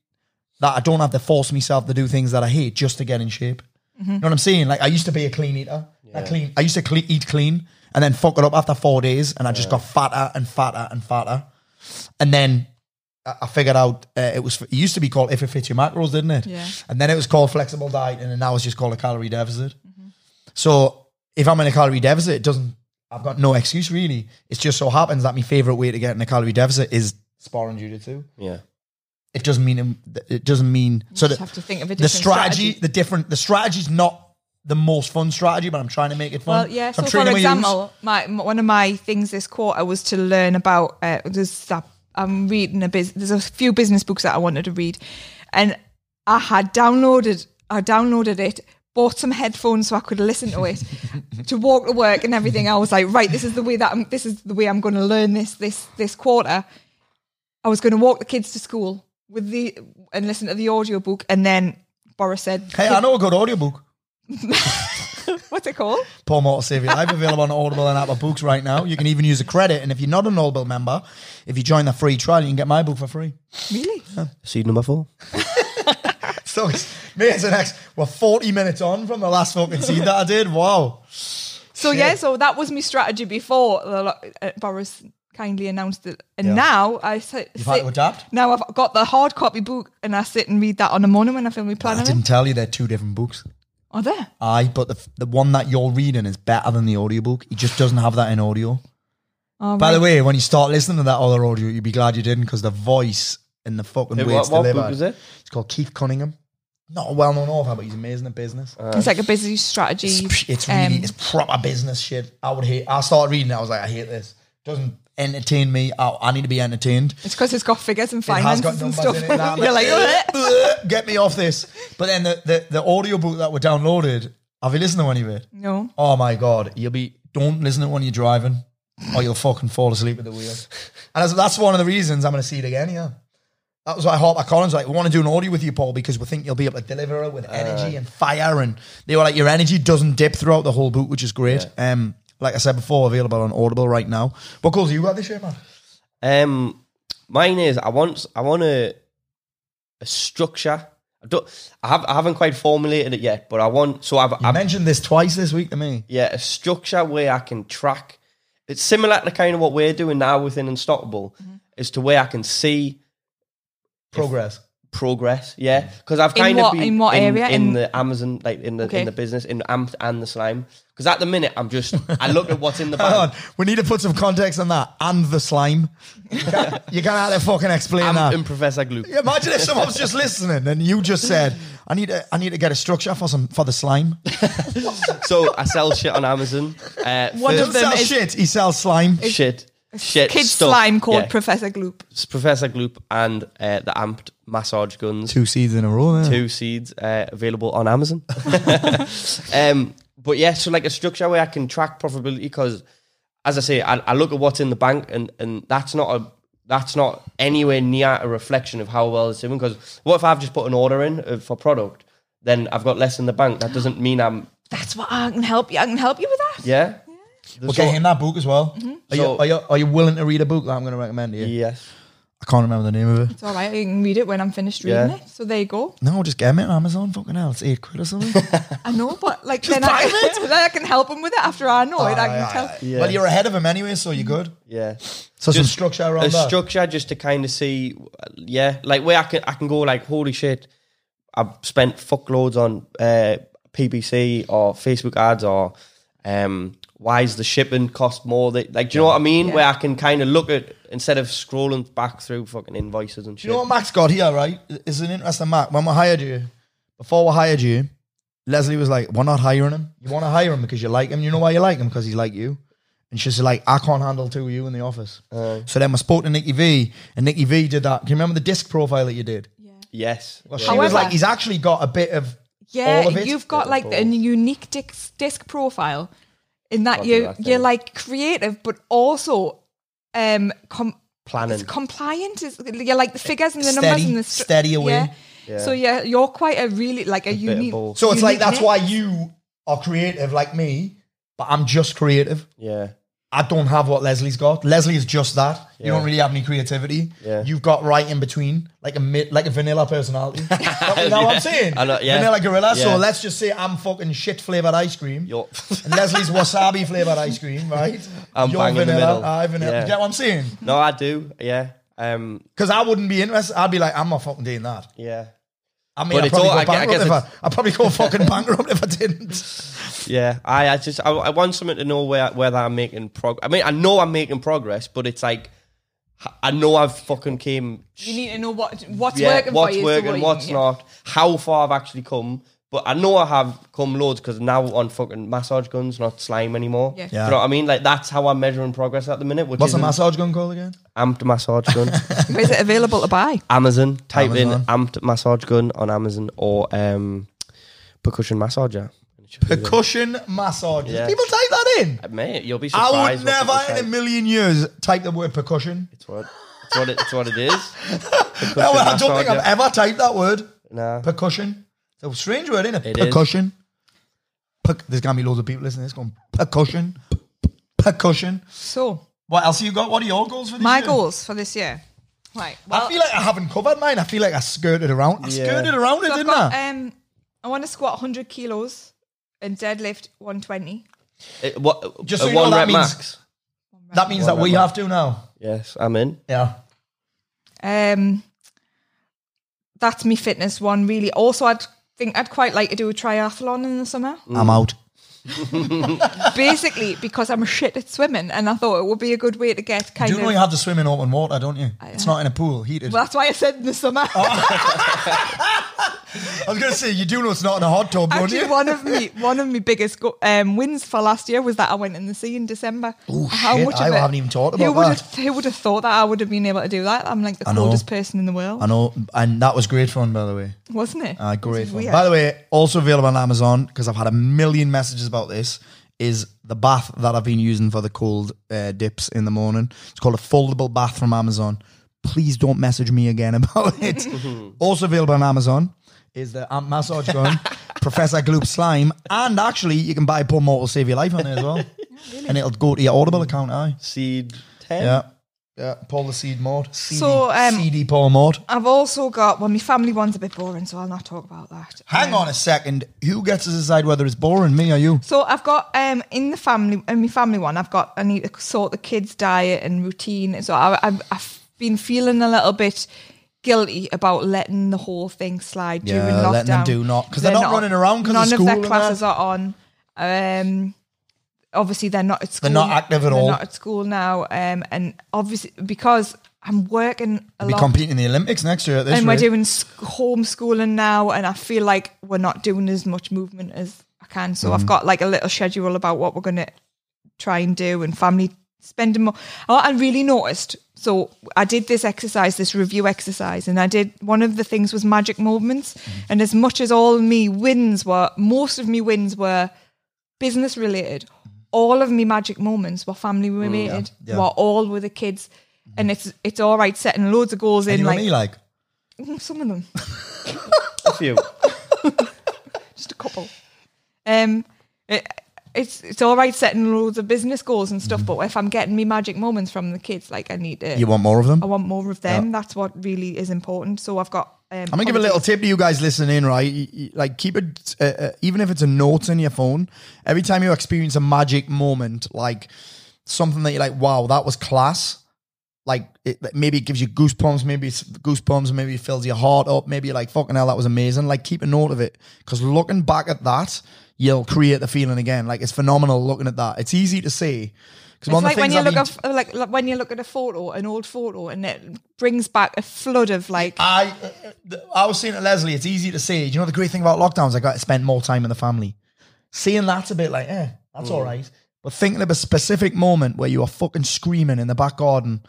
[SPEAKER 6] that I don't have to force myself to do things that I hate just to get in shape.
[SPEAKER 8] Mm-hmm.
[SPEAKER 6] You know what I'm saying? Like I used to be a clean eater. I clean. I used to cle eat clean and then fuck it up after four days, and I just got fatter and fatter and fatter. And then I I figured out uh, it was. It used to be called if it fits your macros, didn't it?
[SPEAKER 8] Yeah.
[SPEAKER 6] And then it was called flexible diet, and then now it's just called a calorie deficit.
[SPEAKER 8] Mm-hmm.
[SPEAKER 6] So if I'm in a calorie deficit, it doesn't. I've got no excuse really. It just so happens that my favorite way to get in a calorie deficit is sparring jiu-jitsu.
[SPEAKER 7] yeah.
[SPEAKER 6] It doesn't mean it doesn't mean so
[SPEAKER 8] just
[SPEAKER 6] that
[SPEAKER 8] have to think of a
[SPEAKER 6] the
[SPEAKER 8] different
[SPEAKER 6] strategy,
[SPEAKER 8] strategy.
[SPEAKER 6] the different the strategy's not the most fun strategy, but I'm trying to make it fun.
[SPEAKER 8] Well, yeah. So,
[SPEAKER 6] I'm
[SPEAKER 8] for
[SPEAKER 6] training my youths.
[SPEAKER 8] example, my, one of my things this quarter was to learn about. Uh, there's that I'm reading a biz. There's a few business books that I wanted to read, and I had downloaded. I downloaded it. Bought some headphones so I could listen to it to walk to work and everything. I was like, right, this is the way that I'm. This is the way I'm going to learn this this this quarter. I was going to walk the kids to school with the and listen to the audiobook, and then Boris said,
[SPEAKER 6] Hey, I know a good audiobook.
[SPEAKER 8] "What's it called?"
[SPEAKER 6] Paul Motor Save Your Life available on Audible and Apple Books right now. You can even use a credit, and if you're not an Audible member, if you join the free trial, you can get my book for free.
[SPEAKER 8] Really?
[SPEAKER 7] Seed number four.
[SPEAKER 6] So it's me as an ex. We're 40 minutes on from the last fucking scene that I did. Wow.
[SPEAKER 8] So yeah, so that was my strategy before the uh, Boris kindly announced it, and
[SPEAKER 6] Yeah.
[SPEAKER 8] now I sit,
[SPEAKER 6] You've had to adapt?
[SPEAKER 8] Now I've got the hard copy book, and I sit and read that on the morning when I film my
[SPEAKER 6] I didn't tell you they're two different books.
[SPEAKER 8] Are there?
[SPEAKER 6] Aye, but the, the one that you're reading is better than the audiobook. He just doesn't have that in audio.
[SPEAKER 8] Oh,
[SPEAKER 6] By
[SPEAKER 8] right.
[SPEAKER 6] the way, when you start listening to that other audio, you'd be glad you didn't because the voice and the fucking
[SPEAKER 7] Hey,
[SPEAKER 6] way
[SPEAKER 7] what-
[SPEAKER 6] it's
[SPEAKER 7] what book is it?
[SPEAKER 6] It's called Keith Cunningham. Not a well-known author, but he's amazing at business.
[SPEAKER 8] it's like a business strategy.
[SPEAKER 6] it's, it's really,
[SPEAKER 8] um,
[SPEAKER 6] it's proper business shit. I would hate. I started reading it. I was like, I hate this. Doesn't entertain me. I, I need to be entertained.
[SPEAKER 8] It's because it's got figures and
[SPEAKER 6] It has
[SPEAKER 8] finances
[SPEAKER 6] got
[SPEAKER 8] and
[SPEAKER 6] numbers
[SPEAKER 8] stuff.
[SPEAKER 6] in it. and I'm
[SPEAKER 8] You're like, "Ugh."
[SPEAKER 6] get me off this. But then the, the, the audio book that we downloaded, have you listened to any of it?
[SPEAKER 8] no.
[SPEAKER 6] Oh my god, you'll be don't listen to it when you're driving, or you'll fucking fall asleep at the wheel. And that's, that's one of the reasons I'm going to see it again. Yeah, that was why Harper Collins like we want to do an audio with you, Paul, because we think you'll be able to deliver it with energy and fire. And they were like, your energy doesn't dip throughout the whole book, which is great. Um, like I said before, available on Audible right now. What goals have you got this year, man?
[SPEAKER 7] Um, mine is I want I want a a structure. I don't. I have I haven't quite formulated it yet, but I want. So I've,
[SPEAKER 6] You
[SPEAKER 7] I've
[SPEAKER 6] mentioned this twice this week to me.
[SPEAKER 7] yeah a structure where I can track. It's similar to kind of what we're doing now within Unstoppable,
[SPEAKER 8] Mm-hmm.
[SPEAKER 7] is to where I can see
[SPEAKER 6] Progress.
[SPEAKER 7] progress. Yeah, because I've
[SPEAKER 8] In
[SPEAKER 7] kind
[SPEAKER 8] what-
[SPEAKER 7] of been
[SPEAKER 8] in what area?
[SPEAKER 7] in,
[SPEAKER 8] In-
[SPEAKER 7] the Amazon, like in the
[SPEAKER 8] Okay.
[SPEAKER 7] in the business, in Amped and the slime. Because at the minute, I'm just I look at what's in the
[SPEAKER 6] Hang on,
[SPEAKER 7] bag.
[SPEAKER 6] we need to put some context on that and the slime. You can't, you can't have to fucking explain
[SPEAKER 7] I'm
[SPEAKER 6] that.
[SPEAKER 7] in Professor Gloop.
[SPEAKER 6] Yeah, Imagine if someone's just listening and you just said, "I need to, I need to get a structure for some for the slime."
[SPEAKER 7] So I sell shit on Amazon. Uh,
[SPEAKER 8] One
[SPEAKER 6] He
[SPEAKER 8] of
[SPEAKER 6] doesn't
[SPEAKER 8] them
[SPEAKER 6] sell
[SPEAKER 8] is
[SPEAKER 6] shit. He sells slime.
[SPEAKER 7] shit, shit,
[SPEAKER 8] Kids
[SPEAKER 7] stuff.
[SPEAKER 8] slime called
[SPEAKER 7] Yeah.
[SPEAKER 8] Professor Gloop.
[SPEAKER 7] It's Professor Gloop and uh, the amped massage guns.
[SPEAKER 6] Two seeds in a row. There.
[SPEAKER 7] Two seeds uh, available on Amazon. um, but yeah, so like a structure where I can track profitability because, as I say, I, I look at what's in the bank and and that's not a that's not anywhere near a reflection of how well it's doing. Because what if I've just put an order in uh, for product, then I've got less in the bank. That doesn't mean I'm
[SPEAKER 8] That's what I can help you. I can help you with that.
[SPEAKER 7] yeah.
[SPEAKER 6] We'll get him that book as well. Are, you,
[SPEAKER 7] So-
[SPEAKER 6] are, you, are you willing to read a book that I'm going to recommend to you?
[SPEAKER 7] Yes.
[SPEAKER 6] I can't remember the name of it.
[SPEAKER 8] It's all right. You can read it when I'm finished reading
[SPEAKER 7] Yeah.
[SPEAKER 8] it. So there you go.
[SPEAKER 6] No, just get him it on Amazon. Fucking hell, it's eight quid or something.
[SPEAKER 8] I know, but like then I, then I can help him with it after I know it. I can tell.
[SPEAKER 7] Yeah.
[SPEAKER 6] Well, you're ahead of him anyway, so you're good.
[SPEAKER 7] Yeah.
[SPEAKER 6] So some structure around
[SPEAKER 7] a
[SPEAKER 6] that.
[SPEAKER 7] structure just to kind of see, yeah, like where I can I can go like holy shit, I've spent fuckloads on uh, PPC or Facebook ads or um, why is the shipping cost more? That like, do you know what I mean?
[SPEAKER 8] Yeah.
[SPEAKER 7] Where I can kind of look at instead of scrolling back through fucking invoices and shit.
[SPEAKER 6] You know what Max got here, right? Is an interesting Mac. When we hired you, before we hired you, Leslie was like, "We're not hiring him. You want to hire him because you like him. You know why you like him because he's like you." And she's like, "I can't handle two of you in the office." Uh. so then we spoke to Nikki V, and Nikki V did that. Can you remember the disc profile that you did?
[SPEAKER 7] yes,
[SPEAKER 6] Well, she
[SPEAKER 7] Yeah.
[SPEAKER 6] was
[SPEAKER 8] However-
[SPEAKER 6] like, "He's actually got a bit of
[SPEAKER 8] Yeah,
[SPEAKER 6] of
[SPEAKER 8] you've got like a unique disc, disc profile in that
[SPEAKER 7] What do
[SPEAKER 8] you
[SPEAKER 7] I think?
[SPEAKER 8] you're like creative, but also um com-
[SPEAKER 7] Planning.
[SPEAKER 8] it's compliant. Is you're like the figures and the
[SPEAKER 6] Steady-
[SPEAKER 8] numbers and the str-
[SPEAKER 6] steady away.
[SPEAKER 8] Yeah. So yeah, you're quite a really like a,
[SPEAKER 7] of
[SPEAKER 8] unique.
[SPEAKER 6] So it's like that's
[SPEAKER 8] mix.
[SPEAKER 6] why you are creative like me, but I'm just creative.
[SPEAKER 7] yeah,
[SPEAKER 6] I don't have what Leslie's got. Leslie is just that. You don't really have any creativity.
[SPEAKER 7] Yeah.
[SPEAKER 6] You've got right in between, like a mid, like a vanilla personality. you know what I'm saying?
[SPEAKER 7] I know, yeah.
[SPEAKER 6] Vanilla gorilla. So let's just say I'm fucking shit flavored ice cream.
[SPEAKER 7] You're-
[SPEAKER 6] and Leslie's wasabi flavored ice cream, right?
[SPEAKER 7] I'm
[SPEAKER 6] You're
[SPEAKER 7] bang in the
[SPEAKER 6] vanilla.
[SPEAKER 7] middle.
[SPEAKER 6] I vanilla.
[SPEAKER 7] Yeah.
[SPEAKER 6] You get what I'm saying?
[SPEAKER 7] no, I do. Yeah, um,
[SPEAKER 6] Because I wouldn't be interested. I'd be like, I'm not fucking doing that.
[SPEAKER 7] yeah,
[SPEAKER 6] I mean,
[SPEAKER 7] But
[SPEAKER 6] I'd probably
[SPEAKER 7] all-
[SPEAKER 6] go
[SPEAKER 7] I I guess
[SPEAKER 6] if I, I'd probably go fucking bankrupt if I didn't.
[SPEAKER 7] yeah. I, I just I, I want someone to know where whether I'm making progress. I mean, I know I'm making progress, but it's like I know I've fucking came
[SPEAKER 8] You need to know what what's
[SPEAKER 7] yeah,
[SPEAKER 8] working
[SPEAKER 7] what's
[SPEAKER 8] for you.
[SPEAKER 7] working,
[SPEAKER 8] what you
[SPEAKER 7] what's
[SPEAKER 8] yeah.
[SPEAKER 7] not, how far I've actually come. But I know I have come loads because now on fucking massage guns, not slime anymore.
[SPEAKER 8] Yeah.
[SPEAKER 7] Do you know what I mean? Like that's how I'm measuring progress at the minute. Which
[SPEAKER 6] What's
[SPEAKER 7] is
[SPEAKER 6] the massage gun called again?
[SPEAKER 7] amped massage gun.
[SPEAKER 8] Where's it available to buy?
[SPEAKER 7] Amazon. Type
[SPEAKER 6] Amazon.
[SPEAKER 7] in amped massage gun on Amazon or um, percussion massager.
[SPEAKER 6] Percussion massage.
[SPEAKER 7] Yeah.
[SPEAKER 6] People type that in.
[SPEAKER 7] Mate, you'll be
[SPEAKER 6] I would
[SPEAKER 7] what
[SPEAKER 6] never in a
[SPEAKER 7] type.
[SPEAKER 6] million years type the word percussion.
[SPEAKER 7] It's what, it's what, it, it's what it is. Percussion
[SPEAKER 6] No, I don't think I've ever typed that word.
[SPEAKER 7] Nah.
[SPEAKER 6] Percussion. It's a strange word, isn't it?
[SPEAKER 7] It is.
[SPEAKER 6] percussion. Per- There's gonna be loads of people listening to this going percussion. Percussion.
[SPEAKER 8] So
[SPEAKER 6] What else you got? What are your goals for this year?
[SPEAKER 8] my
[SPEAKER 6] year?
[SPEAKER 8] goals for this year. Right.
[SPEAKER 6] I feel like I haven't covered mine. I feel like I skirted around. I
[SPEAKER 7] Yeah.
[SPEAKER 6] skirted around it,
[SPEAKER 8] so I've
[SPEAKER 6] didn't
[SPEAKER 8] got,
[SPEAKER 6] I?
[SPEAKER 8] um, I want to squat 100 kilos and deadlift 120.
[SPEAKER 7] It- what,
[SPEAKER 6] Just
[SPEAKER 7] a
[SPEAKER 6] so you know,
[SPEAKER 7] one
[SPEAKER 6] that
[SPEAKER 7] rep
[SPEAKER 6] means-
[SPEAKER 7] max.
[SPEAKER 6] that means that we
[SPEAKER 7] One
[SPEAKER 6] have to now.
[SPEAKER 7] Yes, I'm in.
[SPEAKER 6] Yeah.
[SPEAKER 8] Um, that's me fitness one really. Also, I'd think I'd quite like to do a triathlon in the summer.
[SPEAKER 6] I'm out.
[SPEAKER 8] Basically, because I'm a shit at swimming, and I thought it would be a good way to get kind
[SPEAKER 6] Do you know
[SPEAKER 8] of.
[SPEAKER 6] you have to swim in open water, don't you? It's not in a pool, heated.
[SPEAKER 8] well, that's why I said in the summer.
[SPEAKER 6] Oh. I was going to say, you do know it's not in a hot tub, don't
[SPEAKER 8] Actually,
[SPEAKER 6] you?
[SPEAKER 8] one of me, one of my biggest go- um, wins for last year was that I went in the sea in December.
[SPEAKER 6] Oh, shit, I haven't even
[SPEAKER 8] who
[SPEAKER 6] about
[SPEAKER 8] would
[SPEAKER 6] that.
[SPEAKER 8] Have, who would have thought that I would have been able to do that? I'm like the
[SPEAKER 6] I know.
[SPEAKER 8] coldest person in the world,
[SPEAKER 6] I know, and that was great fun, by the way.
[SPEAKER 8] wasn't it?
[SPEAKER 6] Uh,
[SPEAKER 8] It
[SPEAKER 6] great
[SPEAKER 8] was
[SPEAKER 6] fun.
[SPEAKER 8] weird.
[SPEAKER 6] By the way, also available on Amazon because I've had a million messages about this. Is the bath that I've been using for the cold uh, dips in the morning? It's called a foldable bath from Amazon. Please don't message me again about it. also available on Amazon is the amp massage gun, Professor Gloop slime, and actually you can buy Paul will save your life on there as well, Really? and it'll go to your Audible account. Aye,
[SPEAKER 7] Seed 10.
[SPEAKER 6] yeah, yeah. Paul the Seed Mort, CD,
[SPEAKER 8] So, um,
[SPEAKER 6] CD Paul Mort.
[SPEAKER 8] I've also got well, my family one's a bit boring, so I'll not talk about that.
[SPEAKER 6] Hang
[SPEAKER 8] Um,
[SPEAKER 6] on a second. Who gets to decide whether it's boring, me or you?
[SPEAKER 8] So I've got um in the family in my family one I've got I need to sort the kids diet and routine so I, I've I've been feeling a little bit guilty about letting the whole thing slide
[SPEAKER 6] Yeah,
[SPEAKER 8] during lockdown.
[SPEAKER 6] letting them do not- 'cause they're not running around because
[SPEAKER 8] none
[SPEAKER 6] school
[SPEAKER 8] their classes are on. Um, obviously they're not at school.
[SPEAKER 6] They're not active at
[SPEAKER 8] They're
[SPEAKER 6] all.
[SPEAKER 8] Not at school now. Um, and obviously because I'm working a
[SPEAKER 6] Be competing in the Olympics next year at this
[SPEAKER 8] and
[SPEAKER 6] rate.
[SPEAKER 8] we're doing homeschooling now and i feel like we're not doing as much movement as i can so
[SPEAKER 6] Mm.
[SPEAKER 8] i've got like a little schedule about what we're going to try and do and family spending more oh, i really noticed so i did this exercise this review exercise and i did one of the things was magic moments
[SPEAKER 6] Mm.
[SPEAKER 8] and as much as all me wins were most of me wins were business related all of me magic moments were family related
[SPEAKER 6] Mm. yeah.
[SPEAKER 8] were all with the kids and it's it's all right setting loads of goals in
[SPEAKER 6] Anyone
[SPEAKER 8] like
[SPEAKER 6] me like?
[SPEAKER 8] some of them
[SPEAKER 7] A few.
[SPEAKER 8] just a couple. Um, it, it's it's all right setting loads of business goals and stuff, but if I'm getting me magic moments from the kids, like I need to,
[SPEAKER 6] You want more of them?
[SPEAKER 8] I want more of them. That's what really is important. So I've got. Um,
[SPEAKER 6] I'm gonna give a little tip to you guys listening right? Like, keep it, uh, uh, even if it's a note in your phone. Every time you experience a magic moment, like something that you're like, "Wow, that was class." Like, it, maybe it gives you goosebumps, maybe it's goosebumps, maybe it fills your heart up, maybe you're like, "Fucking hell, that was amazing." Like, keep a note of it because looking back at that, you'll create the feeling again. Like, it's phenomenal looking at that. It's easy to because
[SPEAKER 8] It's like when you look at like, like when you look at a photo, an old photo, and it brings back a flood of like.
[SPEAKER 6] I uh, I was saying to Leslie, it's easy to say. Do you know the great thing about lockdowns? I got to spend more time in the family. Seeing that's a bit like, eh, that's all right. But thinking of a specific moment where you were fucking screaming in the back garden,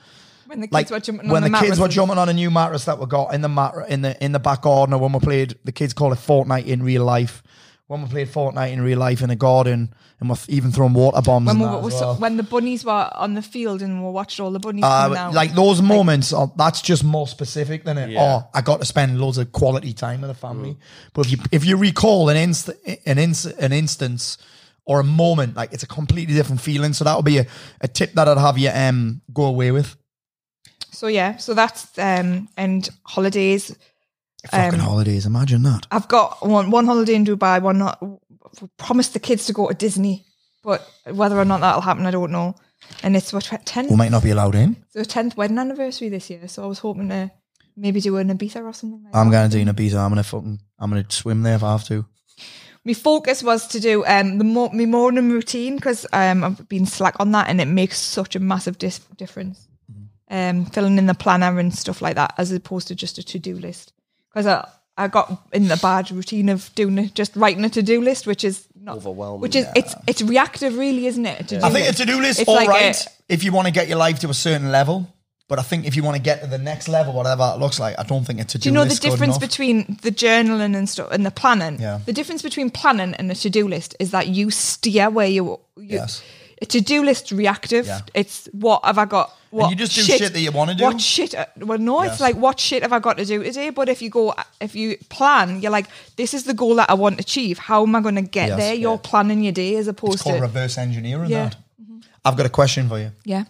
[SPEAKER 8] when the kids
[SPEAKER 6] like
[SPEAKER 8] were jumping
[SPEAKER 6] when
[SPEAKER 8] on
[SPEAKER 6] the,
[SPEAKER 8] the,
[SPEAKER 6] kids were jumping on a new mattress that we got in the mat in the in the back garden, or when we played, the kids call it Fortnite in real life. When we played Fortnite in real life in a garden, and we're even throwing water bombs.
[SPEAKER 8] When,
[SPEAKER 6] and
[SPEAKER 8] we,
[SPEAKER 6] that
[SPEAKER 8] were-
[SPEAKER 6] as well.
[SPEAKER 8] when the bunnies were on the field and we watched all the bunnies
[SPEAKER 6] Uh,
[SPEAKER 8] coming out.
[SPEAKER 6] like those moments, are, that's just more specific than it.
[SPEAKER 7] Yeah.
[SPEAKER 6] Oh, I got to spend loads of quality time with the family. But if you if you recall an inst an inst an instance or a moment, like it's a completely different feeling. So that would be a, a tip that I'd have you um go away with.
[SPEAKER 8] so yeah, so that's um and holidays.
[SPEAKER 6] Fucking
[SPEAKER 8] Um,
[SPEAKER 6] holidays, imagine that.
[SPEAKER 8] I've got one one holiday in Dubai. One not promised the kids to go to Disney, but whether or not that'll happen, I don't know. And it's what tenth,
[SPEAKER 6] We might not be allowed in.
[SPEAKER 8] the tenth wedding anniversary this year. So I was hoping to maybe do an Ibiza or something. like
[SPEAKER 6] I'm gonna do an Ibiza. I'm gonna fucking I'm gonna swim there if I have to.
[SPEAKER 8] My focus was to do um the mo- my morning routine because um I've been slack on that and it makes such a massive dis- difference. Um, filling in the planner and stuff like that as opposed to just a to do list because I I got in the bad routine of doing it, just writing a to do list, which is not
[SPEAKER 7] Overwhelming.
[SPEAKER 8] Which is it's it's reactive, really, isn't it? a
[SPEAKER 6] I think a to do list,
[SPEAKER 8] It's
[SPEAKER 6] all
[SPEAKER 8] like
[SPEAKER 6] right,
[SPEAKER 8] a-
[SPEAKER 6] if you want to get your life to a certain level. But I think if you want to get to the next level, whatever that looks like, I don't think a to do
[SPEAKER 8] Do you know the difference between the journaling and stuff and the planning?
[SPEAKER 6] Yeah.
[SPEAKER 8] The difference between planning and a to-do list is that you steer where you. you
[SPEAKER 6] Yes.
[SPEAKER 8] A to-do list reactive.
[SPEAKER 6] Yeah.
[SPEAKER 8] It's what have I got? What
[SPEAKER 6] you just do shit that you wanna do?
[SPEAKER 8] What shit? uh, Well, no,
[SPEAKER 6] Yes.
[SPEAKER 8] it's like what shit have I got to do today? But if you go, if you plan, you're like, this is the goal that I want to achieve. How am I going to get
[SPEAKER 6] Yes.
[SPEAKER 8] there? You're
[SPEAKER 6] Yeah.
[SPEAKER 8] planning your day as
[SPEAKER 6] It's
[SPEAKER 8] opposed
[SPEAKER 6] called
[SPEAKER 8] to
[SPEAKER 6] reverse engineering.
[SPEAKER 8] Yeah.
[SPEAKER 6] That. I've got a question for you,
[SPEAKER 8] yeah.
[SPEAKER 6] and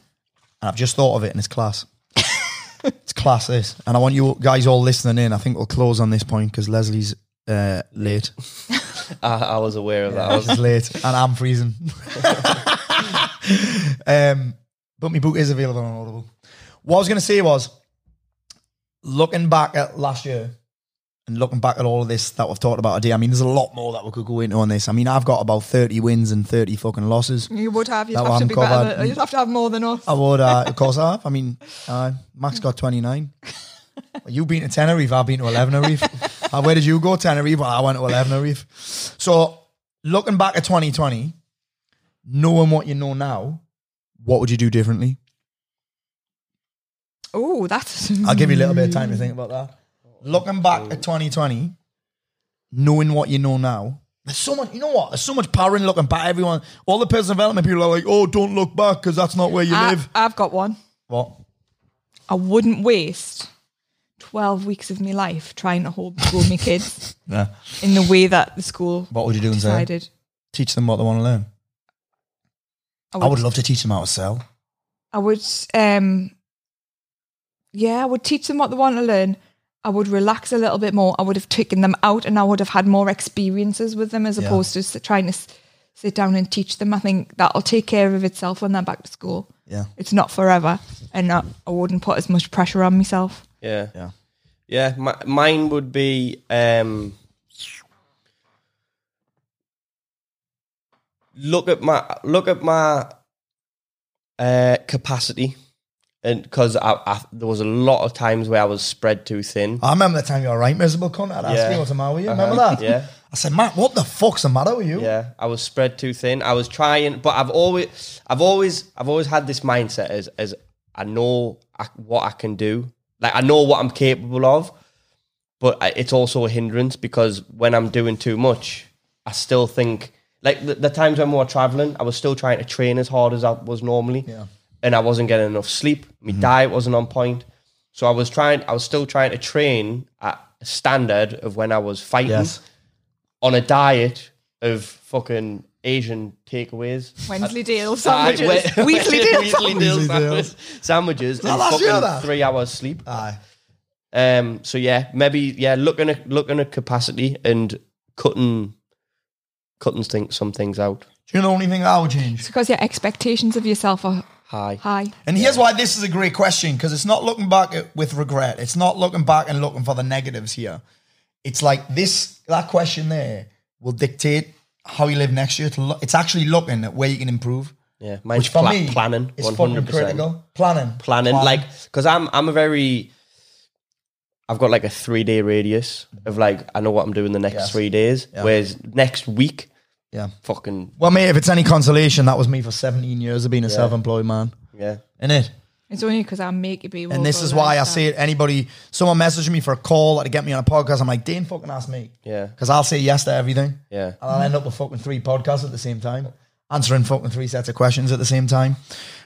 [SPEAKER 6] I've just thought of it, and it's class. it's class, this, and I want you guys all listening in. I think we'll close on this point because Leslie's uh, late.
[SPEAKER 7] I, I was aware of that. I was,
[SPEAKER 6] late, and I'm freezing. um, but my book is available on Audible. What I was going to say was, looking back at last year and looking back at all of this that we've talked about today, I mean, there's a lot more that we could go into on this. I mean, I've got about 30 wins and 30 fucking losses.
[SPEAKER 8] You would have. You'd
[SPEAKER 6] That
[SPEAKER 8] have to be
[SPEAKER 6] covered.
[SPEAKER 8] better. Than, you'd have to have more than us.
[SPEAKER 6] I would, uh, of course, I have. I mean, uh, Max got 29. You've been to Tenerife, I've been to 11 Tenerife. Uh, where did you go? Tenerife. Well, I went to 11 Reef. So, looking back at 2020, knowing what you know now, what would you do differently?
[SPEAKER 8] Oh, that's.
[SPEAKER 6] I'll give you a little bit of time to think about that. Looking back at 2020, knowing what you know now, there's so much. You know what? There's so much power in looking back. Everyone, all the personal development people are like, "Oh, don't look back because that's not where you
[SPEAKER 8] I,
[SPEAKER 6] live."
[SPEAKER 8] I've got one.
[SPEAKER 6] What?
[SPEAKER 8] I wouldn't waste 12 weeks of my life trying to hold school my kids
[SPEAKER 6] Yeah.
[SPEAKER 8] in the way that the school
[SPEAKER 6] What would you do instead?
[SPEAKER 8] decided.
[SPEAKER 6] Teach them what they want to learn.
[SPEAKER 8] I
[SPEAKER 6] I would love to teach them how to sell.
[SPEAKER 8] I would, um, yeah, I would teach them what they want to learn. I would relax a little bit more. I would have taken them out and I would have had more experiences with them as
[SPEAKER 6] Yeah.
[SPEAKER 8] opposed to trying to s- sit down and teach them. I think that'll take care of itself when they're back to school.
[SPEAKER 6] Yeah.
[SPEAKER 8] It's not forever. And I, I wouldn't put as much pressure on myself.
[SPEAKER 7] Yeah.
[SPEAKER 6] Yeah.
[SPEAKER 7] Yeah. My, mine would be um, look at my look at my uh, capacity, and because I, I, there was a lot of times where I was spread too thin.
[SPEAKER 6] I remember the time you were right miserable cunt. I'd ask
[SPEAKER 7] Yeah.
[SPEAKER 6] you what's the matter with you.
[SPEAKER 7] Uh-huh.
[SPEAKER 6] Remember that?
[SPEAKER 7] Yeah.
[SPEAKER 6] I said, Matt, what the fuck's the matter with you?
[SPEAKER 7] Yeah, I was spread too thin. I was trying, but I've always, I've always, I've always had this mindset as, as I know I, what I can do. Like I know what I'm capable of, but I- it's also a hindrance because when I'm doing too much, I still think like the, the times when we were traveling, I was still trying to train as hard as I was normally,
[SPEAKER 6] Yeah.
[SPEAKER 7] and I wasn't getting enough sleep. My diet wasn't on point, so I was trying. I was still trying to train at a standard of when I was fighting
[SPEAKER 6] Yes.
[SPEAKER 7] on a diet of fucking Asian takeaways.
[SPEAKER 8] Wensleydale
[SPEAKER 7] Aye,
[SPEAKER 8] sandwiches.
[SPEAKER 7] we-
[SPEAKER 8] Weasley
[SPEAKER 7] Weasley
[SPEAKER 8] Dale.
[SPEAKER 6] Weasley
[SPEAKER 7] Dale sandwich- sandwiches and fucking three hours sleep.
[SPEAKER 6] Aye.
[SPEAKER 7] Um, so yeah, maybe yeah, looking at looking at capacity and cutting cutting things, some things out.
[SPEAKER 6] Do you know the only thing I would change?
[SPEAKER 8] Because your expectations of yourself are
[SPEAKER 7] High.
[SPEAKER 8] high.
[SPEAKER 6] And here's why this is a great question because it's not looking back at, with regret. It's not looking back and looking for the negatives here. It's like this that question there will dictate how you live next year. To look, it's actually looking at where you can improve.
[SPEAKER 7] Yeah, mine's
[SPEAKER 6] Which for
[SPEAKER 7] pla-
[SPEAKER 6] me
[SPEAKER 7] planning.
[SPEAKER 6] is
[SPEAKER 7] One
[SPEAKER 6] fucking
[SPEAKER 7] hundred percent
[SPEAKER 6] critical. Planning,
[SPEAKER 7] planning. Like because I'm I'm a very I've got like a three day radius of like I know what I'm doing the next
[SPEAKER 6] Yes.
[SPEAKER 7] three days.
[SPEAKER 6] Yeah.
[SPEAKER 7] Whereas next week,
[SPEAKER 6] yeah.
[SPEAKER 7] fucking
[SPEAKER 6] Well, mate, if it's any consolation, that was me for 17 years of being a self-employed man.
[SPEAKER 7] yeah.
[SPEAKER 6] In it.
[SPEAKER 8] It's only because I make it be.
[SPEAKER 6] And this is why I say it. Anybody, someone messaged me for a call or to get me on a podcast. I'm like, Dane fucking ask me.
[SPEAKER 7] Yeah.
[SPEAKER 6] Because I'll say yes to everything.
[SPEAKER 7] Yeah.
[SPEAKER 6] And I'll end up with fucking three podcasts at the same time, answering fucking three sets of questions at the same time.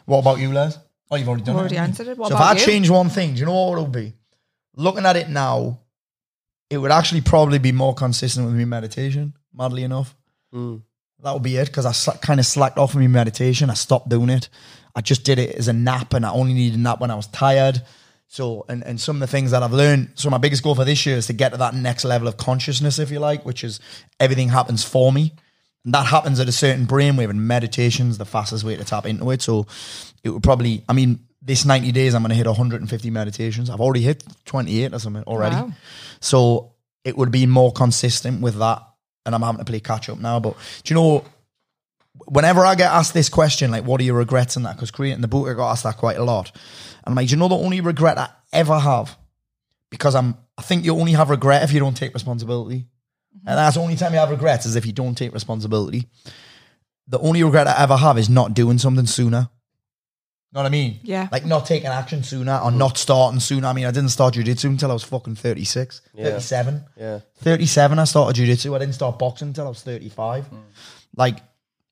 [SPEAKER 6] What about you, Les? Oh, you've already done
[SPEAKER 8] Already
[SPEAKER 6] it. haven't
[SPEAKER 8] answered it. What
[SPEAKER 6] so
[SPEAKER 8] about
[SPEAKER 6] if I
[SPEAKER 8] you?
[SPEAKER 6] change one thing, do you know what it would be? Looking at it now, it would actually probably be more consistent with me meditation, madly enough. Mm. That would be it because I sl- kind of slacked off of my meditation. I stopped doing it. I just did it as a nap and I only needed a nap when I was tired. So, and, and some of the things that I've learned. So, my biggest goal for this year is to get to that next level of consciousness, if you like, which is everything happens for me. And that happens at a certain brainwave, and meditation's the fastest way to tap into it. So, it would probably, I mean, this 90 days, I'm going to hit 150 meditations. I've already hit 28 or something already.
[SPEAKER 8] Wow.
[SPEAKER 6] So, it would be more consistent with that. And I'm having to play catch up now. But do you know, whenever I get asked this question, like, what are your regrets in that? Because creating the book, I got asked that quite a lot. And I'm like, do you know the only regret I ever have? Because I'm, I think you only have regret if you don't take responsibility. Mm-hmm. And that's the only time you have regrets is if you don't take responsibility. The only regret I ever have is not doing something sooner. Know what I mean?
[SPEAKER 8] Yeah.
[SPEAKER 6] Like not taking action sooner or not starting sooner. I mean, I didn't start jiu-jitsu until I was fucking 36, 37.
[SPEAKER 7] Yeah.
[SPEAKER 6] 37, I started jiu-jitsu. I didn't start boxing until I was 35. Like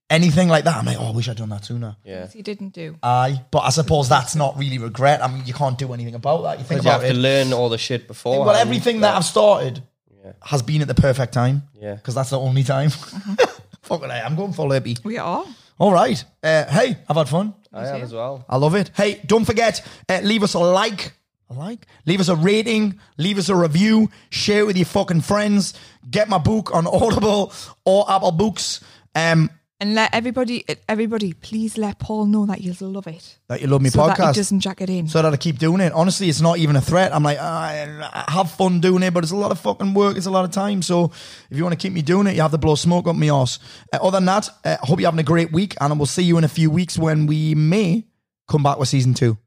[SPEAKER 6] anything like that, I'm like, oh, I wish I'd done that sooner.
[SPEAKER 7] Yeah.
[SPEAKER 8] You didn't do.
[SPEAKER 6] Aye, but I suppose that's not really regret. I mean, you can't do anything about that. You think
[SPEAKER 7] Because you
[SPEAKER 6] about
[SPEAKER 7] have to learn all the shit before.
[SPEAKER 6] well, everything that I've started
[SPEAKER 7] Yeah.
[SPEAKER 6] has been at the perfect time.
[SPEAKER 7] Yeah.
[SPEAKER 6] Because that's the only time. Fucking hell, I'm going full hippie.
[SPEAKER 8] We are.
[SPEAKER 6] All right. Uh, hey, I've had fun.
[SPEAKER 7] I have as well.
[SPEAKER 6] I love it. Hey, don't forget, uh, leave us a like. A like? Leave us a rating. Leave us a review. Share it with your fucking friends. Get my book on Audible or Apple Books. Um,
[SPEAKER 8] And let everybody, everybody, please let Paul know that you'll love it.
[SPEAKER 6] that you love me
[SPEAKER 8] so that
[SPEAKER 6] podcast.
[SPEAKER 8] he doesn't jack it in.
[SPEAKER 6] so that I keep doing it. Honestly, it's not even a threat. I'm like, I, I have fun doing it, but it's a lot of fucking work. It's a lot of time. So if you want to keep me doing it, you have to blow smoke up my ass. Uh, other than that, uh, I hope you're having a great week, and I will see you in a few weeks when we may come back with season two.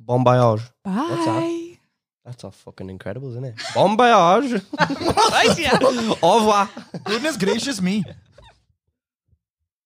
[SPEAKER 7] Bon voyage.
[SPEAKER 8] Bye.
[SPEAKER 7] That's all fucking incredible, isn't it? Bon voyage.
[SPEAKER 8] Yeah.
[SPEAKER 7] Au revoir.
[SPEAKER 6] Goodness gracious me.